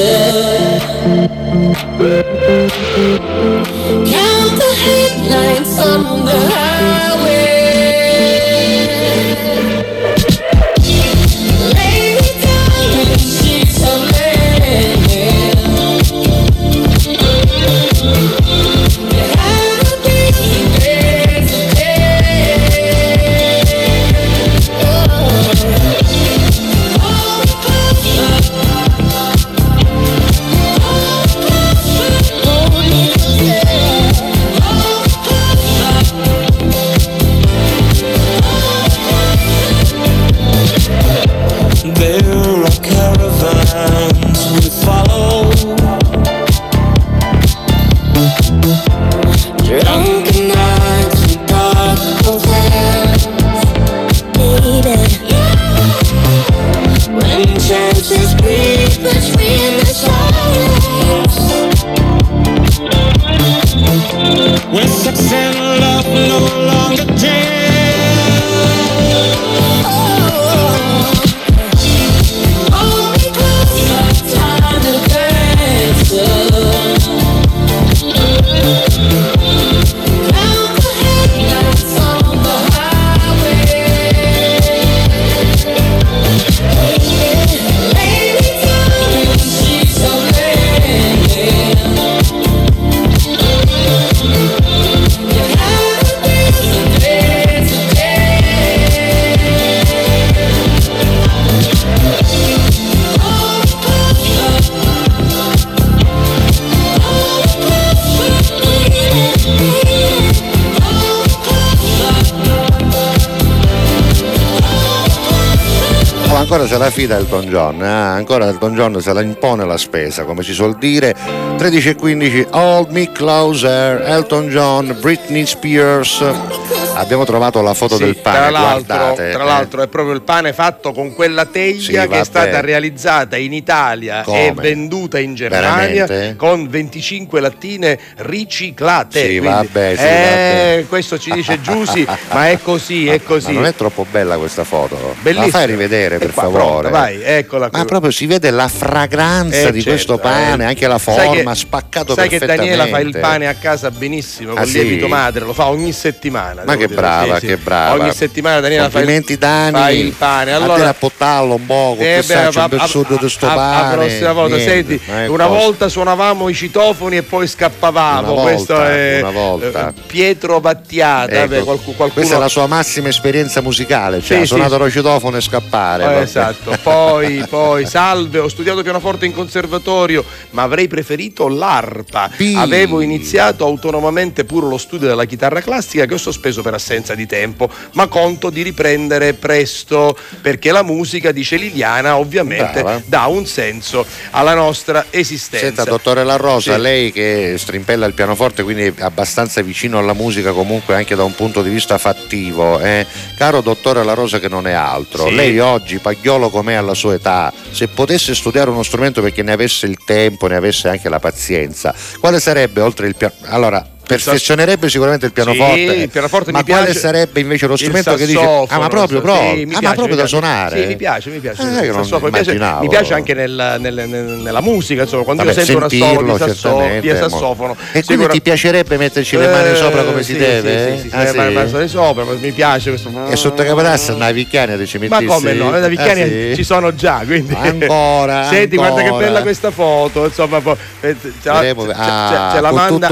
Yeah. La fida Elton John, eh? ancora Elton John se la impone la spesa, come si suol dire. 13 e 15, Hold Me Closer, Elton John, Britney Spears. Abbiamo trovato la foto Sì, del pane, tra l'altro, guardate. tra eh. l'altro è proprio il pane fatto con quella teglia Sì, che vabbè. è stata realizzata in Italia Come? e venduta in Germania Veramente? con 25 lattine riciclate. Sì, vabbè, sì, eh, vabbè. questo ci dice Giussi, ma è così, è così. Ma non è troppo bella questa foto? Bellissima. La fai rivedere per qua, favore. Pronta, vai, eccola Ma proprio si vede la fragranza Eh, di certo, questo pane, eh. anche la Sai forma, che- spaccato Sai che perfettamente. Daniela fa il pane a casa benissimo, Ah, con sì? lievito madre, lo fa ogni settimana. Ma che brava, sì, che brava. Ogni settimana Daniela fa il, Complimenti Dani. fa il pane. A Allora, a pottarlo un po', con Eh, beh, va- un a- sudo di sto a- a- pane. La prossima volta, niente, senti, una volta suonavamo i citofoni e poi scappavamo. Una Questo volta, è una volta. eh, Pietro Battiata. Ecco, qualcu- qualcuno... Questa è la sua massima esperienza musicale, cioè Sì, ha suonato lo citofono e scappare. Eh, esatto, poi, poi, salve, ho studiato pianoforte in conservatorio, ma avrei preferito l'arpa. Avevo iniziato autonomamente pure lo studio della chitarra classica che ho sospeso per assenza di tempo, ma conto di riprendere presto perché la musica, dice Liliana, ovviamente Brava. dà un senso alla nostra esistenza. Senta, dottore La Rosa, Sì. lei che strimpella il pianoforte, quindi è abbastanza vicino alla musica comunque anche da un punto di vista fattivo, eh? caro dottore La Rosa che non è altro, Sì. lei oggi, pagliolo com'è alla sua età, se potesse studiare uno strumento perché ne avesse il tempo, ne avesse anche la pazienza, quale sarebbe oltre il piano... Allora, perfezionerebbe sicuramente il pianoforte, Sì, il pianoforte ma quale piace. sarebbe invece lo strumento che dice ah ma proprio, sì, proprio, mi ah, piace, ma proprio da suonare Sì, mi piace, mi piace. Eh. Mi piace, mi piace anche nel- nel- nel- nella musica, insomma, quando Vabbè, io sento un assolo sentirlo, di, sassofono. E quindi ti piacerebbe metterci le mani Eh, sopra come si sì, deve? Sì, sì, sì, Ah, sì, sì? ma- ma sopra, ma mi piace questo. E sotto capodassa una vicchiana ci Ma mettissi? come no? Le vicchiani Ah, sì? ci sono già, quindi. Ancora, Senti, guarda che bella questa foto. Insomma, eh, ce la, ah, la manda,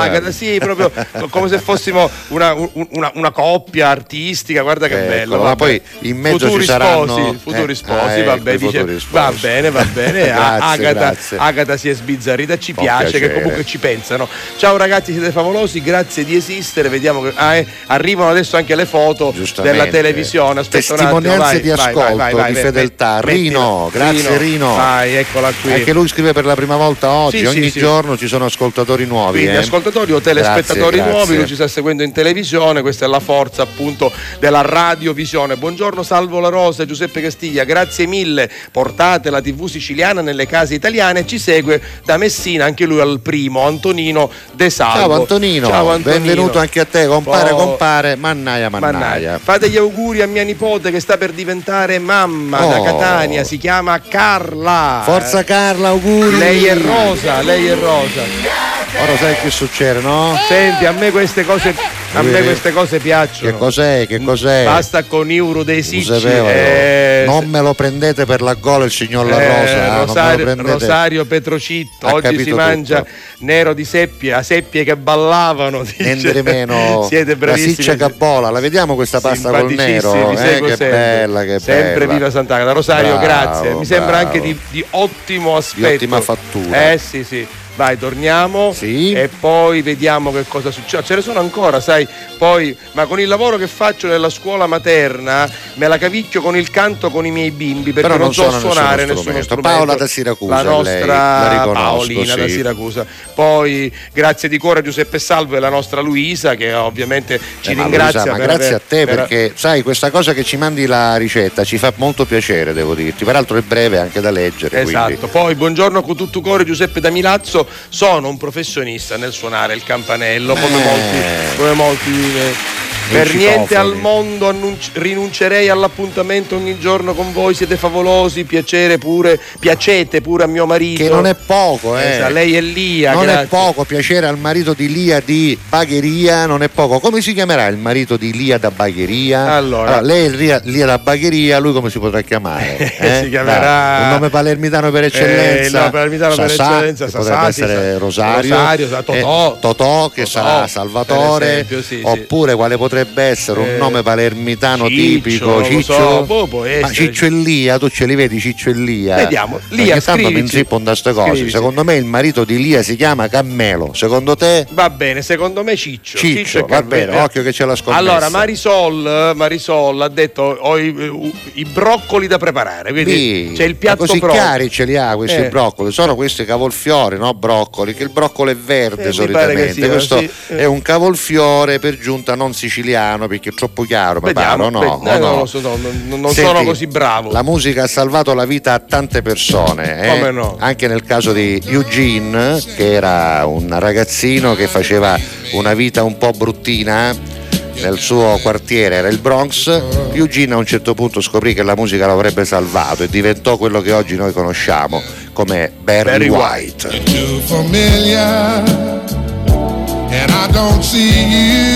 Agata, sì, proprio co- come se fossimo una, un- una- una coppia artistica. Guarda che Eccolo, bello. ma poi in mezzo futuri ci saranno- sposi, futuri eh, sposi, ah, vabbè, ecco, dice, futuri sposi. va bene, va bene. Grazie, Agata, grazie. Agata si è sbizzarrita, ci Fa piace che piacere. comunque ci pensano. Ciao ragazzi, siete favolosi, grazie di esistere. Vediamo che ah, eh, arrivano adesso anche le foto della televisione. Aspetta un attimo, Testimonianze vai, di ascolto, vai, vai, vai, di fedeltà. Rino, grazie Rino. Vai, eccola qui. Anche lui scrive per la prima volta oggi, Sì, ogni sì, sì. giorno ci sono ascoltatori nuovi. Quindi eh. Ascoltatori o telespettatori Grazie, nuovi, grazie. lui ci sta seguendo in televisione, questa è la forza appunto della radiovisione. Buongiorno Salvo La Rosa, Giuseppe Castiglia, grazie mille, portate la tv siciliana nelle case italiane, ci segue da Messina anche lui al primo, Antonino De Salvo. Ciao Antonino, Ciao, Antonino. benvenuto anche a te, compare, Oh, compare, mannaia, mannaia. Mannaggia. Fate gli auguri a mia nipote che sta per diventare mamma da Oh. Catania, si chiama Carla. Forza Carla, auguri. Lei è rosa, lei è rosa. Ora sai che succede, no? Senti, a me queste cose, a me Eh. queste cose piacciono. Che cos'è? Che cos'è? Basta con Euro dei Sicci. eh, non me lo prendete per la gola il signor La eh, Rosa. lo Rosario. Rosario Petrocitto, Ha oggi si mangia tutto. nero di seppie, a seppie che ballavano. Niente di meno. Siete la bravissimi. siccia capola, la vediamo questa pasta col nero? Eh, che sempre. bella, che Sempre bella. viva Sant'Agata. Rosario, Bravo, grazie. Mi sembra bravo. anche di, di ottimo aspetto. ottima fattura. Eh sì, sì. Vai, torniamo e poi vediamo che cosa succede. Ce ne sono ancora, sai, poi, ma con il lavoro che faccio nella scuola materna me la cavicchio con il canto con i miei bimbi perché Però non, non so suona nessuno suonare nessuno strumento. strumento. Paola da Siracusa, La nostra lei, la Paolina da sì. Siracusa. Poi grazie di cuore a Giuseppe Salvo e la nostra Luisa che ovviamente ci Eh, ringrazia. Luisa, ma grazie aver- a te per- perché sai questa cosa che ci mandi la ricetta ci fa molto piacere devo dirti peraltro è breve anche da leggere Esatto, quindi. poi buongiorno con tutto cuore Giuseppe da Milazzo, sono un professionista nel suonare il campanello come Eh. molti, come molti eh, per niente al mondo annunci- rinuncerei all'appuntamento ogni giorno con voi, siete favolosi, piacere pure, piacete pure a mio marito. che non è poco eh. Esatto, lei è Lia, non grazie. è poco piacere al marito di Lia di Bagheria non è poco come si chiamerà il marito di Lia da Bagheria Allora. lei è Lia, Lia da Bagheria lui come si potrà chiamare Eh? Si chiamerà- Dai, un nome palermitano per Eh, eccellenza il nome palermitano per Sasà, eccellenza, Sasà, potrebbe sì, essere Sa- Rosario, Rosario, Sa- Totò. eh, Totò che Totò, sarà per Salvatore esempio, sì, sì. oppure quale potrebbe essere un Eh, nome palermitano Ciccio, tipico Ciccio so, boh, ma. Ciccio e Lia tu ce li vedi Ciccio e Lia Vediamo, Lia, Perché tanto mi inzippo da queste cose Scrivici. secondo me il marito di Lia si chiama Cammelo secondo te Va bene, secondo me Ciccio. Ciccio, e va bene, occhio che c'è la scommessa. Allora, Marisol, Marisol ha detto ho i, i broccoli da preparare, quindi Sì, c'è il piatto così pronto. chiari ce li ha questi Eh. broccoli sono questi cavolfiori no broccoli che il broccolo è verde Eh, solitamente questo sì. Eh. è un cavolfiore per giunta non siciliano perché è troppo chiaro mi pare, Vediamo, no, eh, no? non lo so, no, non, non Senti, sono così bravo. La musica ha salvato la vita a tante persone, eh? Come no? anche nel caso di Eugene, che era un ragazzino che faceva una vita un po' bruttina. nel suo quartiere era il Bronx, Eugene a un certo punto scoprì che la musica l'avrebbe salvato e diventò quello che oggi noi conosciamo come Barry, Barry White. And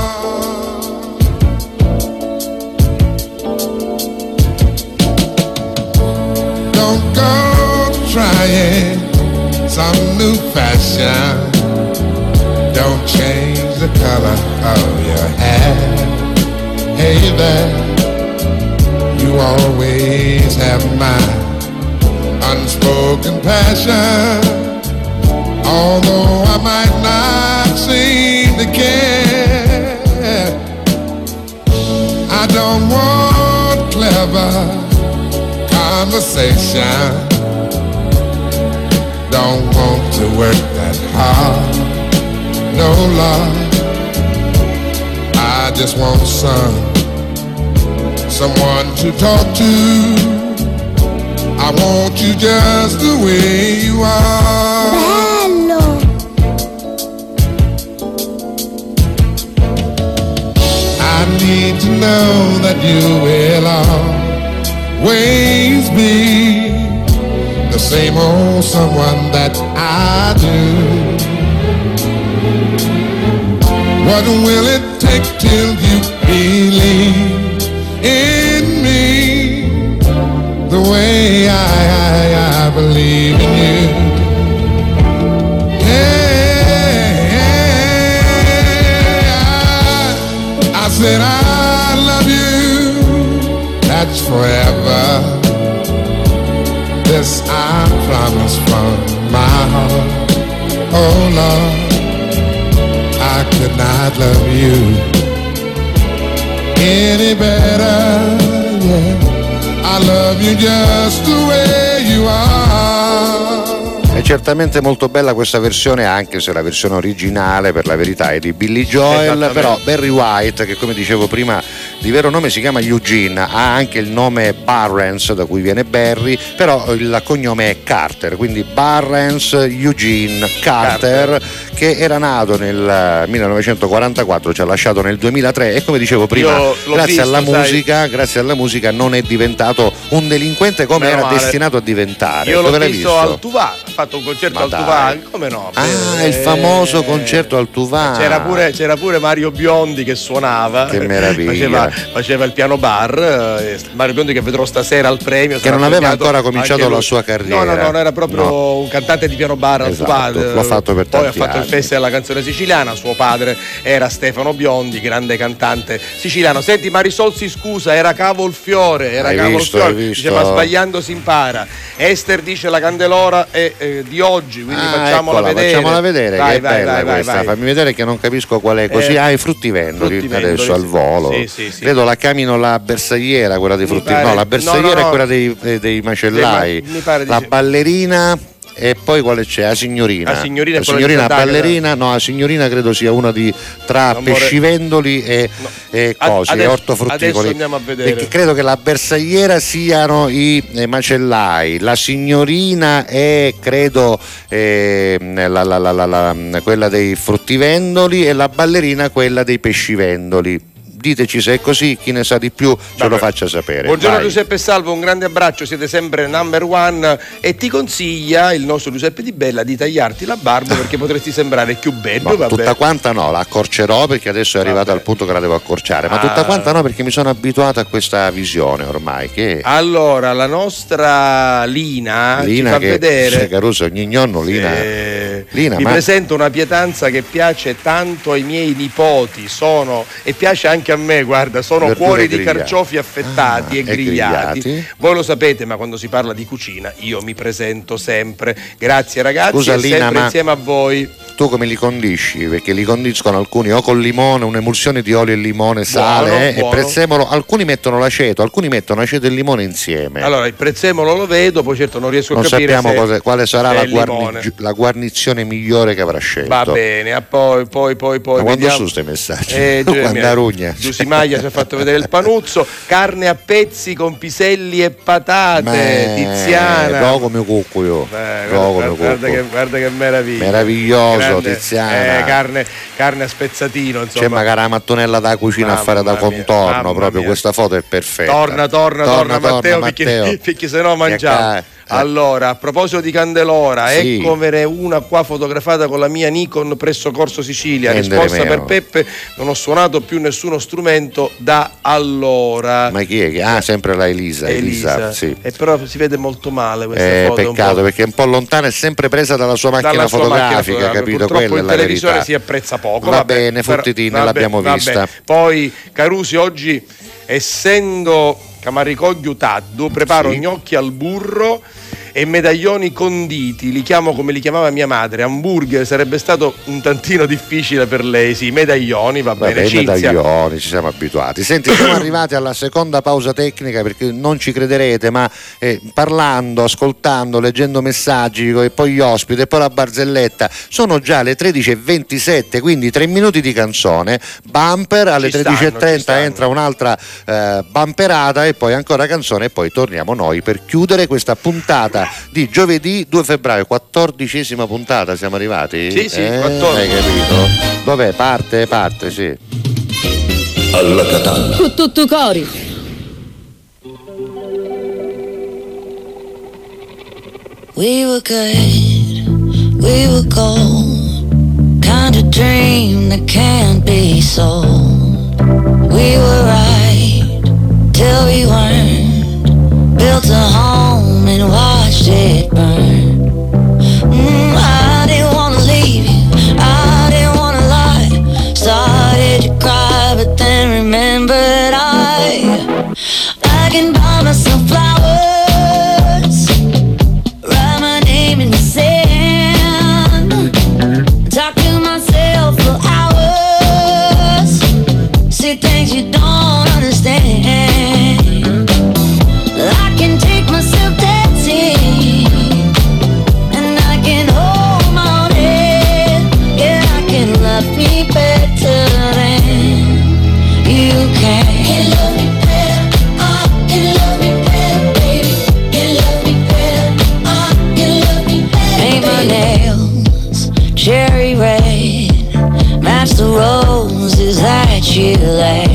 Trying some new fashion. Don't change the color of your hair. Hey there, you always have my unspoken passion. Although I might not seem to care, I don't want clever conversation. Don't want to work that hard, no love. I just want some, someone to talk to. I want you just the way you are. Bello. I need to know that you will always be the same old someone that I do. What will it take till you believe in me the way I, I, I believe in you? Hey, I, I said I love you. That's forever. This I promise from my heart. Oh Lord, I could not love you any better. Yeah, I love you just the way you are. È certamente molto bella questa versione, anche se la versione originale, per la verità, è di Billy Joel. Però Barry White, che come dicevo prima, di vero nome si chiama Eugene, ha anche il nome Barrens, da cui viene Barry, però il cognome è Carter, quindi Barrens Eugene Carter, Carter. Che era nato nel 1944, ci ha lasciato nel 2003 e come dicevo prima, grazie, visto, alla musica, grazie alla musica non è diventato un delinquente come Meno era male. destinato a diventare. Io l'ho Dove visto, visto al Tuvà, fatto un concerto Ma al Tuvà, come no? Ah, eh, il famoso concerto al Tuvà. C'era pure, c'era pure, Mario Biondi che suonava. Che meraviglia. Faceva, faceva il piano bar. Eh, Mario Biondi che vedrò stasera al premio. Che non aveva ancora cominciato la sua carriera. No, no, no, era proprio no. un cantante di piano bar esatto, al. L'ho fatto per Poi ha fatto anni. Il festival della canzone siciliana. Suo padre era Stefano Biondi, grande cantante siciliano. Senti, Marisol si scusa, era cavo il fiore. Era hai cavo visto. Dice, ma sbagliando si impara. Esther dice la candelora è eh, di oggi, quindi ah, facciamola eccola, vedere. Facciamola vedere, vai, che vai, bella vai, questa. Fammi vedere che non capisco qual è. Così, Eh, ah, i fruttivendoli, fruttivendoli, adesso al volo. Sì, sì, sì. Vedo la camino la bersagliera, quella dei frutti. No, la bersagliera no, no, è quella dei, eh, dei macellai. Dei la ballerina. E poi quale c'è? La signorina. La signorina la signorina ballerina, no, la signorina credo sia una di tra vorrei- pescivendoli e, e A- cose, adesso- ortofrutticoli. adesso andiamo a vedere. Perché credo che la bersagliera siano i eh, macellai, la signorina è credo eh, la- la- la- la- la- quella dei fruttivendoli e la ballerina quella dei pescivendoli. Diteci se è così, chi ne sa di più ce Vabbè. lo faccia sapere. Buongiorno Vai. Giuseppe Salvo, un grande abbraccio, siete sempre number one e ti consiglia il nostro Giuseppe Di Bella di tagliarti la barba perché potresti sembrare più bello. No, tutta quanta no, la accorcerò perché adesso è arrivato al punto che la devo accorciare, ma Ah. tutta quanta no perché mi sono abituato a questa visione ormai che Allora, la nostra Lina, Lina fa che vedere. se Caruso ogni nonno Lina, Eh, Lina mi ma presento una pietanza che piace tanto ai miei nipoti sono, e piace anche a me, guarda, sono Verdure cuori di carciofi affettati Ah, e e grigliati. grigliati. Voi lo sapete, ma quando si parla di cucina io mi presento sempre. Grazie ragazzi, Scusa, Lina, sempre ma- insieme a voi. Tu come li condisci? Perché li condiscono alcuni o con limone, un'emulsione di olio e limone, sale Buono, eh, buono. e prezzemolo, alcuni mettono l'aceto, alcuni mettono aceto e limone insieme. Allora, il prezzemolo lo vedo, poi certo non riesco non a capire sappiamo se, cosa- quale sarà la, guarni- la guarnizione migliore che avrà scelto. Va bene, a poi, poi, poi, poi. Ma quando sono questi messaggi? Eh, Quando mia- arugna. Giussi Maglia ci ha fatto vedere il panuzzo, carne a pezzi con piselli e patate, Tiziana. No, come cucco io. Eh, No, guarda, guarda cucco. che, guarda che meraviglia. Meraviglioso, Grande- Tiziana. eh, carne, carne a spezzatino, insomma. C'è magari la mattonella da cucina a fare da Mamma mia, contorno, mamma proprio mia. questa foto è perfetta. Torna, torna, torna, Matteo, perché, Matteo. perché se no mangiamo. Ca- Allora, a proposito di Candelora, Sì. eccomene una qua fotografata con la mia Nikon presso Corso Sicilia. Prendere Risposta per meno. Peppe: non ho suonato più nessuno strumento da allora. Ma chi è? che- Ah, sempre la Elisa. Elisa, Elisa. sì. E però si vede molto male questa Eh, foto. peccato po'. perché è un po' lontana e sempre presa dalla sua macchina Dalla sua macchina fotografica, fotografica. capito? Purtroppo Quella il la televisore verità. si apprezza poco. Va vabbè, bene, vabbè, l'abbiamo vabbè. vista. Poi Carusi oggi, essendo Camaricoglio Taddu, preparo Sì. gnocchi al burro e medaglioni conditi, li chiamo come li chiamava mia madre, hamburger sarebbe stato un tantino difficile per lei, sì, medaglioni, va bene, Cinzia. medaglioni, ci siamo abituati. Senti, siamo arrivati alla seconda pausa tecnica perché non ci crederete, ma eh, parlando, ascoltando, leggendo messaggi e poi gli ospiti e poi la barzelletta, sono già le 13.27, quindi tre minuti di canzone, bumper, alle Ci stanno, 13.30 ci stanno. entra un'altra eh, bumperata e poi ancora canzone e poi torniamo noi per chiudere questa puntata di giovedì 2 febbraio, quattordicesima puntata, siamo arrivati? Sì, sì, Eh, 14. Hai capito? Dov'è? Parte, parte, sì. Alla Catalla. Con tutto cori. We were good, we were gold. Kind of dream that can't be sold. We were right till we weren't. Built a home and watched Mm, I didn't wanna leave you, I didn't wanna lie. Started to cry, but then remembered I. I can buy that you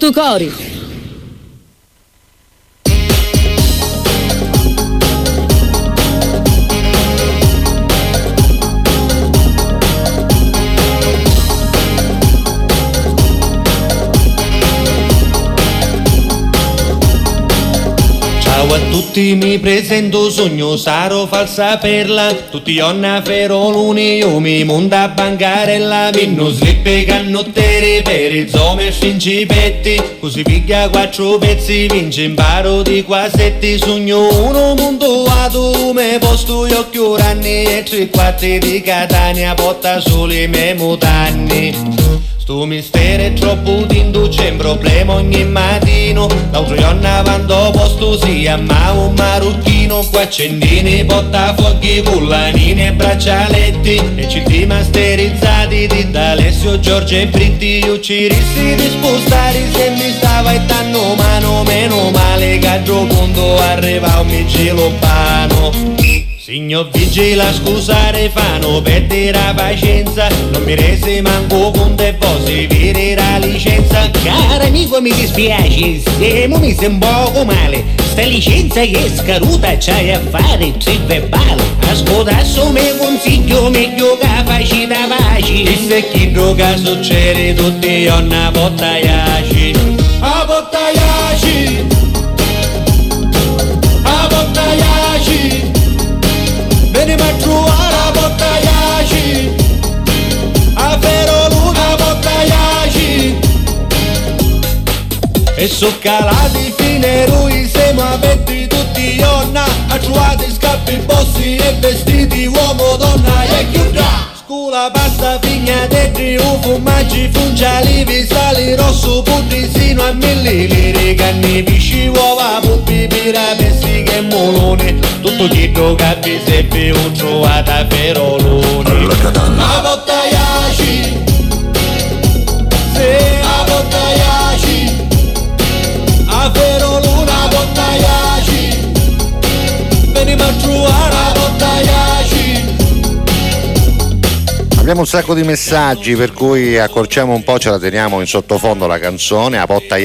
Catalla. Presento, sogno Saro falsa perla Tutti onna feroluni, io mi monda bancarella Minno slippe cannottere per il zome principetti Così piglia quattro pezzi, vince imparo di quasetti Sogno uno mondo ato, me posto io chiuranni E tre quarti di Catania, porta soli me mutanni Sto mistero è troppo tinto, c'è un problema ogni mattino. L'altro giorno quando posto sia ma un marocchino Qua accendini, portafuochi, cullanini e braccialetti. E CD masterizzati di D'Alessio, Giorgio e Britti. Io ci rissi di spostare se mi stava e tanno mano Meno male che a gio punto arriva un micilo pano Signor vigila scusare fano perdere la pazienza. Non mi rese manco con te posi vire la licenza. Caro amico mi dispiace, stiamo mi un poco male. Sta licenza che è scaduta c'hai a fare tre verbale. Ascolta su me consiglio meglio che facci da pace E se chi droga succede tutti onna bottaiaci A E su calati fine lui siamo aperti tutti onna A trovare scappi, bossi e vestiti uomo donna E chiudra Scuola, pasta, figna, tetri, u fumaggi, fungiali, visali, rosso, putri, sino a millilitri Canni, pisci, uova, puppi, pira, pessi che molone Tutto chitto che vi seppe un trovato a ferolone Alla Catalla. A bottaiaci Abbiamo un sacco di messaggi per cui accorciamo un po', ce la teniamo in sottofondo la canzone, a Potta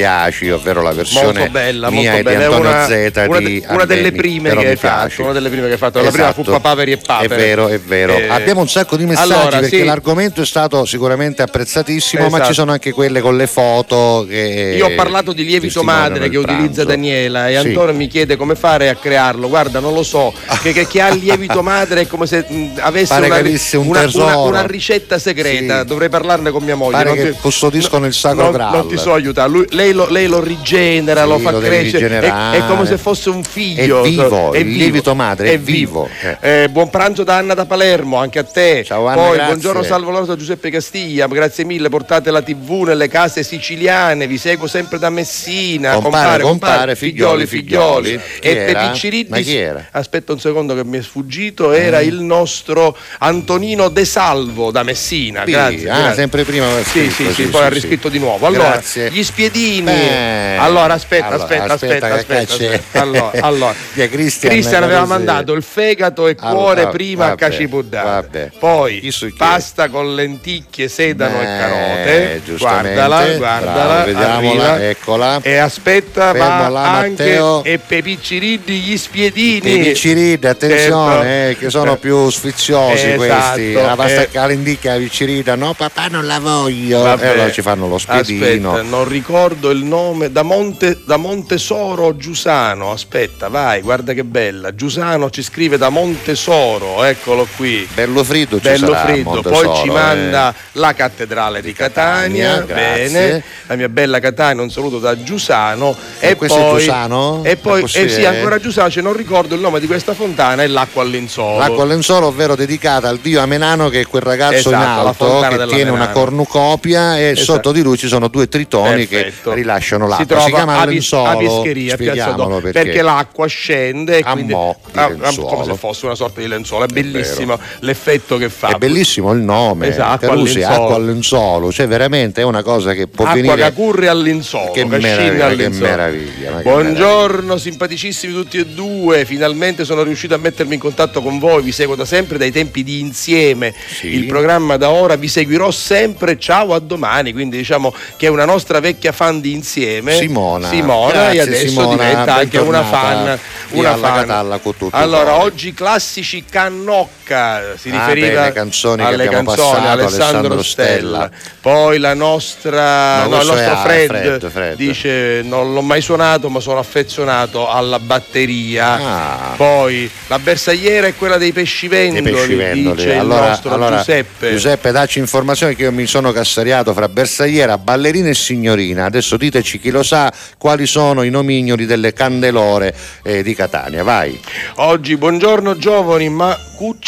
ovvero la versione molto bella, mia molto e bella. di Antonio una, Z una, di una delle prime che hai fatto, una delle prime che hai fatto. La prima fu Esatto. Papaveri e Papere. È vero, è vero. Eh, Abbiamo un sacco di messaggi allora, perché sì. l'argomento è stato sicuramente apprezzatissimo, ma Esatto. ci sono anche quelle con le foto che Io ho parlato di lievito madre che utilizza. Daniela e Sì. Antonio mi chiede come fare a crearlo. Guarda, non lo so. Che, che chi ha il lievito madre è come se mh, avesse Pare una, un una- tesoro. una- una ricetta segreta. Sì. Dovrei parlarne con mia moglie. Pare non che ti- custodiscono il sacro non, non ti so aiutare. Lui- lei, lo, lei lo rigenera, Sì, lo fa lo crescere. È, è come se fosse un figlio. È vivo, È il lievito madre è vivo. Eh, buon pranzo da Anna da Palermo, anche a te. Ciao, Anna, Poi grazie. buongiorno Salvo Lorenzo da Giuseppe Castiglia, grazie mille, portate la TV nelle case siciliane, vi seguo sempre da Messina. Compare, compare, figlioli, figlioli. Chi E era? aspetta un secondo che mi è sfuggito, era il nostro Antonino De Salvo da Messina. Sì, grazie. ah, grazie. sempre prima aveva Sì, scritto, sì, sì, sì, poi ha riscritto di nuovo. Allora, Grazie. gli spiedini. Beh, allora, aspetta, allora, aspetta, aspetta, aspetta, aspetta, aspetta. Allora, allora. Via Cristian, Cristian aveva così. mandato il fegato e Allora, cuore prima a vabbè, Cacipuddata. vabbè. Poi pasta con lenticchie, sedano Eh, e carote. Guardala, guardala. Bravo, vediamola, arriva. eccola. E aspetta, Fermo va là, anche Matteo. e per i picciriddi gli spiedini. I picciriddi, attenzione, Certo. eh, che sono più sfiziosi Esatto, questi. La pasta eh. La piccerita, no papà non la voglio. Vabbè. E allora ci fanno lo spiedino. Aspetta, non ricordo il nome da, Monte, da Montesoro Giusano. Aspetta, vai, guarda che bella. Giusano ci scrive da Montesoro, eccolo qui. Bello fritto Bello. Montesoro, Poi ci eh. manda la cattedrale di Catania. Catania, bene. La mia bella Catania, un saluto da Giusano. E, questo è poi, Giusano? E poi, eh sì, è? ancora Giusano, cioè non ricordo il nome di questa fontana, è l'acqua all'insolo. L'acqua all'ensolo, ovvero dedicata al dio Amenano, che è quel ragazzo Esatto, in alto che tiene una Menano. cornucopia e Esatto. sotto di lui ci sono due tritoni Perfetto. che rilasciano si l'acqua. trova Si chiama a, Lensolo. a a Spieghiamolo Do, perché. l'acqua scende e A quindi lenzuolo. come se fosse una sorta di lenzuolo, è vero. bellissimo l'effetto che fa. È bellissimo il nome, Esatto, Carusi, all'insolo. acqua all'insolo, cioè veramente è una cosa che può Acqua venire che curre all'insolo, Che che meraviglia, che meraviglia, Buongiorno, simpaticissimi tutti e due. Finalmente sono riuscito a mettermi in contatto con voi. Vi seguo da sempre dai tempi di insieme. Il programma da ora, vi seguirò sempre, ciao a domani, quindi diciamo che è una nostra vecchia fan di insieme. Simona. Simona Grazie, e adesso Simona, diventa anche una fan. Una Alla fan. Catalla con tutto il allora, oggi classici cannocca, si Ah, riferiva beh, le canzoni alle canzoni, passato, Alessandro, Stella. Stella. Poi la nostra, No, no, il nostro A, Fred, Fred, Fred. dice non l'ho mai suonato ma sono affezionato alla batteria. Ah. Poi la bersagliera è quella dei pescivendoli, Dei pescivendoli. dice Allora, il nostro allora, Giuseppe. Giuseppe, dacci informazioni che io mi sono cassariato fra bersagliera, ballerina e signorina. Adesso diteci chi lo sa quali sono i nomignoli delle candelore eh, di Catania. Vai. Oggi buongiorno giovani, ma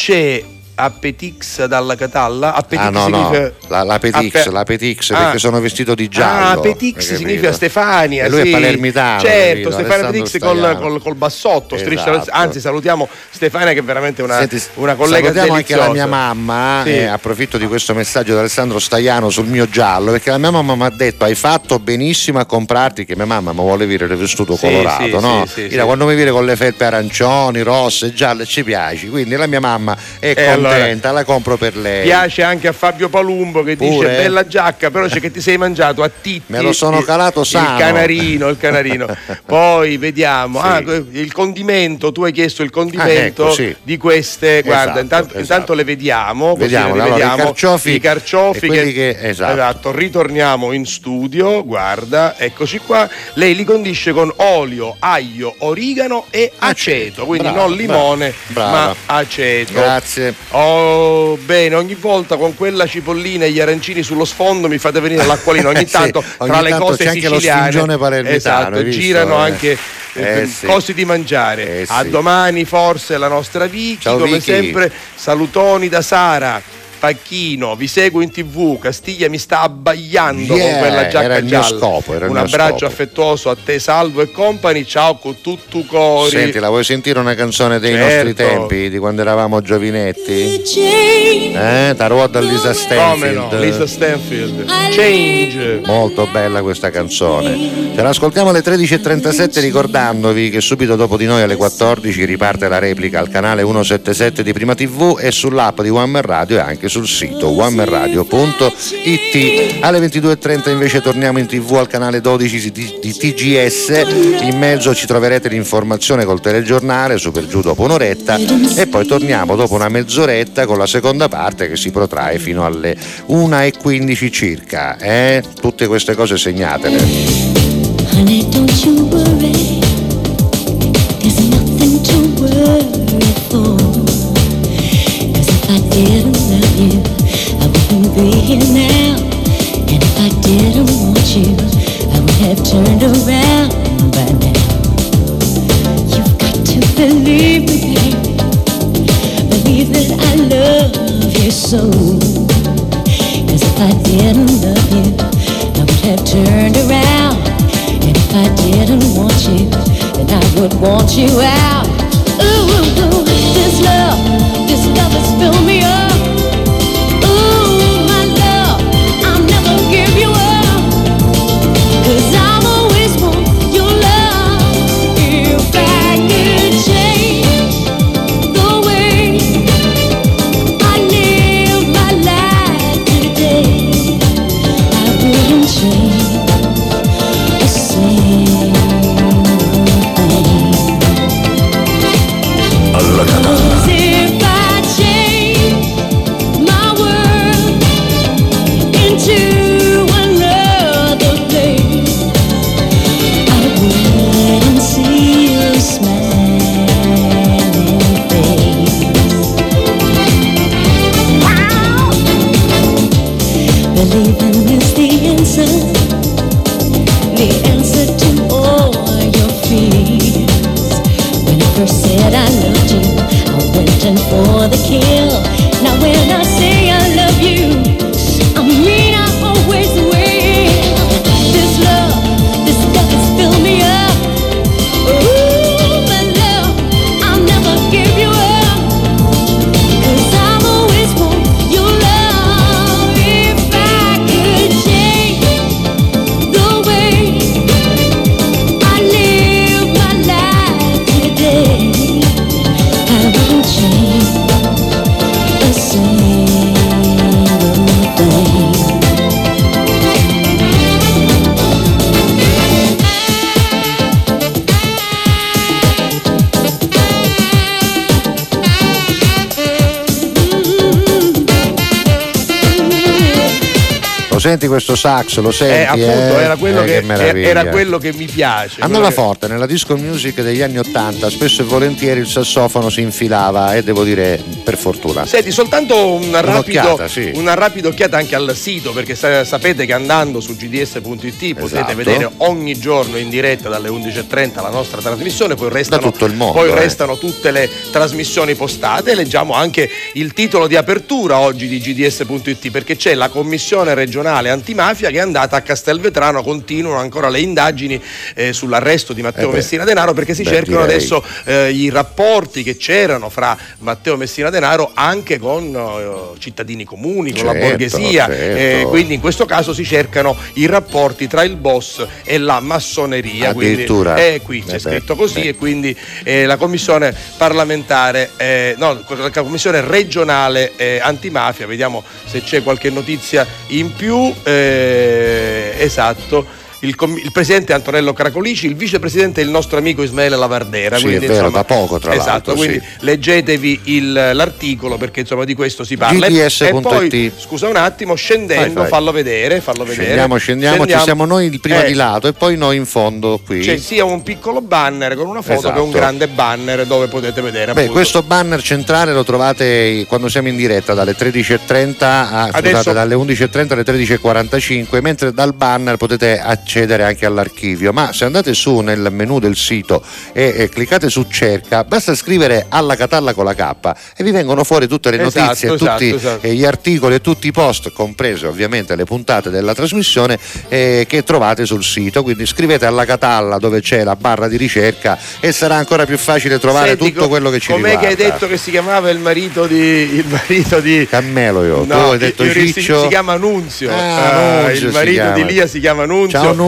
cucce appetix dalla Catalla? Appetix ah no, no, significa la, la Petix, Appe- la Petix Ah. perché sono vestito di giallo. Ah, Petix hai capito? significa Stefania. E lui sì. è palermitano. Certo? Stefania Alessandro Petix col, col- col bassotto. Esatto. anzi, salutiamo Stefania che è veramente una, Senti, una collega salutiamo anche la deliziosa. mia mamma, Sì. eh, approfitto di questo messaggio da Alessandro Staiano sul mio giallo, perché la mia mamma mi ha detto hai fatto benissimo a comprarti, che mia mamma mi vuole vedere il vessuto Sì, colorato, no? sì, sì, Ira, sì. quando mi viene con le felpe arancioni, rosse, gialle, ci piace, quindi la mia mamma è E allora- contenta, la compro per lei. Piace anche a Fabio Palumbo che dice Pure? bella giacca, però c'è che ti sei mangiato a Titti. Me lo sono calato sano. Il canarino, il canarino. Poi vediamo, Sì. ah, il condimento, tu hai chiesto il condimento Ah, ecco, sì. di queste, guarda, Esatto, intanto, esatto. intanto le vediamo, Vediamo, le allora, i carciofi I carciofi e quelli che- esatto. ritorniamo in studio, guarda, eccoci qua. Lei li condisce con olio, aglio, origano e aceto, quindi brava, non limone, brava, ma aceto. Grazie. Oh, bene, ogni volta con quella cipollina e gli arancini sullo sfondo mi fate venire l'acquolina ogni Sì, tanto ogni tra le tanto cose siciliane. esatto, girano Eh. anche eh, Eh, sì. cose di mangiare. Eh, A sì. domani forse la nostra Vicky, Ciao, come Vicky. sempre salutoni da Sara. Pacchino, vi seguo in tv, Castiglia mi sta abbagliando Yeah, con quella giacca era il mio gialla. scopo, era il Un mio abbraccio scopo. affettuoso a te Salvo e company, ciao con tutto cori. Senti, la vuoi sentire una canzone dei Certo. nostri tempi, di quando eravamo giovinetti? Eh, Taruoda Lisa Come no, Stanfield. Lisa Stanfield. Change. Molto bella questa canzone. Ce l'ascoltiamo alle 13.37 ricordandovi che subito dopo di noi alle 14 riparte la replica al canale 177 di Prima TV e sull'app di One Man Radio e anche sul sito onemanradio.it. Alle 22.30 invece torniamo in TV al canale 12 di, di TGS. In mezzo ci troverete l'informazione col telegiornale, su per giù dopo un'oretta e poi torniamo dopo una mezz'oretta con la seconda parte che si protrae fino alle 1.15 circa. Eh? Tutte queste cose segnatele. Honey, here now. And if I didn't want you, I would have turned around by now. You've got to believe me. Believe that I love you if I didn't love you, I would have turned around. And if I didn't want you, then I would want you out. Ooh, this love, this love has filled me senti questo sax, lo senti? Eh, appunto, eh? era, quello Eh, che, era quello che mi piace. Andava quello che- forte, nella disco music degli anni Ottanta spesso e volentieri il sassofono si infilava e devo dire per fortuna. Senti, soltanto un rapido, sì. una rapida occhiata anche al sito, perché sa- sapete che andando su gds.it potete Esatto. vedere ogni giorno in diretta dalle 11.30 la nostra trasmissione, poi restano, Da tutto il mondo, poi eh. restano tutte le trasmissioni postate leggiamo anche il titolo di apertura oggi di gds.it, perché c'è la commissione regionale antimafia che è andata a Castelvetrano, continuano ancora le indagini eh, sull'arresto di Matteo Eh. Messina Denaro perché si Beh, cercano direi. adesso eh, i rapporti che c'erano fra Matteo Messina Denaro anche con eh, cittadini comuni, con la Certo, borghesia. certo. Eh, quindi in questo caso si cercano i rapporti tra il boss e la massoneria. Quindi, Addirittura. eh, qui c'è Eh scritto così beh. e quindi eh, la commissione parlamentare, eh, no, la commissione regionale antimafia, vediamo se c'è qualche notizia in più. esatto. Il, com- il presidente Antonello Cracolici, il vicepresidente è il nostro amico Ismaele Lavardera. Sì, quindi, è vero, insomma, da poco, tra esatto, l'altro, quindi sì. leggetevi il- l'articolo perché insomma di questo si parla. GDS.it. E poi, scusa un attimo, scendendo, Vai, vai. fallo vedere, fallo vedere. Scendiamo, scendiamo, ci siamo noi prima Eh, di lato e poi noi in fondo qui. C'è sia un piccolo banner con una foto Esatto. che un grande banner dove potete vedere. Beh, questo banner centrale lo trovate quando siamo in diretta dalle 13.30 a, Adesso- scusate, dalle 11.30 alle 13.45, mentre dal banner potete accedere anche all'archivio. Ma se andate su nel menu del sito e, e cliccate su cerca, basta scrivere alla Catalla con la K e vi vengono fuori tutte le Esatto, notizie, esatto, tutti esatto. eh, gli articoli e tutti i post, comprese ovviamente le puntate della trasmissione eh, che trovate sul sito. Quindi scrivete alla Catalla dove c'è la barra di ricerca e sarà ancora più facile trovare Senti, tutto quello che ci com'è riguarda. che hai detto che si chiamava il marito di. il marito di. Cammelo io, tu No, hai detto io- si- Ciccio. Si, chiama Nunzio. Ah, Ah, Nunzio il marito chiama. di Lia si chiama Nunzio. Ciao Nunzio.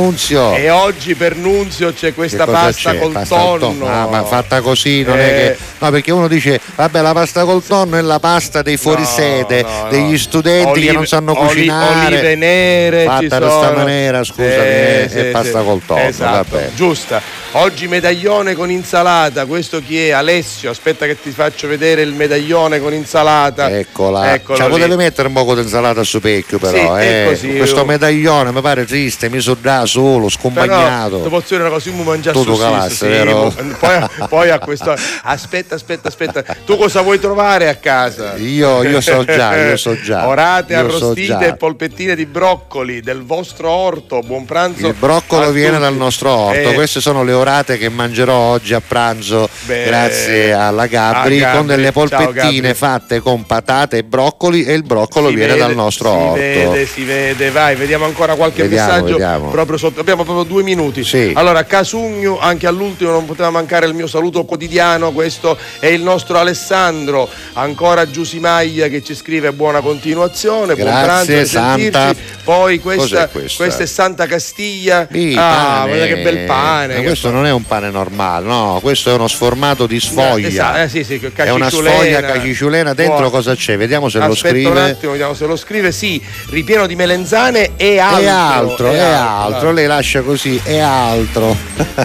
E oggi per Nunzio c'è questa pasta c'è? col Pasta al tonno. Ah, ma fatta così non è Eh. che. No, perché uno dice, vabbè, la pasta col tonno è la pasta dei fuorisede, no, no. degli studenti Olive- che non sanno oli- cucinare. olive nere Fatta in questa maniera, scusami, Eh, è, sì, è pasta sì. col tonno. Esatto, vabbè. giusta. Oggi medaglione con insalata. Questo chi è? Alessio. Aspetta che ti faccio vedere il medaglione con insalata. Eccola, Eccolo Cioè, lì. potevi mettere un po' di insalata su pecchio, però. Sì, eh. così, Questo io- medaglione mi pare triste, mi sono da solo, scompagnato. Però, posso dire io mi mangiare Tutto su calasse, sì, vero? poi, poi a questo aspetta, aspetta, aspetta. Tu cosa vuoi trovare a casa? Io- io so già, io so già. Orate Io so arrostite già. e polpettine di broccoli del vostro orto. Buon pranzo. Il broccolo viene tutti. dal nostro orto, Eh, queste sono le orate che mangerò oggi a pranzo Beh, grazie alla Gabri, Gabri. con delle Ciao, polpettine Gabri. fatte con patate e broccoli e il broccolo si viene vede, dal nostro si orto. vede, si vede, vai, vediamo ancora qualche Vediamo, messaggio. vediamo. Proprio sotto, abbiamo proprio due minuti. Sì. Allora, Casugno, anche all'ultimo non poteva mancare il mio saluto quotidiano. Questo è il nostro Alessandro. Ancora Giusimaglia che ci scrive buona continuazione. buon Grazie, pranzo, risentirci. Santa. Poi questa, questa? questa è Santa Castiglia. Sì, ah, guarda che bel pane. Che questo non è un pane normale, no, questo è uno sformato di sfoglia. Esatto, eh, sì, sì, è una sfoglia caciciulena, dentro Buono. cosa c'è? Vediamo se lo Aspetta scrive. un attimo, vediamo se lo scrive. Sì, ripieno di melenzane e altro. È altro, è altro, lei lascia così, è altro.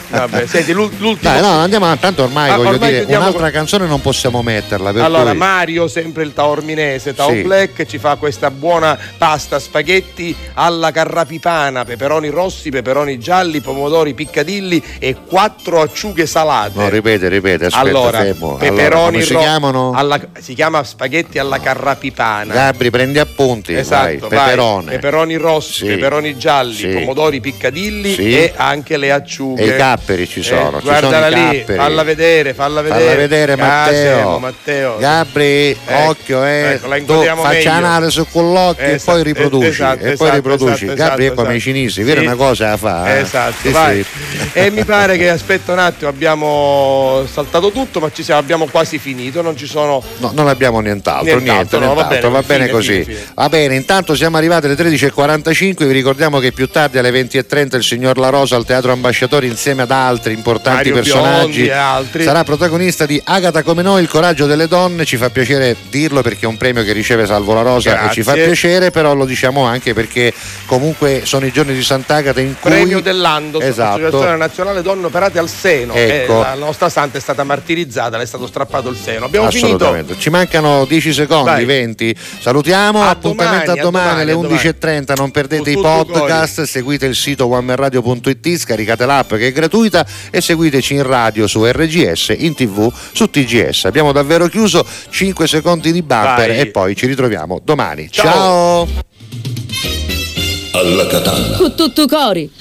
Vabbè, senti, l'ul- l'ultimo. Dai, no, andiamo avanti, tanto ormai Ah, voglio ormai dire, un'altra con- canzone non possiamo metterla. Allora, cui- Mario, sempre il taorminese, Tao Sì. Black, ci fa questa buona pasta spaghetti alla carrapipana, peperoni rossi, peperoni gialli, pomodori piccadilli e quattro acciughe salate. No, ripete, ripete, aspetta, allora, fermo. peperoni Allora, si ro- chiamano? alla- si chiama spaghetti alla carrapipana. Gabri, prendi appunti, vai, Esatto, vai. peperone. peperoni rossi, Sì. peperoni gialli, Sì. pomodori piccadilli Sì. e anche le acciughe. E i capperi ci sono, Eh, ci sono guardala i lì, capperi. falla vedere, falla vedere. Falla vedere Matteo. Matteo. Gabri, Ecco, occhio, eh. ecco, inquadriamo faccia meglio. analisi con l'occhio e Esatto, poi riproduci. esatto, e poi esatto, riproduci. esatto, Gabri è esatto, come i esatto. cinesi, vero una cosa la fa. eh? Esatto, vai. E mi pare che aspetta un attimo, abbiamo saltato tutto, ma ci siamo, abbiamo quasi finito, non ci sono. No, non abbiamo nient'altro, Nient'altro, niente, no, va nient'altro, bene, va bene fine, così. fine, fine. Va bene, intanto siamo arrivati alle 13.45, vi ricordiamo che più tardi alle 20.30 il signor La Rosa al Teatro Ambasciatori insieme ad altri importanti Mario personaggi Biondi altri. sarà protagonista di Agata come noi, il coraggio delle donne, ci fa piacere dirlo perché è un premio che riceve Salvo La Rosa e ci fa Grazie. piacere, però lo diciamo anche perché comunque sono i giorni di Sant'Agata in cui Premio dell'Ando, Esatto. Associazione Nazionale Donne donne operate al seno. Ecco. la nostra santa è stata martirizzata, le è stato strappato il seno. Abbiamo finito. Ci mancano 10 secondi, Vai. 20. Salutiamo, A appuntamento domani, a domani, alle a domani. 11.30. Non perdete i podcast, seguite il sito onemanradio.it, scaricate l'app che è gratuita e seguiteci in radio su RGS, in tv su TGS. Abbiamo davvero chiuso 5 secondi di bumper Vai. e poi ci ritroviamo domani. Ciao. Ciao. Alla Catalla. Con tutto cori.